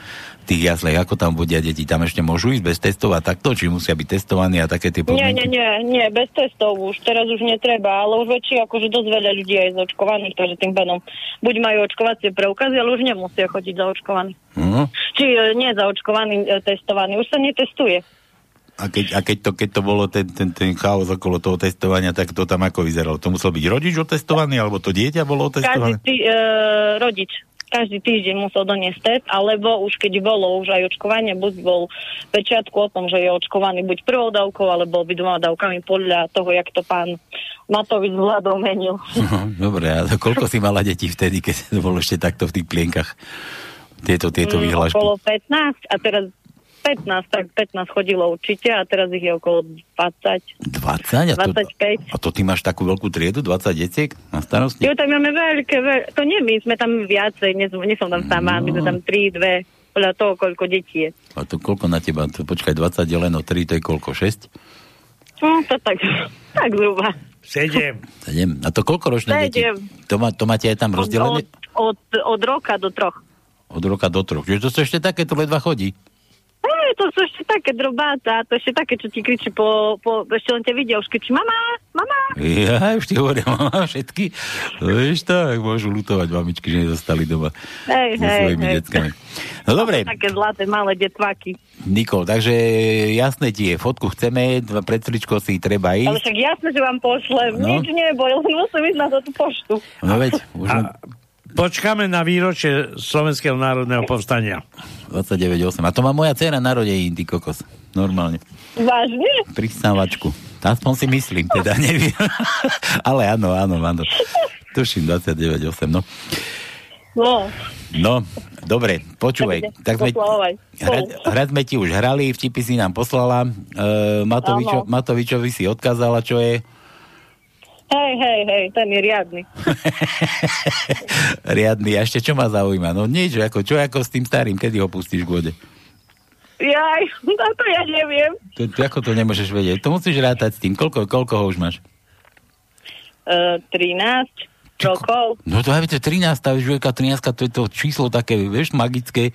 tých jaslech? Ako tam vodia deti? Tam ešte môžu ísť bez testov a takto? Či musia byť testovaní a také tie Nie, podmienky? nie, nie, nie, bez testov už, teraz už netreba, ale už väčší, akože dosť veľa ľudí je zaočkovaných, takže tým pádom buď majú očkovacie preukazy, ale už nemusia chodiť zaočkovaní. Uh-huh. Či e, nie zaočkovaní, e, testovaní, už sa netestuje. A keď, a keď, to, keď to bolo ten, ten, ten chaos okolo toho testovania, tak to tam ako vyzeralo? To musel byť rodič otestovaný, alebo to dieťa bolo Každý otestované? tý, e, rodič každý týždeň musel doniesť test, alebo už keď bolo už aj očkovanie, buď bol pečiatku o tom, že je očkovaný buď prvou dávkou, alebo obidvoma dávkami podľa toho, jak to pán Matovič vládou menil. Dobre, a koľko si mala detí vtedy, keď to bolo ešte takto v tých plienkach? Tieto, tieto Mm, vyhlášky. Okolo 15 a teraz 15, tak 15 chodilo určite a teraz ich je okolo 20. 20? A to, 25. a to ty máš takú veľkú triedu, 20 detiek na starosti? Jo, tam máme veľké, veľ... to nie my, sme tam viacej, nie, som- nie som tam sama, my sme tam 3, 2, podľa toho, koľko detí je. A to koľko na teba? To, počkaj, 20 deleno 3, to je koľko? 6? No, to tak, tak zhruba. Sedem. 7. A to koľko ročné deti? To, má, to máte aj tam Od, rozdelené? od, od roka do troch. Od roka do troch. Čiže to sú ešte také, to ledva chodí. Hej, to sú ešte také drobáta, to ešte také, čo ti kričí po, po ešte len ťa vidia, už kričí mama, mama. Ja už ti hovorím, mama, všetky. To vieš tak, môžu lutovať mamičky, že nezostali doma Hej, so hej, svojimi hej. deckami. No dobre, Také zlaté malé detvaky. Nikol, takže jasné ti je, fotku chceme, pred stričkou si treba Ale ísť. však jasné, že vám pošlem, No. nič neboj, len musím ísť na tú poštu. No veď, už len Počkáme na výročie Slovenského národného povstania. 29,8. A to má moja dcera narodenín, ty kokos. Normálne. Vážne? Pristávačku. Aspoň si myslím, teda neviem. Ale áno, áno, áno. Tuším 29,8, no. No, No, dobre, počúvaj. Tak sme, hra, hrať sme ti už hrali, vtipy si nám poslala. E, Matovičo. Matovičovi si odkázala, čo je. Hej, hej, hej, ten je riadny. Riadny. A ešte čo ma zaujíma? No nič, ako, čo ako s tým starým, kedy ho pustíš k vode? Jaj, no to ja neviem. To, to, ako to nemôžeš vedieť? To musíš rátať s tým. Koľko, koľko ho už máš? Uh, 13 rokov. No to aj to je 13, tá žujeka 13, to je to číslo také, vieš, magické.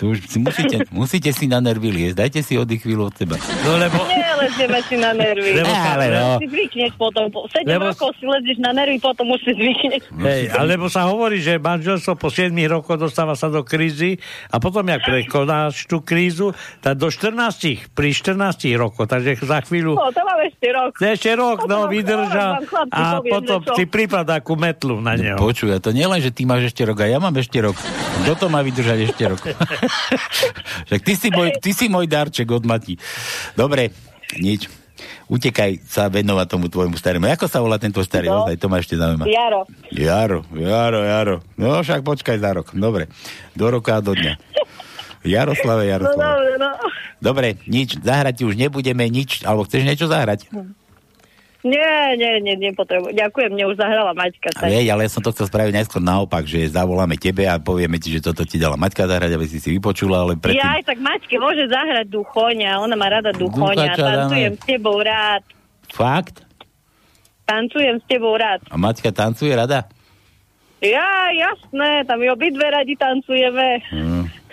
To už si musíte, musíte si na nervy liesť. Dajte si oddych chvíľu od seba. No lebo... Nelezieme si na nervy. Lebo sa- Ale no. Si zvykneš potom. Po 7 Lebo- rokov si lezieš na nervy, potom už si zvykneš. Hej, alebo sa hovorí, že manželstvo po 7 rokoch dostáva sa do krízy a potom, jak prekonáš tú krízu, tak do 14, pri 14 rokoch, takže za chvíľu No, to máme ešte rok. ešte rok, no, vydrža a potom si prípada akú metlu na neho. Počuj, a to nielen, že ty máš ešte rok, a ja mám ešte rok. Kto to má vydržať ešte rok? Však ty si, môj, ty si môj darček od Mati. Dobre, nič. Utekaj sa venovať tomu tvojmu starému. Ako sa volá ten tvoj starý? No. Ozaj, to ma ešte zaujíma. Jaro. Jaro, Jaro, Jaro. No však počkaj za rok. Dobre. Do roka a do dňa. Jaroslave, No Jaroslave. dobre, no. Dobre, nič, zahrať už nebudeme, nič, alebo chceš niečo zahrať? Nie, nie, nie, nepotrebujem. Ďakujem, mne už zahrala Maťka. Tak. Vie, ale ja som to chcel spraviť najskôr naopak, že zavoláme tebe a povieme ti, že toto ti dala Maťka zahrať, aby si si vypočula, ale predtým... Ja aj tak Maťke môže zahrať duchoňa, ona má rada duchoňa, Duchača dáme. tancujem s tebou rád, Fakt? tancujem s tebou rád. A Maťka tancuje rada? Ja, jasné, tam je obidve radi tancujeme.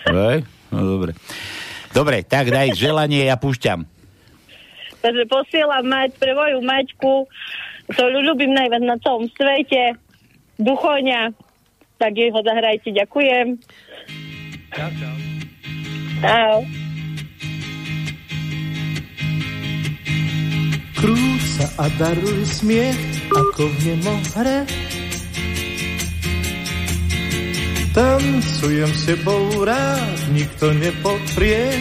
Hej? No dobre. Dobre, tak daj želanie, ja púšťam. Takže posielam mať pre moju Maťku, ktorú ľúbim najviac na celom svete, duchoňa, tak jej ho zahrajte, ďakujem. Čau, čau. Čau. Krúť sa a daruj smiech, ako v nemohre. Tancujem s tebou rád, nikto nepoprie.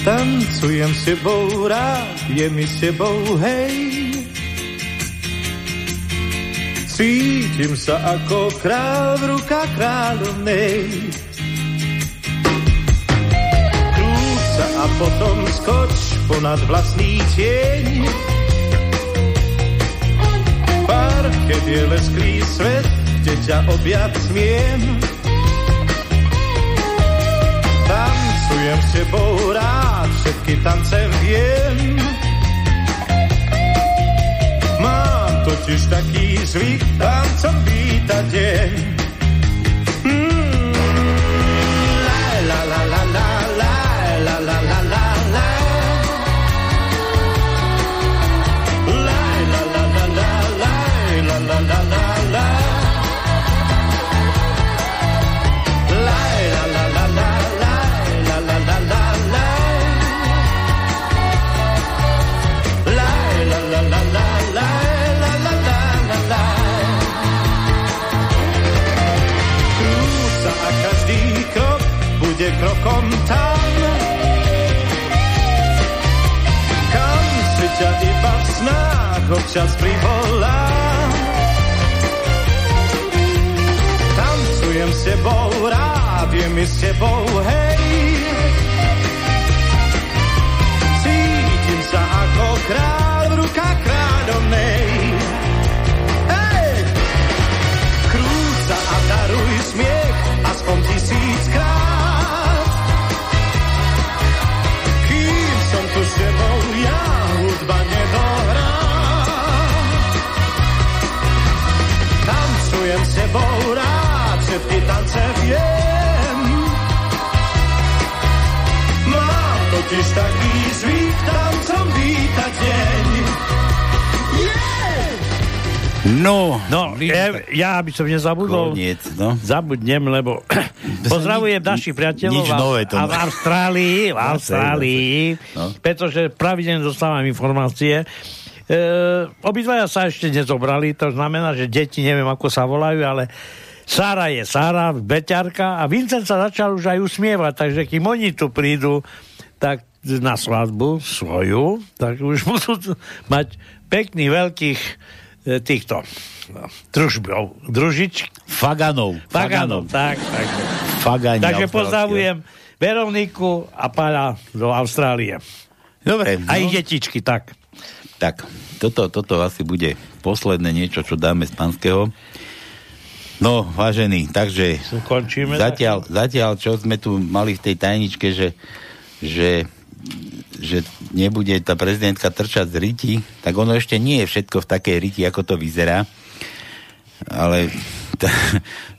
Tancujem s tebou rád, je mi s tebou hej. Cítim sa ako král v rukách kráľovnej. Krúť sa a potom skoč ponad vlastný tieň. Parke je lesklý svet, kde ťa objať smiem. Tancujem s tebou rád, všetky tance viem. Mám totiž taký zvyk, tancom vítať deň. Iba v snách občas privolám. Tancujem s tebou rád, je mi s tebou hej. Cítim sa ako král v rukách kráľovnej. Hej! Krúť sa a daruj smiech, aspoň tisíckrát. Som tu s tebou, ja tebou rád, všetky tance viem. Mám totiž taký zvyk, tancom vítať deň. Yeah! No, No, ja, ja by som nezabudol. Koniec, no. Zabudnem, lebo pozdravujem našich priateľov nič nové to a v Austrálii, v No, Austrálii, No. pretože pravidelne dostávam informácie. E, obidvaja sa ešte nezobrali, to znamená, že deti, neviem ako sa volajú, ale Sára je Sára, Beťarka a Vincent sa začal už aj usmievať, takže kým oni tu prídu, tak na svadbu svoju, tak už budú mať pekný veľkých e, týchto no, družbov, družič, Faganov. Faganov, tak, tak. Fagani Takže pozdravujem Veroniku a pána do Austrálie. Dobre. A no. ich detičky, tak. Tak, toto, toto asi bude posledné niečo, čo dáme z panského. No, vážení, takže Končíme. zatiaľ, zatiaľ, čo sme tu mali v tej tajničke, že, že, že nebude tá prezidentka trčať z riti, tak ono ešte nie je všetko v takej riti, ako to vyzerá. Ale t-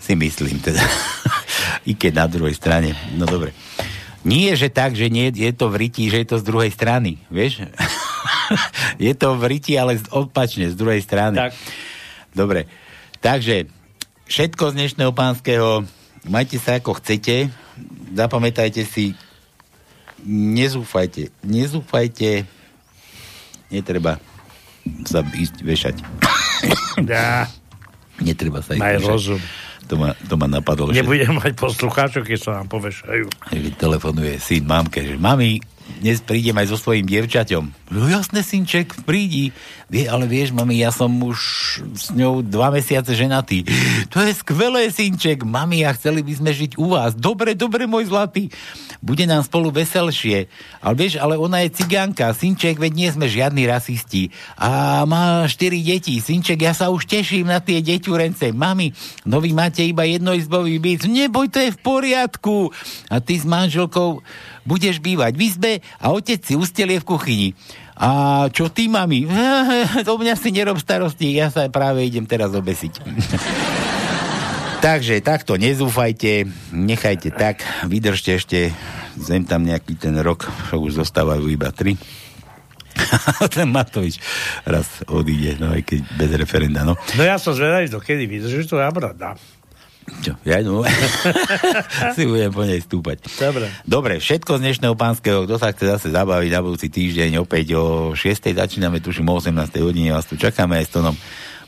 si myslím teda. I keď na druhej strane. No dobre. Nie, že tak, že nie, je to v riti, že je to z druhej strany. Vieš? je to v riti, ale opačne, z druhej strany. Tak. Dobre. Takže, všetko z dnešného pánskeho. Majte sa ako chcete. Zapamätajte si, nezúfajte. Nezúfajte. Netreba sa ísť vešať. Dá. Netreba sa ísť Maj vešať. rozum. To ma, to ma napadlo. že- Nebudem mať poslucháčov, keď sa nám povešajú. že telefonuje syn mamke, že mami, dnes prídem aj so svojím dievčaťom. No jasné, synček, prídi. Ale vieš, mami, ja som už s ňou dva mesiace ženatý. To je skvelé, synček. Mami, a chceli by sme žiť u vás. Dobre, dobre, môj zlatý. Bude nám spolu veselšie. Ale vieš, ale ona je cigánka. Synček, veď nie sme žiadni rasisti. A má štyri deti. Synček, ja sa už teším na tie deťurence. Mami, no vy máte iba jednoizbový byt. Neboj, to je v poriadku. A ty s manželkou budeš bývať v izbe a otec si ustelie v kuchyni. A čo ty, mami? O mňa si nerob starosti, ja sa práve idem teraz obesiť. Takže takto nezúfajte, nechajte tak, vydržte ešte, zem tam nejaký ten rok, však už zostávajú iba tri. ten Matovič raz odíde, no aj keď bez referenda, no. No ja som zvedavý, do kedy vydržíš to ja brada. Čo, ja idem, si budem po nej stúpať. Dobre. Dobre, všetko z dnešného pánskeho, kto sa chce zase zabaviť na budúci týždeň, opäť o 6. začíname, tuším o 18. hodine, vás tu čakáme aj s tonom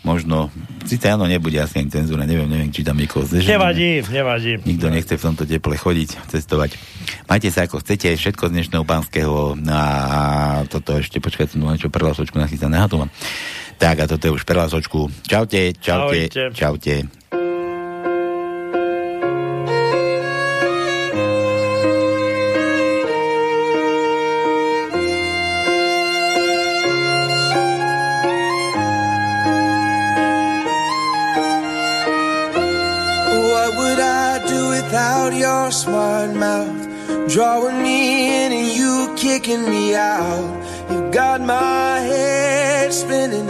možno, síce áno, nebude asi ani cenzúra, neviem, neviem, či tam niekoho zdežíme. Nevadí, nevadí. Nikto nechce v tomto teple chodiť, cestovať. Majte sa ako chcete, všetko z dnešného pánskeho no a toto ešte, počkajte, no niečo prelasočku nachystané, aha, tu mám. Tak a toto je už prelasočku. Čaute, čaute, Ahojte. čaute. What Drawing me in and you kicking me out. You got my head spinning,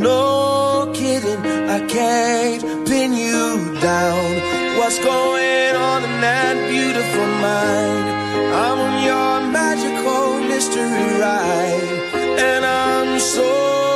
no kidding. I can't pin you down. What's going on in that beautiful mind? I'm on your magical mystery ride, and I'm so